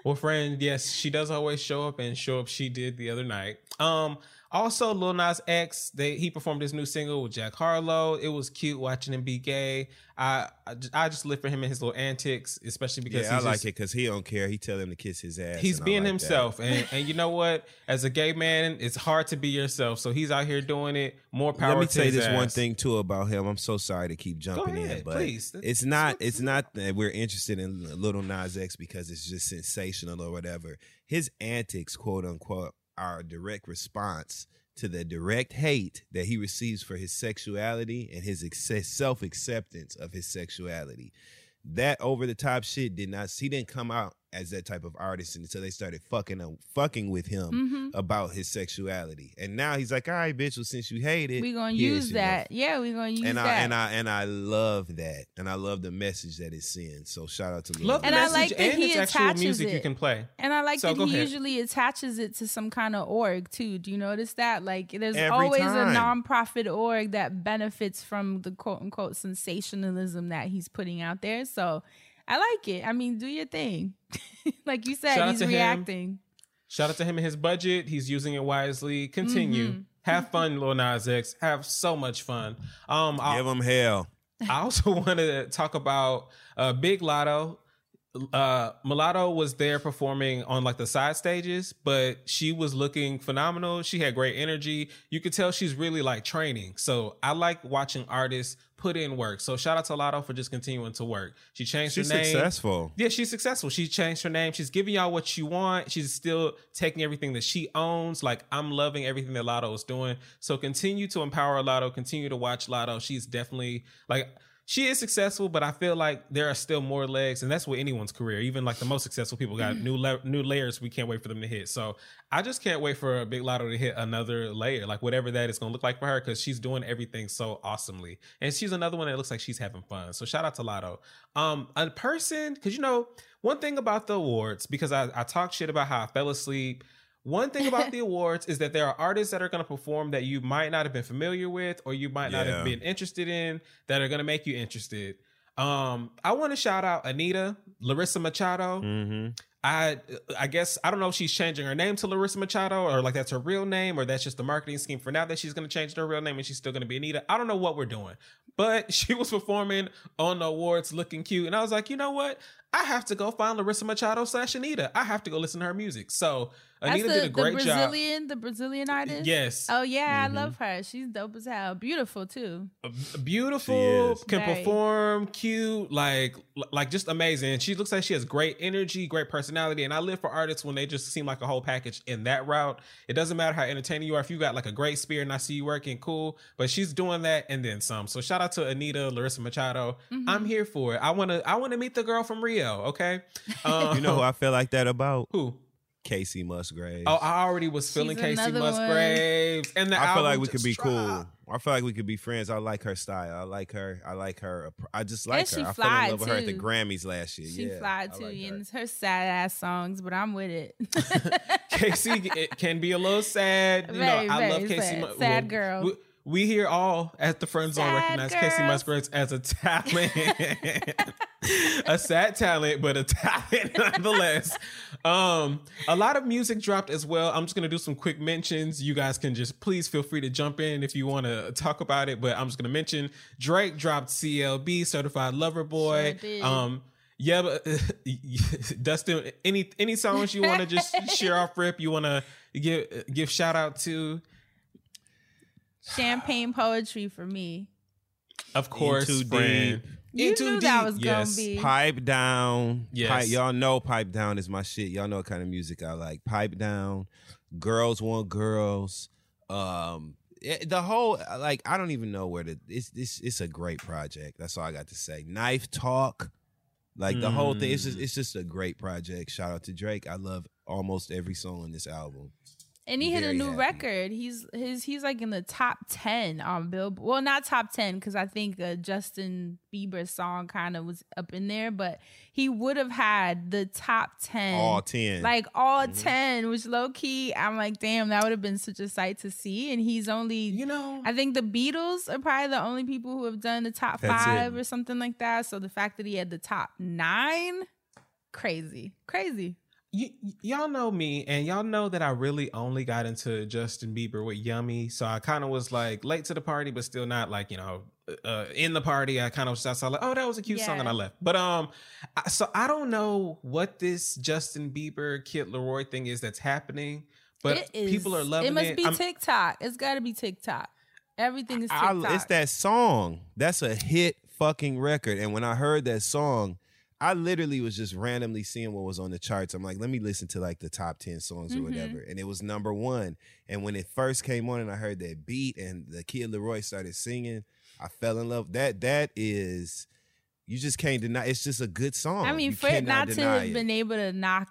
Well, friend, yes, she does always show up and show up. She did the other night. Um, also Lil Nas X, they he performed his new single with Jack Harlow. It was cute watching him be gay. I I, I just live for him and his little antics, especially because Yeah, I like just- it because he don't care. He tell them to kiss his ass. He's being like himself, and and you know what? As a gay man, it's hard to be yourself. So he's out here doing it. More power. Let me say his this one thing too about him. I'm so sorry to keep jumping ahead, in, but please. It's not. It's not that we're interested in Little Nas X because it's just sensational or whatever. His antics, quote unquote, a direct response to the direct hate that he receives for his sexuality and his self acceptance of his sexuality. That over the top shit did not. He didn't come out as that type of artist until they started fucking uh, fucking with him Mhm. about his sexuality. And now he's like, all right, bitch. Well, since you hate it, we're gonna use your that. Yeah, we're gonna use and that. I and I and I love that, and I love the message that it sends. So shout out to Lil Love the And I Nas. message, like that and he it's attaches music you it. can play. And I like So that he ahead. usually attaches it to some kind of org too. Do you notice that? Like there's Every always time. a nonprofit org that benefits from the quote unquote sensationalism that he's putting out there. So I like it. I mean, do your thing. like you said, Shout he's to him. reacting. Shout out to him and his budget. He's using it wisely. Continue. Mhm. Have fun, Lil Nas X. Have so much fun. Um, I, Give him hell. I also wanted to talk about uh, Big Latto. Uh, Mulatto was there performing on like the side stages, but she was looking phenomenal. She had great energy. You could tell she's really like training. So I like watching artists put in work. So shout out to Latto for just continuing to work. She changed She's her name. successful. Yeah, she's successful. She changed her name. She's giving y'all what you want. She's still taking everything that she owns. Like I'm loving everything that Latto is doing. So continue to empower Latto. Continue to watch Latto. She's definitely like she is successful, but I feel like there are still more legs, and that's with anyone's career. Even like the most successful people got new la- new layers. We can't wait for them to hit. So I just can't wait for a Big Latto to hit another layer, like whatever that is going to look like for her, because she's doing everything so awesomely, and she's another one that looks like she's having fun. So shout out to Latto. Um, a person, because you know one thing about the awards, because I I talk shit about how I fell asleep one thing about the awards is that there are artists that are going to perform that you might not have been familiar with or you might not Yeah. have been interested in that are going to make you interested. Um, I want to shout out Anitta, Larissa Machado. Mm-hmm. I I guess I don't know if she's changing her name to Larissa Machado or like that's her real name or that's just the marketing scheme for now that she's going to change her real name and she's still going to be Anitta. I don't know what we're doing, but she was performing on the awards looking cute, and I was like, you know what? I have to go find Larissa Machado slash Anitta. I have to go listen to her music. So Anitta That's did the, a great the job. Brazilian, the Brazilian artist. Yes. Oh yeah, Mhm. I love her. She's dope as hell. Beautiful too. beautiful, She is. can Right. perform, cute, like like just amazing. She looks like she has great energy, great personality. And I live for artists when they just seem like a whole package in that route. It doesn't matter how entertaining you are. If you got like a great spirit and I see you working, cool. But she's doing that and then some. So shout out to Anitta, Larissa Machado. Mm-hmm. I'm here for it. I wanna I wanna meet the girl from Rio. Okay. Um, You know who I feel like that about? who? Kacey Musgraves. Oh, I already was feeling She's Kacey another one. Musgraves, and the I feel like we could just be dropped. cool. I feel like we could be friends. I like her style. I like her. I like her. I just like And her. she I fell fly, in love with her at the too. Grammys last year. She yeah, fly I too, like her. and it's her sad ass songs, but I'm with it. Kacey it can be a little sad. You Very, know, I love very Kacey. sad. Mu- Sad girl. We, we here all at the friend zone recognize Kacey girls. Musgraves as a talent, a sad talent, but a talent nonetheless. Um, a lot of music dropped as well. I'm just gonna do some quick mentions. You guys can just please feel free to jump in if you want to talk about it. But I'm just gonna mention Drake dropped CLB, Certified Lover Boy. Sure um, yeah, but Dustin, any any songs you want to just share off rip? You want to give give shout out to? Champagne poetry for me. Of course, Too friend. Deep. You Into knew that Deep, was gonna be. Pipe down. Yes. Pipe, y'all know pipe down is my shit. Y'all know what kind of music I like. Pipe down. Girls want girls. Um it- the whole like I don't even know where to it's it's it's a great project. That's all I got to say. Knife talk. Like the whole thing, it's just it's just a great project. Shout out to Drake. I love almost every song on this album. And he hit a new happy. record. He's his he's like in the top ten on Billboard. Well, not top ten because I think uh, Justin Bieber's song kind of was up in there, but he would have had the top ten, All 10. like all Mhm. ten. Which low key, I'm like, damn, that would have been such a sight to see. And he's only, You know, I think the Beatles are probably the only people who have done the top five it. or something like that. So the fact that he had the top nine, crazy, crazy. Y- y- y'all know me, and y'all know that I really only got into Justin Bieber with Yummy. So I kind of was like late to the party, but still not like you know uh, in the party. I kind of just saw like, oh, that was a cute song, and I left. But um, I, so I don't know what this Justin Bieber Kid Laroi thing is that's happening, but It is- people are loving it. It must be I'm- TikTok. It's got to be TikTok. Everything is I- TikTok. it's that song. That's a hit fucking record. And when I heard that song, I literally was just randomly seeing what was on the charts. I'm like, let me listen to like the top 10 songs or Mhm. whatever. And it was number one. And when it first came on and I heard that beat and the kid Laroi started singing, I fell in love. That that is you just can't deny it's just a good song. I mean, You for it not to have been able to knock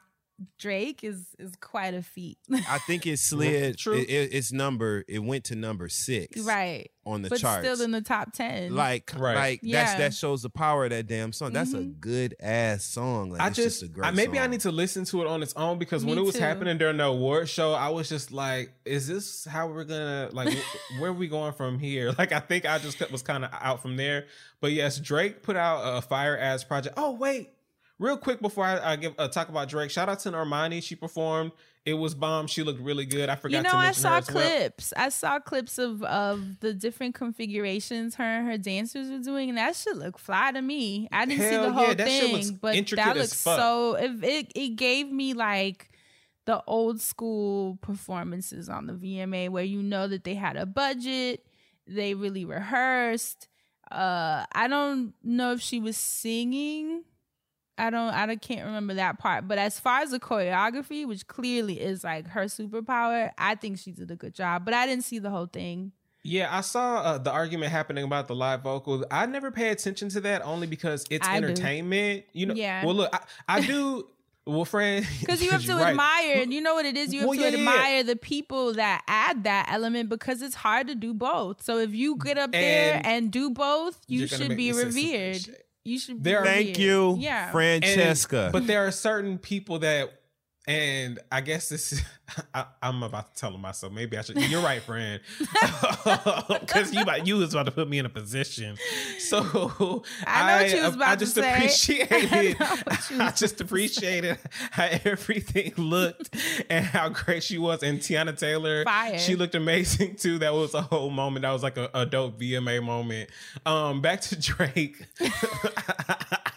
Drake is is quite a feat. I think it slid. True. It, it- its number. It went to number six, right. on the but charts. still in the top 10. like Right. like that's Yeah. that shows the power of that damn song. That's a Mhm. good ass song. Like I it's just, just, a great I, maybe I need to listen to it on its own because when it was too. happening during the award show, I was just like, "Is this how we're gonna like? where are we going from here?" Like, I think I just was kind of out from there. But yes, Drake put out a fire ass project. Oh wait, real quick before I, I give uh, talk about Drake, shout out to Normani. She performed. It was bomb. She looked really good. I forgot to mention. you know, I saw as well. clips. I saw clips of of the different configurations her and her dancers were doing, and that should look fly to me. I didn't see the whole yeah, that shit looks thing, but that looks so. It, it it gave me like the old school performances on the VMA, where you know that they had a budget, they really rehearsed. Uh, I don't know if she was singing. I don't I don't- can't remember that part. But as far as the choreography, which clearly is like her superpower, I think she did a good job. But I didn't see the whole thing. Yeah, I saw uh, the argument happening about the live vocals. I never pay attention to that only because it's I do. entertainment. You know. Yeah. Well, look, I, I do. Well, friend, Because you have to right. admire, and you know what it is. You have Well, to yeah, yeah, yeah. admire the people that add that element because it's hard to do both. So if you get up there And and do both, you should be revered. Shit. You should. There are- Thank revered. you, Yeah. And- Francesca. but there are certain people that and I guess this is, I, I'm about to tell myself. Maybe I should. You're right, friend. Because you, about- you was about to put me in a position. So I know what you was about I to just say. appreciated. I I, just appreciated how everything looked and how great she was. And Teyana Taylor, Fire. she looked amazing too. That was a whole moment. That was like a, a dope VMA moment. Um, back to Drake.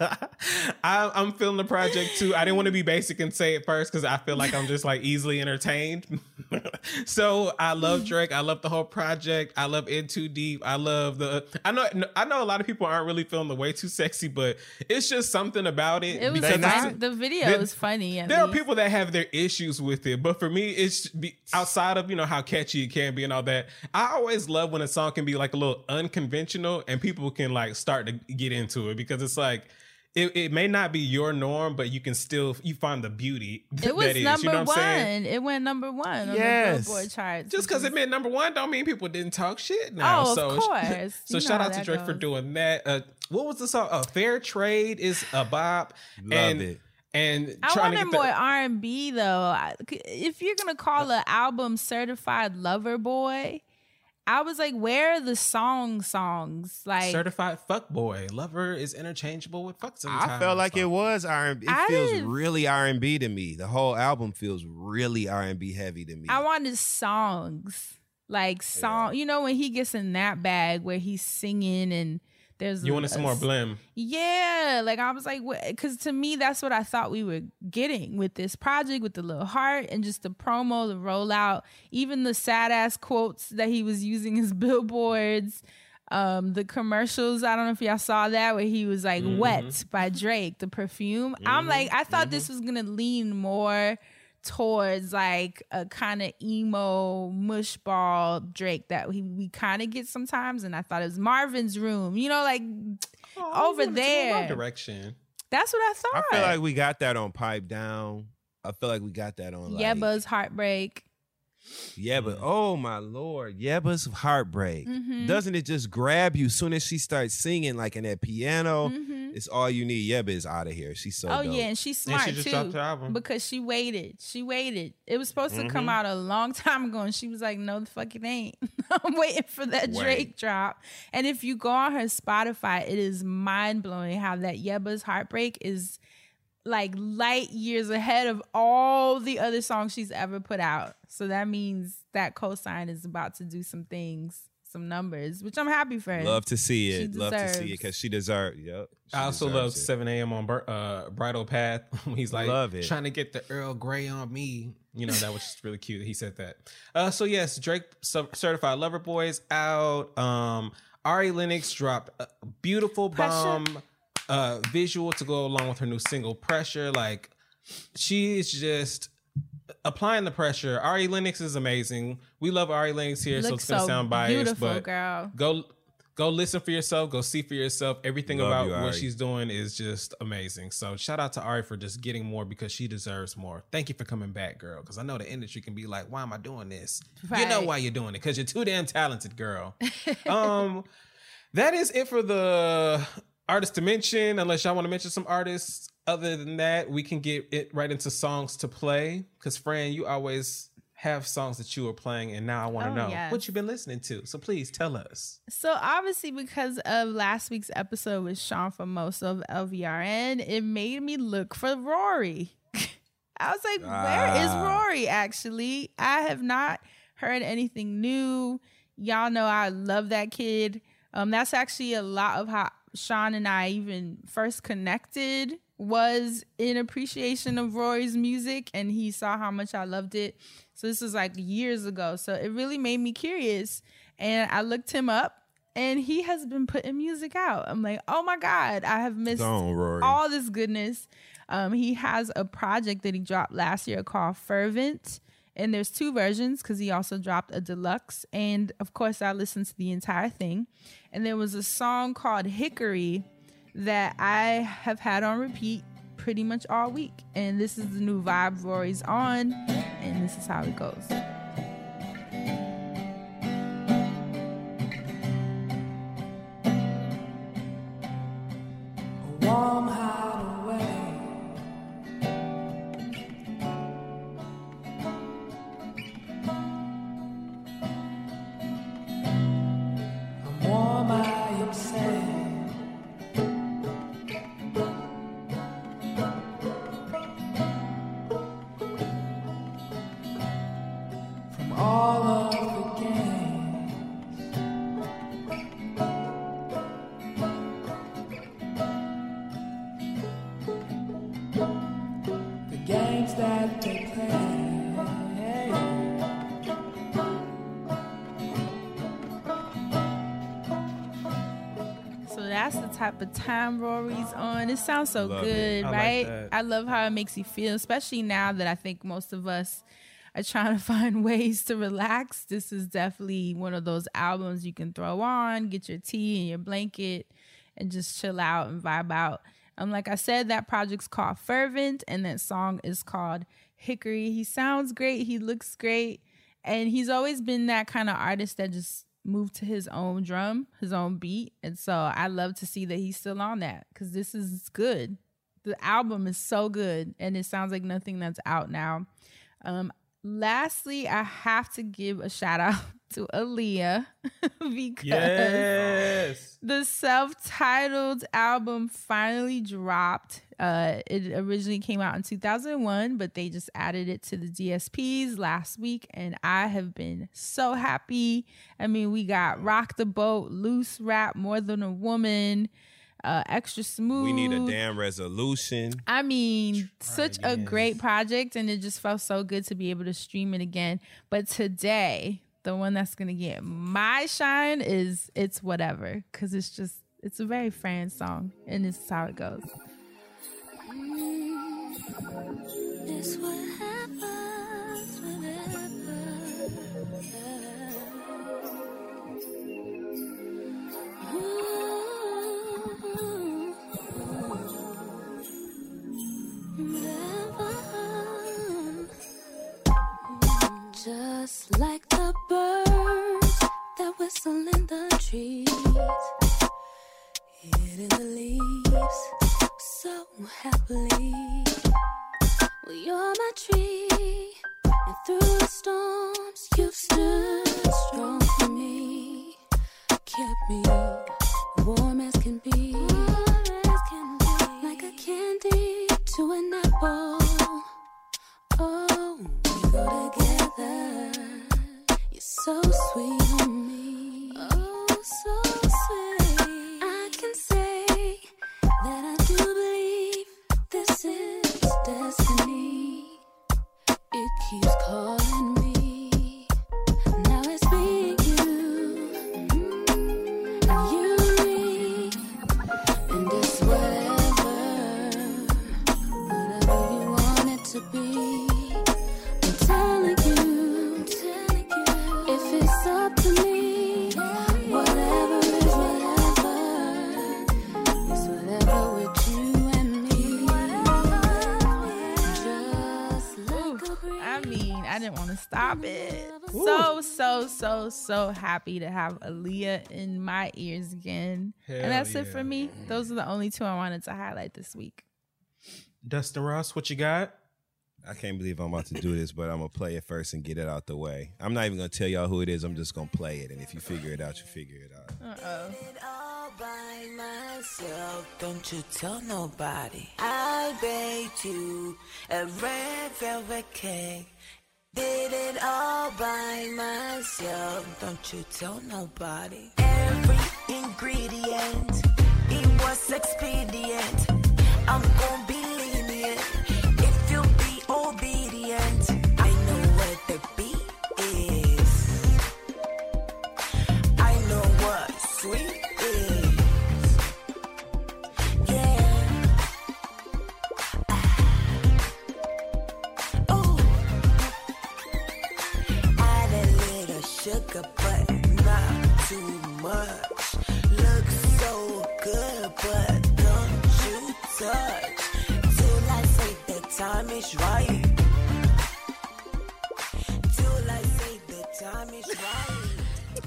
I, I'm feeling the project too. I didn't want to be basic and say it first because I feel like I'm just like easily entertained. so I love Drake. I love the whole project. I love In Too Deep. I love the. I know. I know a lot of people aren't really feeling the way too sexy, but it's just something about it. It was fun. the video was funny. there are people that have their issues with it, but for me, it's be, outside of you know how catchy it can be and all that. I always love when a song can be like a little unconventional and people can like start to get into it because it's like. It, it may not be your norm, but you can still you find the beauty It was that is. number you know what I'm saying? one. It went number one on Yes. the Billboard charts. Just because it which is- meant number one, don't mean people didn't talk shit now. Oh, of so, course. So You shout out to that Drake for doing that. Uh, what was the song? Uh, Fair Trade is a bop. Love and, it. And I trying to wanted get more the, R and B though. If you're gonna call an album "Certified Lover Boy," I was like, where are the song songs? Like, certified fuck boy. Lover is interchangeable with fuck sometimes. I felt like it was R and B. It I feels didn't- really R and B to me. The whole album feels really R and B heavy to me. I wanted songs, like song. You know, when he gets in that bag where he's singing and there's You a- wanted some more blim. Yeah, like I was like, because to me, that's what I thought we were getting with this project, with the little heart and just the promo, the rollout, even the sad ass quotes that he was using his billboards, um, the commercials. I don't know if y'all saw that where he was like mm-hmm. "Wet" by Drake, the perfume. I'm mm-hmm. like, I thought this mm-hmm. was gonna lean more towards like a kind of emo mushball Drake that we, we kind of get sometimes, and I thought it was Marvin's Room, you know, like Oh, over you wanted to go in my there. direction. That's what I thought. I feel like we got that on Pipe Down. I feel like we got that on like yeah, Buzz Heartbreak. Yeah, but oh my lord, Yebba's heartbreak. Mhm. Doesn't it just grab you as soon as she starts singing like in that piano? Mhm. It's all you need. Yebba is out of here. She's so oh dope. yeah, and she's And smart she just too dropped her album. because she waited. She waited. It was supposed to come Mhm. out a long time ago, and she was like, "No, the fuck it ain't. I'm waiting for that Wait. Drake drop." And if you go on her Spotify, it is mind blowing how that Yebba's Heartbreak is like light years ahead of all the other songs she's ever put out. So that means that cosign is about to do some things, some numbers, which I'm happy for her. Love to see She it. Love to see it because she deserves. Yep. she I also love it. 7 a.m. on uh, Bridle Path. He's like Love it. trying to get the Earl Grey on me. You know, that was just really cute. He said that. Uh, so, yes, Drake Certified Lover Boys out. Um, Ari Lennox dropped a beautiful Pressure. bomb uh, visual to go along with her new single, Pressure. Like, she is just applying the pressure. Ari Lennox is amazing. We love Ari Lennox here, so it's going to so sound biased. beautiful, but girl. go go listen for yourself go see for yourself everything Love about you, what Ari. she's doing is just amazing so shout out to ari for just getting more because she deserves more thank you for coming back girl because i know the industry can be like why am i doing this you know why you're doing it because you're too damn talented girl um that is it for the artist to mention unless y'all want to mention some artists other than that we can get it right into songs to play because fran you always have songs that you are playing and now i want to Oh, know yes. what you've been listening to so please tell us So obviously, because of last week's episode with Sean Famoso of LVRN, it made me look for Rory. I was like, where is Ah. Rory? Actually, I have not heard anything new. Y'all know I love that kid. Um, that's actually a lot of how Sean and I even first connected was in appreciation of Rory's music, and he saw how much I loved it. So this was like years ago. So it really made me curious, and I looked him up, and he has been putting music out. I'm like, oh my god, I have missed on, all this goodness. Um, he has a project that he dropped last year called Fervent. And there's two versions because he also dropped a deluxe. And of course, I listened to the entire thing. And there was a song called Hickory that I have had on repeat pretty much all week. And this is the new vibe Rory's on. And this is how it goes. warm of time Rory's on. It sounds so Love good, I right? that. I love how it makes you feel, especially now that I think most of us are trying to find ways to relax. This is definitely one of those albums you can throw on, get your tea and your blanket, and just chill out and vibe out. Um, like I said, that project's called Fervent, and that song is called Hickory. He sounds great. He looks great, and he's always been that kind of artist that just moved to his own drum, his own beat, and so I love to see that he's still on that because this is good. The album is so good, and it sounds like nothing that's out now. Um, lastly, I have to give a shout out to Aaliyah because Yes. the self-titled album finally dropped. Uh, it originally came out in 2001, but they just added it to the DSPs last week, and I have been so happy. I mean, we got "Rock the Boat," "Loose Rap," "More Than a Woman," uh, "Extra Smooth." We need a damn resolution. I mean, such a great project, and it just felt so good to be able to stream it again. But today, the one that's gonna get my shine is "It's Whatever" because it's just it's a very Fran song, and this is how it goes. It's what Just like the birds that whistle in the trees, hid in the leaves, so happily. Well, you're my tree, and through the storms, you've stood strong for me, kept me warm as can be, like a candy to an apple. Oh, we go together. You're so sweet on me. Oh, so so, so happy to have Aaliyah in my ears again. Hell and that's it for me. Those are the only two I wanted to highlight this week. Dustin Ross, what you got? I can't believe I'm about to do this, but I'm gonna play it first and get it out the way. I'm not even gonna tell y'all who it is. I'm just gonna play it, and if you figure it out, you figure it out. Uh-oh. all by myself. Don't you tell nobody. I baked you a red velvet cake. Did it all by myself. Don't you tell nobody. Every ingredient, it was expedient. I'm gonna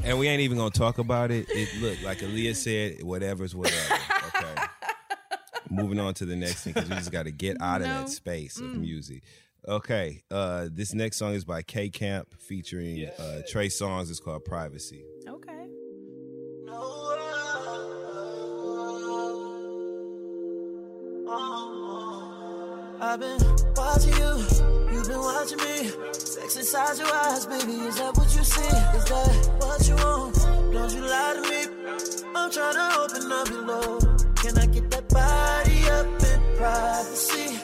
And we ain't even gonna talk about it. It look like Aaliyah said, whatever's whatever. Okay. Moving on to the next thing because we just got to get out of that space of music. Okay, uh, this next song is by K Camp featuring uh, Trey Songz. It's called Privacy. Okay. I've been watching you, you've been watching me. Sex inside your eyes, baby, is that what you see? Is that what you want? Don't you lie to me. I'm trying to open up your door. Can I get that body up in privacy?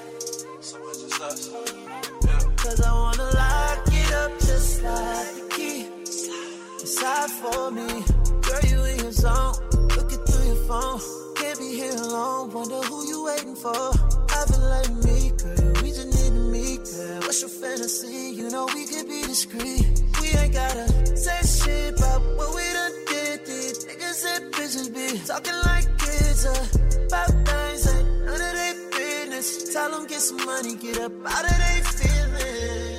Cause I wanna lock it up just like the key. Inside for me. Girl, you in your zone. Looking through your phone. Can't be here alone. Wonder who you waiting for? I feel like me, What's your fantasy? You know we could be discreet. We ain't gotta say shit about what we done did. These niggas and bitches be talking like kids uh, about things ain't none of their business. Tell them get some money, get up out of their feelings.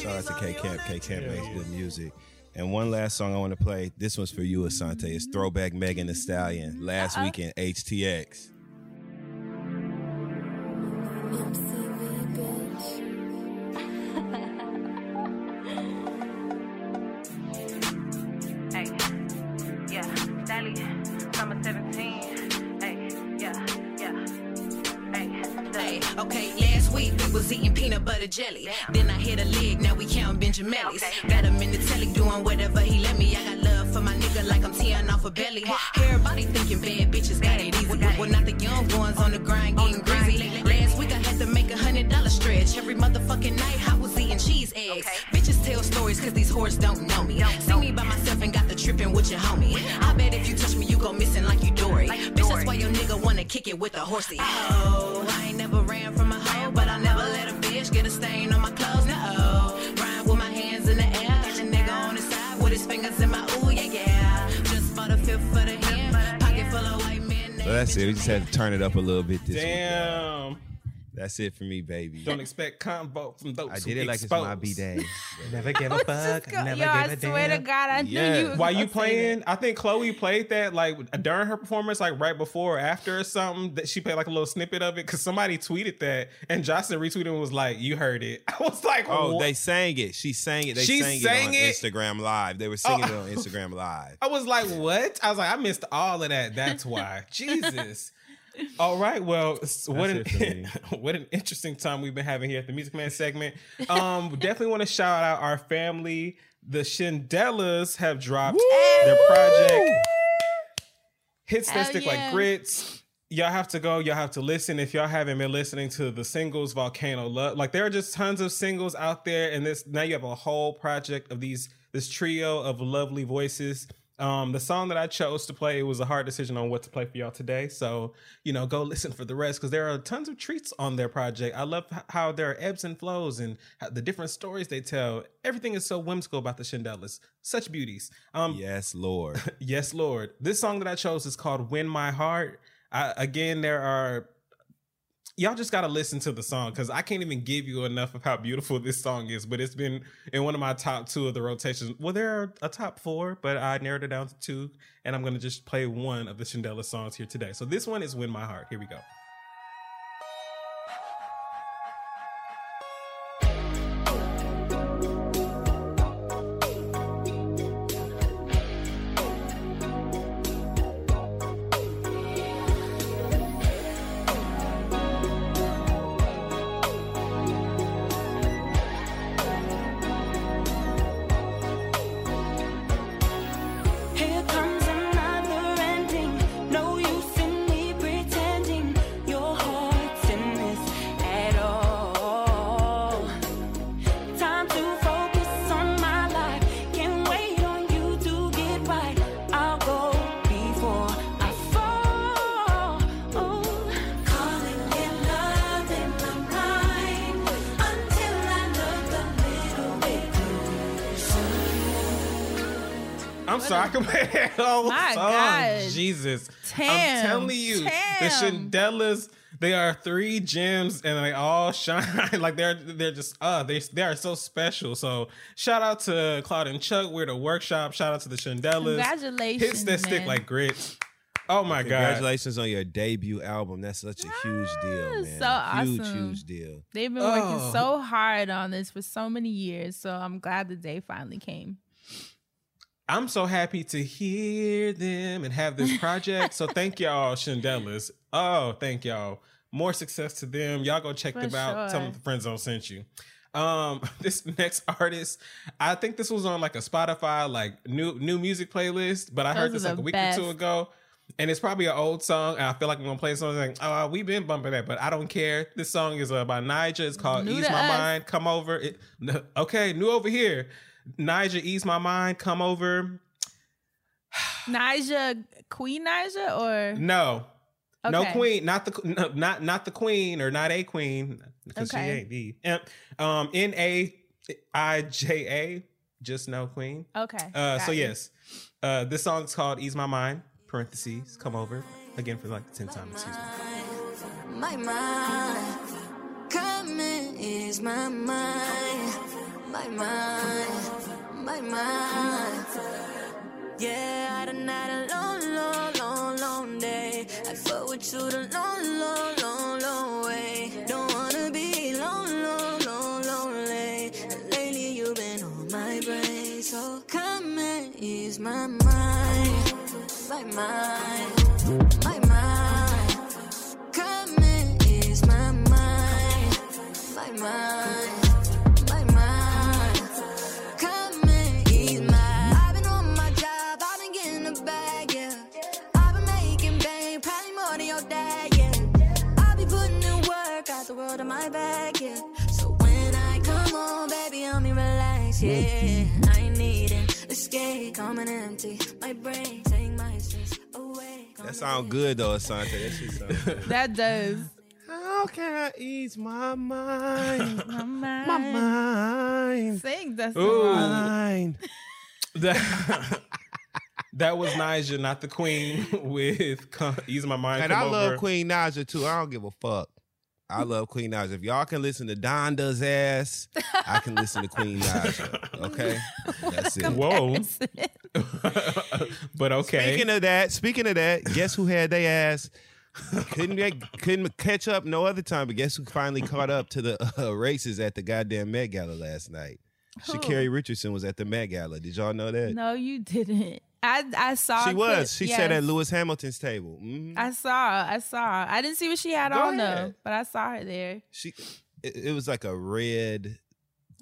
Shout out to K Camp. K Camp makes good music. And one last song I want to play. This one's for you, Asante. It's Throwback Megan Thee Stallion. Last Uh-uh. weekend, HTX. Jelly. Then I hit a leg, now we count Benjamins. Got him in the telly doing whatever he let me. I got love for my nigga like I'm tearing off a belly. Everybody thinking bad bitches got it easy. Well, not the young ones on the grind getting greasy. Last week I had to make a hundred dollar stretch. Every motherfucking night I was eating cheese eggs. Bitches tell stories cause these whores don't know me. Don't See me by myself and got the tripping with your homie. I bet if you touch me, you go missing like you Dory. Bitch, that's why your nigga wanna kick it with a horsey. Oh, stain on my clothes. No, rhyme with my hands in the air. Got your nigga on the side with his fingers in my ooh, yeah, yeah. Just for the fifth for the hand. Pocket full of white men. So that's it. We just had to turn it up a little bit this week. Damn. That's it for me, baby. Don't expect convo from those. I did it like it's my expose. B day. Never give a fuck. Go- Never Yo, give I a swear to damn. God, I Yeah. knew you. While you playing, I think Chloe played that like during her performance, like right before or after or something. That she played like a little snippet of it because somebody tweeted that and Jocelyn retweeted and was like, "You heard it." I was like, Oh, what? they sang it. She sang it. They She sang, sang it on it? Instagram Live. They were singing Oh. it on oh. Instagram Live. I was like, what? I was like, I missed all of that. That's why. Jesus. All right. Well, what That's an what an interesting time we've been having here at the Music Man segment. Um, definitely want to shout out our family. The Shindellas have dropped their project. Hits that stick yeah. like grits. Y'all have to go. Y'all have to listen. If y'all haven't been listening to the singles, Volcano Love, like there are just tons of singles out there, and this now you have a whole project of these this trio of lovely voices. Um, the song that I chose to play was a hard decision on what to play for y'all today. So you know, go listen for the rest because there are tons of treats on their project. I love how there are ebbs and flows and how the different stories they tell. Everything is so whimsical about the Shindellas. Such beauties. Um, Yes, Lord. Yes, Lord. This song that I chose is called Win My Heart. I, again, there are, y'all just got to listen to the song because I can't even give you enough of how beautiful this song is, but it's been in one of my top two of the rotations. Well, there are a top four, but I narrowed it down to two, and I'm to just play one of the Shindella songs here today. So this one is Win My Heart. Here we go. The Tam. Shindellas, they are three gems and they all shine. like they're they're just uh they they are so special. So shout out to Claude and Chuck. We're the workshop. Shout out to the Shindellas. Congratulations, Hits that stick like grits. Oh my god. Congratulations on your debut album. That's such a huge deal, man. so Huge, awesome. huge deal. They've been working Oh. so hard on this for so many years. So I'm glad the day finally came. I'm so happy to hear them and have this project. so thank y'all, Shindellas. Oh, thank y'all. More success to them. Y'all go check For them out. Tell them sure. the friend zone sent you. Um, this next artist, I think this was on like a Spotify like new new music playlist, but I heard this like a week or two ago. And it's probably an old song, and I feel like I'm gonna play something like, oh, we've been bumping that, but I don't care. This song is uh, by Nija. It's called New "Ease My us. Mind." Come over. It, okay, new over here. Nija, ease my mind. Come over. Nija, Queen Naija, or No, No queen, not the no, not not the queen or not a queen because Okay. she ain't the um N A I J A. Just no queen. Okay. Uh, so got it. yes, uh, this is called "Ease My Mind." Parentheses. Come over again for like the tenth time. Excuse me. My mind, come and ease my mind. My mind, my mind. Yeah, I done had a long, long, long, long day. I fuck with you the long, long, long, long way. Don't wanna be long, long, long, lonely. And lately you've been on my brain. So come and ease my mind. My mind, my mind. Come and ease my mind. My mind, my bag, yeah. So when I come home, baby, I'm me relax, yeah. Mm-hmm. I ain't needing escape, coming empty. My brain, take my stress away. That sound good though, Asante. That shit sound good. That does. How can I ease my mind? My mind. My mind. Sing that's Ooh. Mind. That, that was Nija, not the queen, with come, "Ease My Mind." And Come I over. love Queen Naija too. I don't give a fuck. I love Queen Naija. If y'all can listen to Donda's ass, I can listen to Queen Naija. Okay, that's it. Whoa. but okay. Speaking of that, speaking of that, guess who had their ass? Couldn't get, couldn't catch up no other time, but guess who finally caught up to the uh, races at the goddamn Met Gala last night? Who? Sha'Carri Richardson was at the Met Gala. Did y'all know that? No, you didn't. I I saw. she was. clip. She Yes. sat at Lewis Hamilton's table. Mhm. I saw. I saw. I didn't see what she had Go on though, but I saw her there. She, it, it was like a red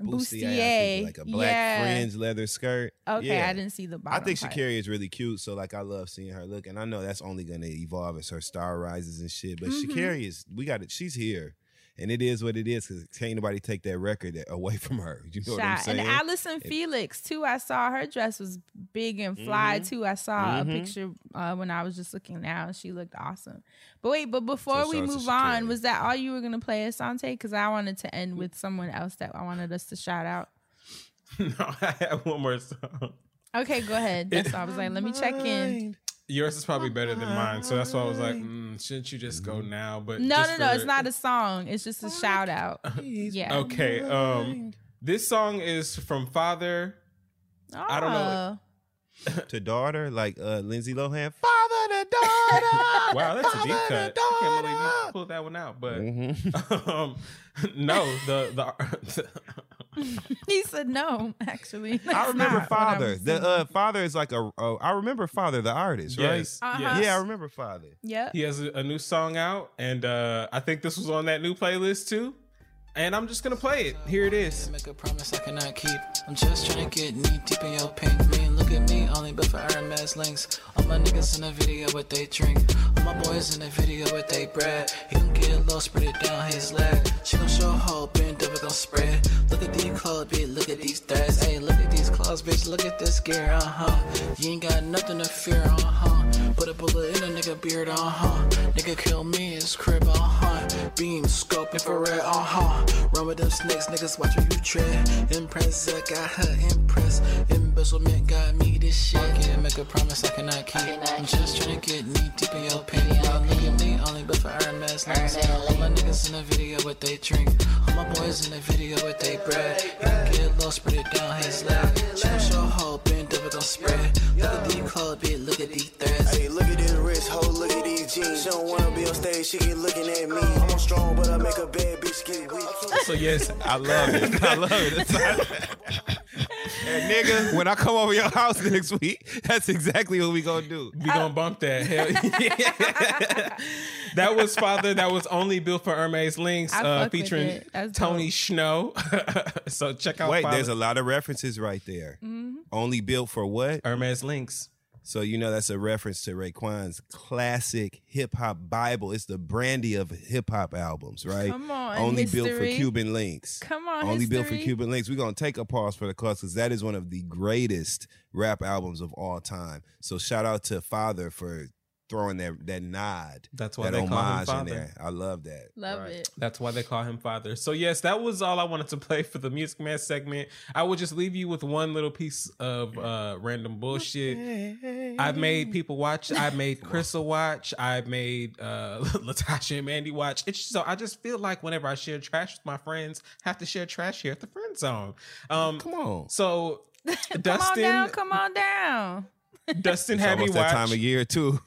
bustier, Bustier, like a black yeah. fringe leather skirt. Okay, Yeah. I didn't see the bottom. I think part. Sha'Carri is really cute, so like I love seeing her look, and I know that's only gonna evolve as her star rises and shit. But Mhm. Sha'Carri is, we got it. She's here, and it is what it is because can't nobody take that record away from her. You know what I'm Shot. saying? And Allyson Felix too. I saw her dress was big and fly Mhm. too. I saw Mhm. a picture uh, when I was just looking now. She looked awesome. But wait, but before So we shout out to move on, was that all you were gonna play, Asante? Because I wanted to end with someone else that I wanted us to shout out. no, I have one more song. Okay, go ahead. That's all I was like. Let me check in. Yours is probably better than mine, so that's why I was like, mm, shouldn't you just Mm-hmm. go now? But No, no, no. It's not a song. It's just a shout out. Yeah. Okay. Um, this song is from Father. I don't know. Oh. to daughter, like uh, Lindsay Lohan, father to daughter. Wow, that's a deep cut. I can't believe you pulled that one out. But mm-hmm. um, no, the the he said no. Actually, I remember not what I Father. The uh, Father is like a. Uh, I remember Father, the artist, right? Uh-huh. Yeah, I remember Father. Yeah. He has a, a new song out, and uh, I think this was on that new playlist too. And I'm just gonna play it. Here it is. Make a promise I cannot keep. I'm just trying to get knee deep in your pink. Look at me, only built for Hermes links. All my niggas in the video they drink. All my boys in the video they bread. He get low, spread it down his leg. She gon' show hope, bend over gon' spread. Look at these clothes, bitch. Look at these threads. Hey, look at these bitch. Look at this gear, uh huh. You ain't got nothing to fear, uh huh. Put a bullet in a nigga beard, uh huh. Nigga kill me his crib, uh. Beam scope infrared, uh huh. Run with them snakes, niggas watch where you tread. Impress, I got her impressed. Embezzlement got me this shit. I can't make a promise I cannot keep. I'm just trying to get knee deep in your penny. Y'all look at me, only but for Hermes links. All my niggas in the video what they drink. All my boys in the video what they bread. He can get low, spread it down his leg. Gon' show hope, bend over gon' spread. Look at these clothes, bitch, look at these threads. Hey, look at this wrist, ho, look at these jeans. She don't wanna be on stage, she keep looking at me. I'm strong, but I make a bad bitch get weak. So yes, I love it. I love it. It's- and nigga, when I come over your house next week, that's exactly what we gonna do. we gonna bump that. Hell yeah. that was Father. That was only built for Hermes Links, I uh, fuck with featuring it. That's Tony Shhnow. so check out. Wait, Father. there's a lot of references right there. Mm-hmm. Only built for what? Hermes Links. So you know that's a reference to Raekwon's classic hip hop Bible. It's the brandy of hip hop albums, right? Come on, Only built for. Cuban links. Come on, Only built for. Cuban links. We're gonna take a pause for the cause because that is one of the greatest rap albums of all time. So shout out to Father for throwing that that nod. That's why that they call him homage in father. there. I love that. Love it. That's why they call him father. So yes, that was all I wanted to play for the Music Man segment. I will just leave you with one little piece of uh, random bullshit. I've made people watch. I've made Crystal watch. I've made uh, Latasha and Mandy watch. It's so I just feel like whenever I share trash with my friends, I have to share trash here at the friend zone. Um, Come on. So Come Dustin, on down. Come on down. Dustin had me almost watch. that time of year too.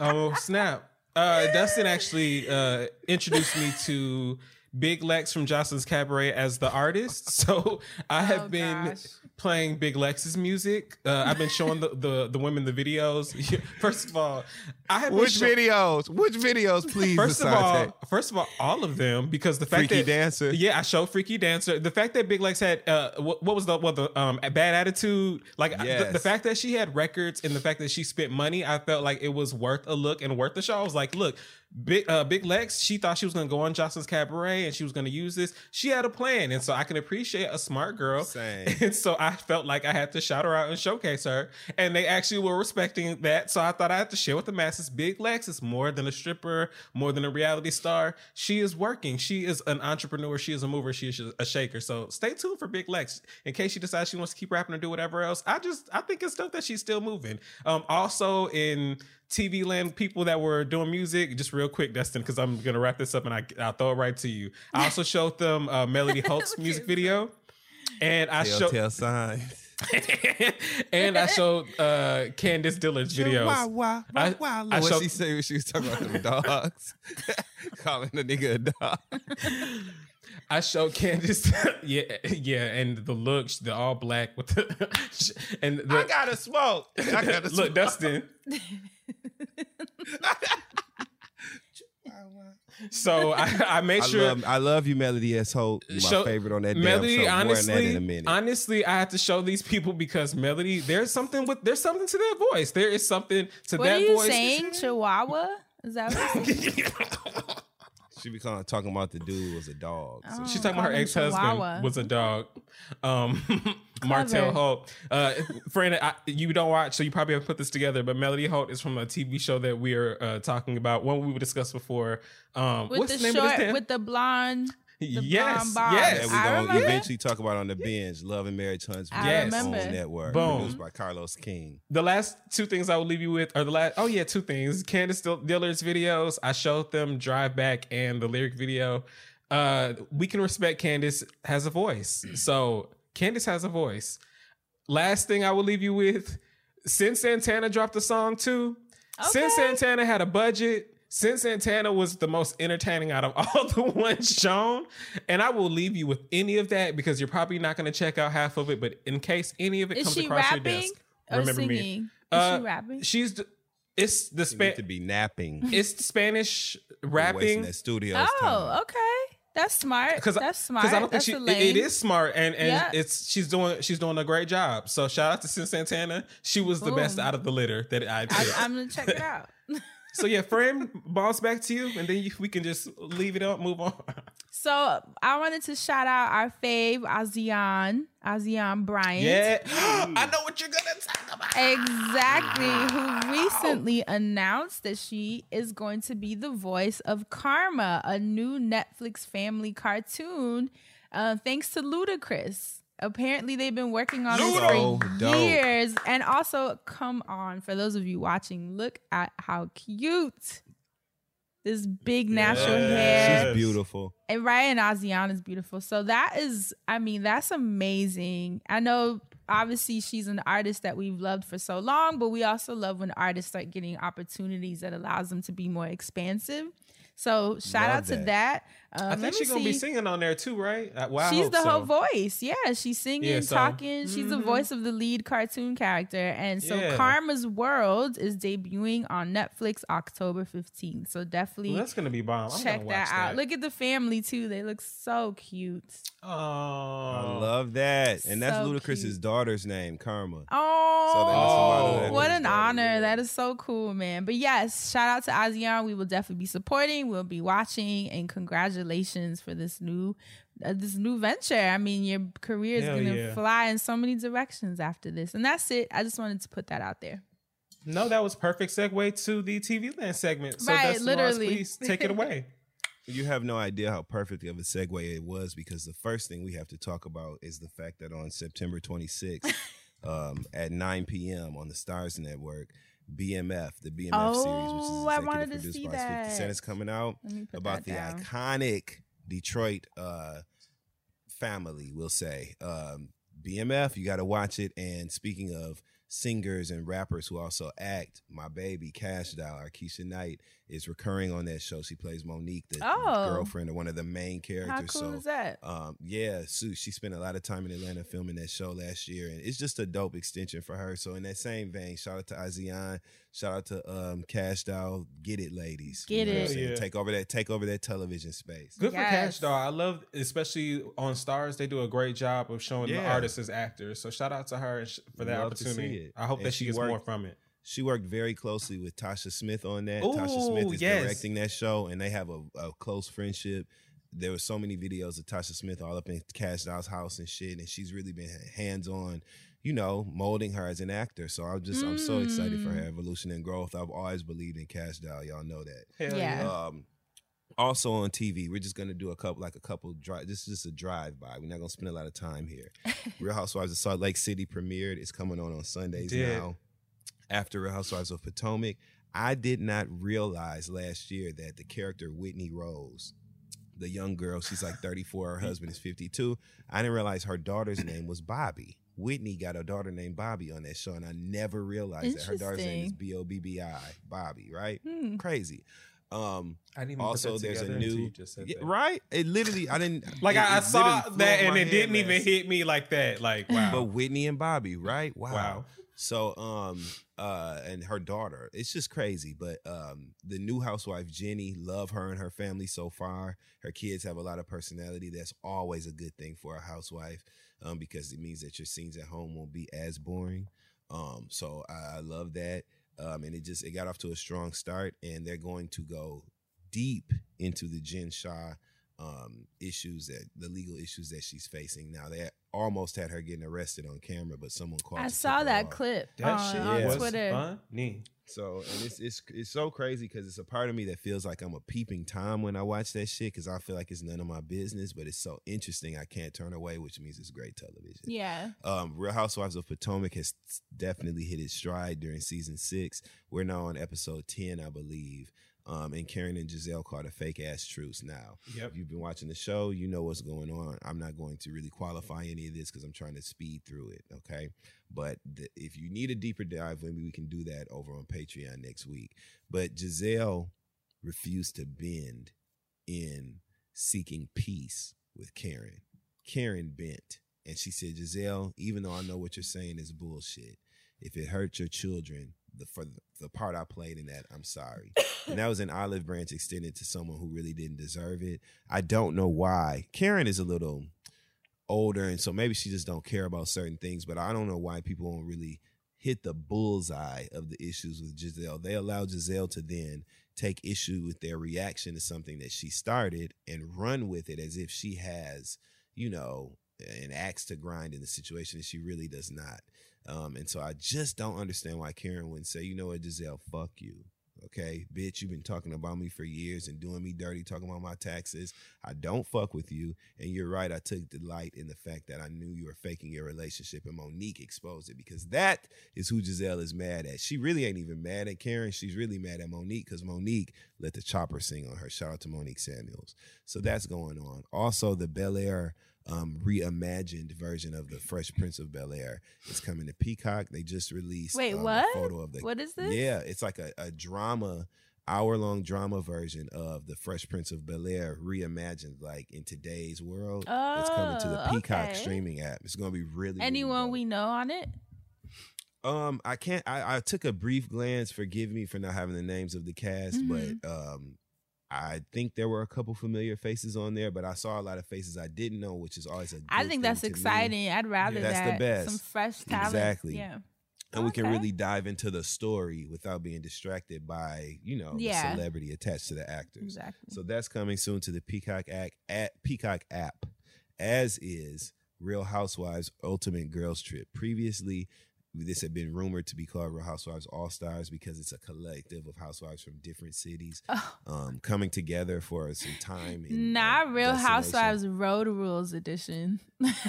Oh snap! Uh, Dustin actually uh, introduced me to Big Lex from Joseline's Cabaret as the artist. So I have Oh, been gosh. Playing Big Lex's music. Uh, I've been showing the, the the women the videos. First of all, I have Which show- videos? Which videos, please? First of all, first of all, all of them because the fact that Freaky that Dancer. yeah, I showed Freaky Dancer. The fact that Big Lex had uh, what, what was the what the um bad attitude? Like I- the, the fact that she had records and the fact that she spent money, I felt like it was worth a look and worth the show. I was like, look, Big uh, Big Lex, she thought she was gonna go on Joseline's Cabaret and she was gonna use this. She had a plan, and so I can appreciate a smart girl. Same. And so I felt like I had to shout her out and showcase her, and they actually were respecting that. So I thought I had to share with the masses. Big Lex is more than a stripper, more than a reality star. She is working. She is an entrepreneur. She is a mover. She is a shaker. So stay tuned for Big Lex in case she decides she wants to keep rapping or do whatever else. I just I think it's dope that she's still moving. Um, also in TV land, people that were doing music, just real quick, Dustin, because I'm gonna wrap this up and I, I'll throw it right to you. I also showed them uh, Melody Holt's music video, and I showed Telltale signs. and I showed uh, Candiace Dillard's videos. Why, why, why, why? I What showed- she say when she was talking about them dogs? Calling the nigga a dog. I showed Candiace, yeah, yeah, and the looks, the all black with the, and the, I gotta smoke. I gotta look, smoke. Dustin. So I, I made I sure love, I love you, Melody S. Holt. My show- favorite on that damn Melody, show. More that honestly, in a minute. honestly, I have to show these people because Melody, there's something with there's something to their voice. There is something to What that are you voice. saying? Chihuahua? Is that what she be calling, talking about the dude was a dog. So Oh. She's talking about her ex husband was a dog. Um, Martell Clever. Holt. Uh, friend, I, you don't watch, so you probably have put this together. But Melody Holt is from a TV show that we are uh, talking about. One we were discussed before. Um, With what's the the name of this damn- with the blonde. The Yes, blonde yes. And I we're gonna remember. eventually talk about on the binge, Love and Marriage Hunts Yes. on network. Boom. Produced by Carlos King. the last two things I will leave you with are the last. Oh yeah, two things. Candiace Dill- Dillard's videos. I showed them Drive Back and the lyric video. Uh, we can respect Candiace has a voice. So Candiace has a voice. Last thing I will leave you with. Since Santana dropped a song too. Since Santana had a budget. Since Santana was the most entertaining out of all the ones shown, and I will leave you with any of that because you're probably not going to check out half of it. But in case any of it Is comes she across your desk, remember singing? me. Is Uh, she rapping? She's the, it's the She need Spa- to be napping. it's the Spanish Wasting rapping that studio Oh, time. okay. That's smart. because That's smart. because I don't think That's she a it- it is smart and and Yeah. it's she's doing she's doing a great job. So shout out to Sin Santana. She was the best out of the litter that I I. I'm gonna check it out. so yeah, frame balls back to you, and then you, we can just leave it up, move on. So I wanted to shout out our fave Asiahn, Asiahn Bryant. yeah, I know what you're gonna talk about. Exactly. Who recently announced that she is going to be the voice of Karma, a new Netflix family cartoon, uh, thanks to Ludacris. Apparently, they've been working on this for dope. years. And also, come on, for those of you watching, look at how cute this big natural hair. She's beautiful. And Ryan Asiahn is beautiful. So that is, I mean, that's amazing. I know obviously she's an artist that we've loved for so long, but we also love when artists start getting opportunities that allows them to be more expansive. So shout Love out to that. that. Um, I think she's gonna be singing on there too, right? Uh, Well, She's the so. whole voice. Yeah, she's singing, Yeah, so- talking. She's the Mhm. voice of the lead cartoon character. And so Yeah. Karma's World is debuting on Netflix October 15th. So definitely Well, that's gonna be bomb. I'm check that out. that. Look at the family too. They look so cute. Oh, I love that. And that's So Ludacris's cute. daughter's name, Karma. Oh, So that's somebody that what is an honor. yeah. That is so cool, man. But yes, shout out to Asiahn. We will definitely be supporting. We'll be watching and congratulations for this new uh, this new venture. I mean, your career is Hell going to yeah. fly in so many directions after this. And that's it. I just wanted to put that out there. No, that was perfect segue to the TV Land segment. So Right, Dustin Ross, please take it away. You have no idea how perfect of a segue it was because the first thing we have to talk about is the fact that on September 26th um, at 9 p.m. on the Starz Network, BMF, the BMF series, which is Oh, I executive wanted to produced see by 50 Cent, that. is coming out Let me put about the down. iconic Detroit uh, family, we'll say. Um, BMF, you got to watch it. And speaking of singers and rappers who also act, my baby Cash Doll, Keisha Knight, is recurring on that show. She plays Monique, the Oh. girlfriend of one of the main characters. How cool so, is that? Um, yeah, Sue, she spent a lot of time in Atlanta filming that show last year, and it's just a dope extension for her. So in that same vein, shout out to Asiahn, shout out to um, Cash Doll, get it, ladies, Get You know it. Yeah. Take over that, take over that television space. Good for Yes. Cash Doll. I love, especially on Starz, they do a great job of showing the artists as actors. So shout out to her for that Love opportunity. I hope And that she she gets more from it. She worked very closely with Tasha Smith on that. Ooh, Tasha Smith is yes. directing that show, and they have a, a close friendship. There were so many videos of Tasha Smith all up in Cash Doll's house and shit, and she's really been hands on, you know, molding her as an actor. So I'm just I'm so excited for her Mm. evolution and growth. I've always believed in Cash Doll. Y'all know that. Hell Yeah. yeah. Um, also on TV, we're just gonna do a couple, like a couple drive. This is just a drive by. We're not gonna spend a lot of time here. Real Housewives of Salt Lake City premiered. It's coming on on Sundays Did. now. After Real Housewives of Potomac, I did not realize last year that the character Whitney Rose, the young girl, she's like 34. Her husband is 52. I didn't realize her daughter's name was Bobby. Whitney got a daughter named Bobby on that show, and I never realized that her daughter's name is Interesting. B O B B I, Bobby. Right? Hmm. Crazy. Um, I didn't even also, that there's a new just said Yeah, right. It literally, I didn't Like it- I, I it saw that and it didn't even hit me like that. Like wow. But Whitney and Bobby, right? Wow. Wow. So, um, uh, and her daughter, it's just crazy. But um, the new housewife Jenny, love her and her family so far. Her kids have a lot of personality. That's always a good thing for a housewife, um, because it means that your scenes at home won't be as boring. Um, so I, I love that. Um, and it just it got off to a strong start, and they're going to go deep into the Jen Shah um, issues that the legal issues that she's facing now. They almost had her getting arrested on camera, but someone called. I saw her that off. clip that on, shit on was Twitter. funny. So and it's it's it's so crazy because it's a part of me that feels like I'm a peeping tom when I watch that shit because I feel like it's none of my business, but it's so interesting I can't turn away, which means it's great television. Yeah. Um, Real Housewives of Potomac has definitely hit its stride during season six. We're now on episode ten, I believe. Um, and Karen and Gizelle called a fake ass truce. Now, Yep. if you've been watching the show, you know what's going on. I'm not going to really qualify any of this because I'm trying to speed through it. Okay, but the, if you need a deeper dive, maybe we can do that over on Patreon next week. But Gizelle refused to bend in seeking peace with Karen. Karen bent and she said, Gizelle, even though I know what you're saying is bullshit, if it hurt your children, the for the, part I played in that, I'm sorry. and that was an olive branch extended to someone who really didn't deserve it. I don't know why. Karen is a little older, and so maybe she just don't care about certain things. But I don't know why people don't really hit the bullseye of the issues with Gizelle. They allow Gizelle to then take issue with their reaction to something that she started and run with it as if she has, you know, an axe to grind in the situation, and she really does not. Um, and so I just don't understand why Karen wouldn't say, you know what, Gizelle, fuck you. Okay, bitch, you've been talking about me for years and doing me dirty, talking about my taxes. I don't fuck with you. And you're right. I took delight in the fact that I knew you were faking your relationship and Monique exposed it because that is who Gizelle is mad at. She really ain't even mad at Karen. She's really mad at Monique because Monique let the chopper sing on her. Shout out to Monique Samuels. So that's going on. Also, the Bel Air um, reimagined version of the Fresh Prince of Bel Air is coming to Peacock. They just released Wait, um, what? a photo of the What is this? Yeah, it's like a, a drama, hour long drama version of the Fresh Prince of Bel Air reimagined, like in today's world. Oh, it's coming to the Oh, Peacock okay. streaming app. It's gonna be really really Anyone we know on it? um, I can't. I, I took a brief glance. Forgive me for not having the names of the cast, Mhm. but um, I think there were a couple familiar faces on there. But I saw a lot of faces I didn't know, which is always a. I think thing that's to me. exciting. I'd rather That's that. the best. Some fresh talent. Exactly. Yeah. And we can really dive into the story without being distracted by you know Yeah. the celebrity attached to the actors. Exactly. So that's coming soon to the Peacock act at Peacock app, as is Real Housewives Ultimate Girls Trip. Previously, this had been rumored to be called Real Housewives All Stars because it's a collective of housewives from different cities Oh. um, coming together for some time. in, Not uh, Real. Housewives Road Rules edition.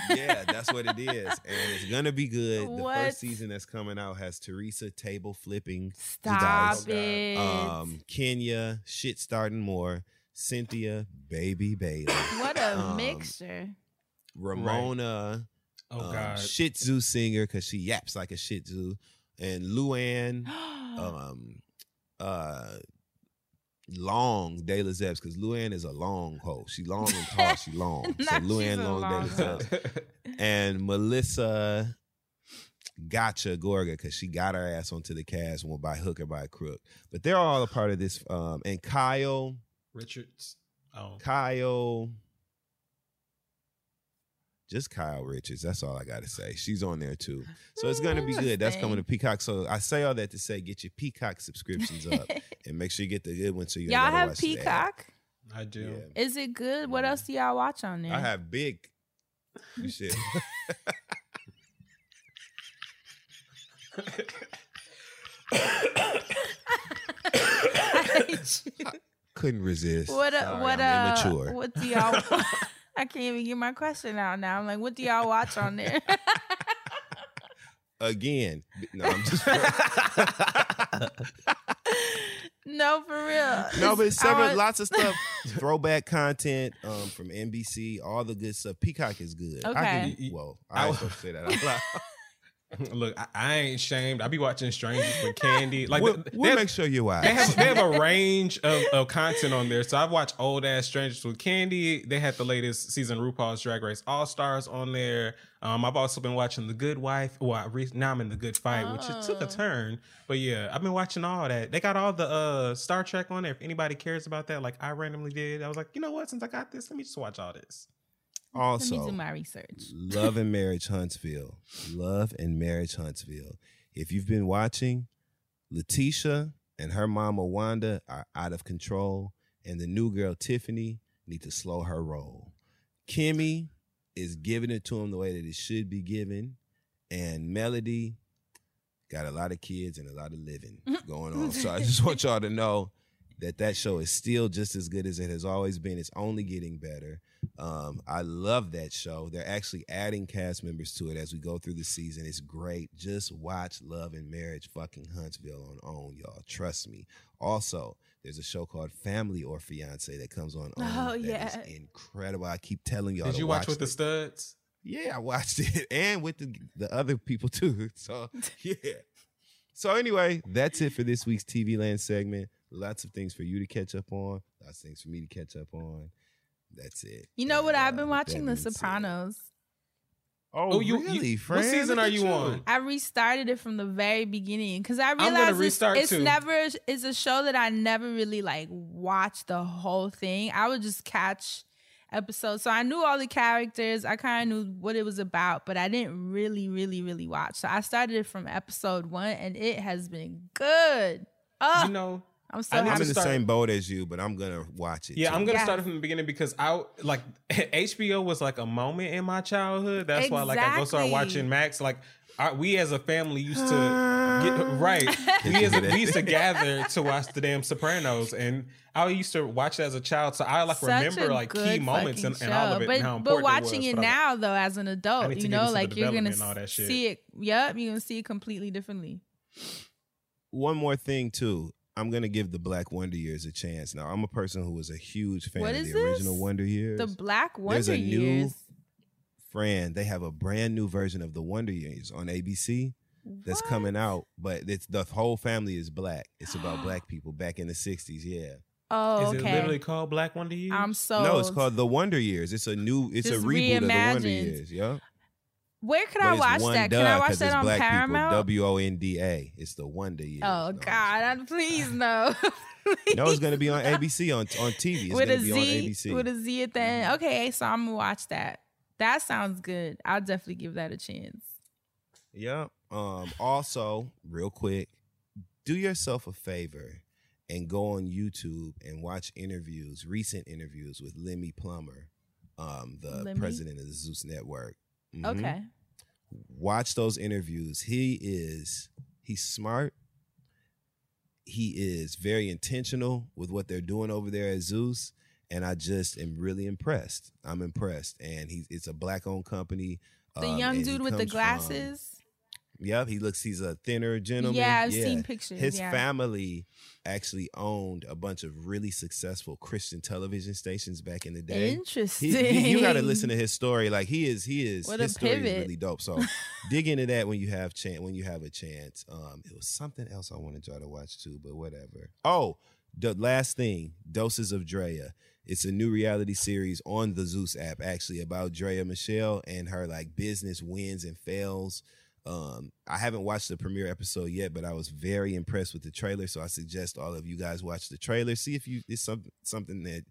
yeah, that's what it is, and it's gonna be good. The What? first season that's coming out has Teresa table flipping. Stop dice, it. Um, Kenya shit starting more. Cynthia, baby Bailey. what a Um, mixture. Ramona, Oh, um, God. Shih Tzu singer because she yaps like a Shih Tzu, and Luann, um, uh, Long De Lesseps because Luann is a long hoe. She long and tall. She long. so Luann Long De Lesseps and Melissa gotcha Gorga because she got her ass onto the cast one by hook or by crook. But they're all a part of this. Um, and Kyle, Richards. Oh. Kyle, just Kyle Richards. That's all I got to say. She's on there too. So it's going to be good. That's coming to Peacock. So I say all that to say get your Peacock subscriptions up and make sure you get the good one so you y'all have watch the ad. Peacock? I do. Is it good? What else do y'all watch on there? I have big. You shit. Couldn't resist. What uh, Sorry, what I'm uh immature. what do y'all I can't even get my question out now. I'm like, what do y'all watch on there? Again, no, I'm just no, for real. no, but It's- several, want- lots of stuff, throwback content um, from NBC, all the good stuff. Peacock is good. I Okay. can, well, I was supposed to say that out loud. Look, I, I ain't shamed. I be watching Strangers with Candy. Like we'll, they- we'll they- make sure you watch. They have, they have a range of, of content on there. So I've watched old ass Strangers with Candy. They had the latest season RuPaul's Drag Race All Stars on there. Um, I've also been watching The Good Wife. Well, I re- now I'm in The Good Fight, which it took a Oh. turn. But yeah, I've been watching all that. They got all the uh, Star Trek on there. If anybody cares about that, like I randomly did, I was like, you know what? Since I got this, let me just watch all this. Also, Let me do my research. Love and Marriage Huntsville. Love and Marriage Huntsville. If you've been watching, Letitia and her mama Wanda are out of control, and the new girl Tiffany need to slow her roll. Kimmy is giving it to him the way that it should be given, and Melody got a lot of kids and a lot of living mm-hmm. going on. So I just want y'all to know that that show is still just as good as it has always been. It's only getting better. Um, I love that show. They're actually adding cast members to it as we go through the season. It's great. Just watch Love and Marriage fucking Huntsville on OWN, y'all. Trust me. Also, there's a show called Family or Fiance that comes on OWN. Oh, that is yeah. incredible. I keep telling y'all. Did to you watch with the studs? Yeah, I watched it and with the, the other people too. So yeah. So anyway, that's it for this week's TV Land segment. Lots of things for you to catch up on. Lots of things for me to catch up on. That's it. You know what I've been watching? The Sopranos. Oh, you- really, you- what season are you on? I restarted it from the very beginning because I realized it's, it's never it's a show that I never really like watched the whole thing. I would just catch episodes, so I knew all the characters. I kind of knew what it was about, but I didn't really, really, really watch. So I started it from episode one, and it has been good. Oh, You know, I'm so I need I'm happy. in the same boat as you, but I'm gonna watch it. Yeah, too. I'm gonna Yes. start it from the beginning because I like HBO was like a moment in my childhood. That's why like I go start watching Max. Like I, we as a family used to get right. we as a, we used to gather to watch the damn Sopranos, and I used to watch it as a child. So I like Such remember like key moments and, fucking and all of it. But and how but important watching it, it, was, but I- now though, as an adult, you know, like you're gonna all that shit. see it. Yep, you're gonna see it completely differently. One more thing too. I'm gonna give the Black Wonder Years a chance. Now, I'm a person who was a huge fan What of is the original this? Wonder Years. The Black Wonder Years. There's a new Years. friend. They have a brand new version of the Wonder Years on ABC that's coming out, but it's the whole family is black. It's about black people back in the '60s. Yeah. Oh, Is okay. it literally called Black Wonder Years? I'm so No, it's called the Wonder Years. It's a new. It's Just a reboot of the Wonder. Years. Yeah. Where can I watch that? Can I watch that on Paramount? W O N D A. It's the Wonder Years. oh God, I, please no. No, it's going to be on ABC on on TV. It's with going a to be on ABC. with a Z at the end. Okay, so I'm gonna watch that. That sounds good. I'll definitely give that a chance. Yeah. Um. Also, real quick, do yourself a favor and go on YouTube and watch interviews, recent interviews with Lemmy Plummer, um, the Lemmy? president of the Zeus Network. Mhm. Okay. watch those interviews. He is he's smart. He is very intentional with what they're doing over there at Zeus, and I just am really impressed. I'm impressed, and he's it's a black owned company. The um, young dude with the comes from- glasses. Yep, he looks. He's a thinner gentleman. Yeah, I've seen pictures, His yeah. family actually owned a bunch of really successful Christian television stations back in the day. Interesting. He- he- you got to listen to his story. Like he is, he is. What his a story is pivot. really dope. So dig into that when you have chance. When you have a chance. Um, it was something else I wanted y'all to watch too, but whatever. Oh, the last thing, Doses of Drea. It's a new reality series on the Zeus app, actually about Drea Michelle and her like business wins and fails. Um, I haven't watched the premiere episode yet, but I was very impressed with the trailer. So I suggest all of you guys watch the trailer, see if you it's some something that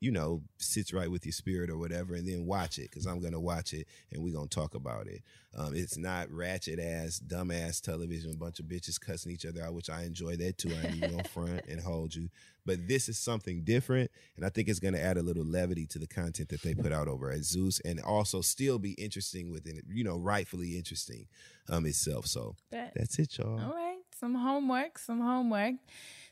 you know sits right with your spirit or whatever, and then watch it because I'm gonna watch it and we're gonna talk about it. Um, it's not ratchet ass, dumbass television, a bunch of bitches cussing each other out, which I enjoy that too. I ain't even gonna front and hold you, but this is something different, and I think it's gonna add a little levity to the content that they put out over at Zeus, and also still be interesting within it, you know, rightfully interesting um itself. So Bet. that's it, y'all. All right, some homework, some homework.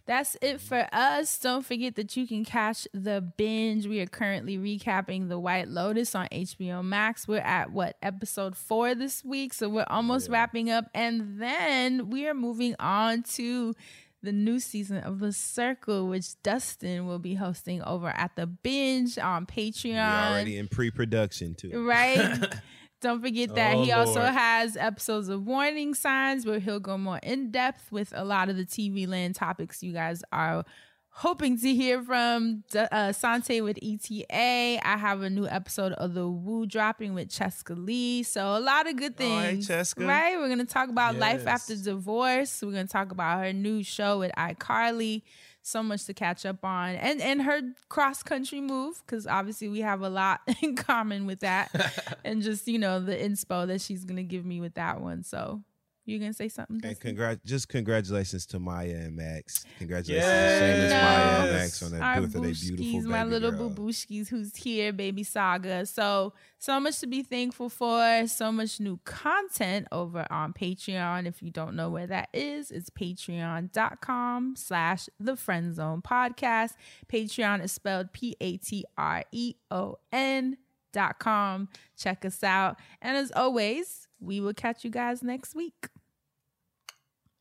That's it for us. Don't forget that you can catch the binge. We are currently recapping The White Lotus on HBO Max. We're at what episode four this week, so we're almost wrapping up, and then we are moving on to the new season of The Circle, which Dustin will be hosting over at the binge on Patreon. We're already in pre-production too. Right? Don't forget that Oh, he also has episodes of Warning Signs where he'll go more in depth with a lot of the TV land topics you guys are hoping to hear from uh, Sante with ETA. I have a new episode of The Woo dropping with Cheska Lee. So a lot of good things. Cheska. Right? We're going to talk about life after divorce. We're going to talk about her new show with iCarly. So much to catch up on, and and her cross country move because obviously we have a lot in common with that, and just you know the inspo that she's gonna give me with that one. So you gonna say something? And Dustin? congrat, just congratulations to Maya and Max. Congratulations Yes. to Seamus, Maya, and Max on that Our that birthday. Beautiful booshkies, my little girl. boo-booshkies who's here, baby saga. So, so much to be thankful for. So much new content over on Patreon. If you don't know where that is, it's patreon.com slash the friend zone podcast. Patreon is spelled P A T R E O N dot com. Check us out. And as always, we will catch you guys next week.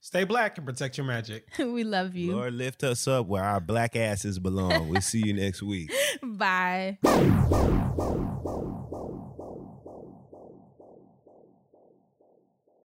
Stay black and protect your magic. we love you. Lord, lift us up where our black asses belong. we'll see you next week. Bye.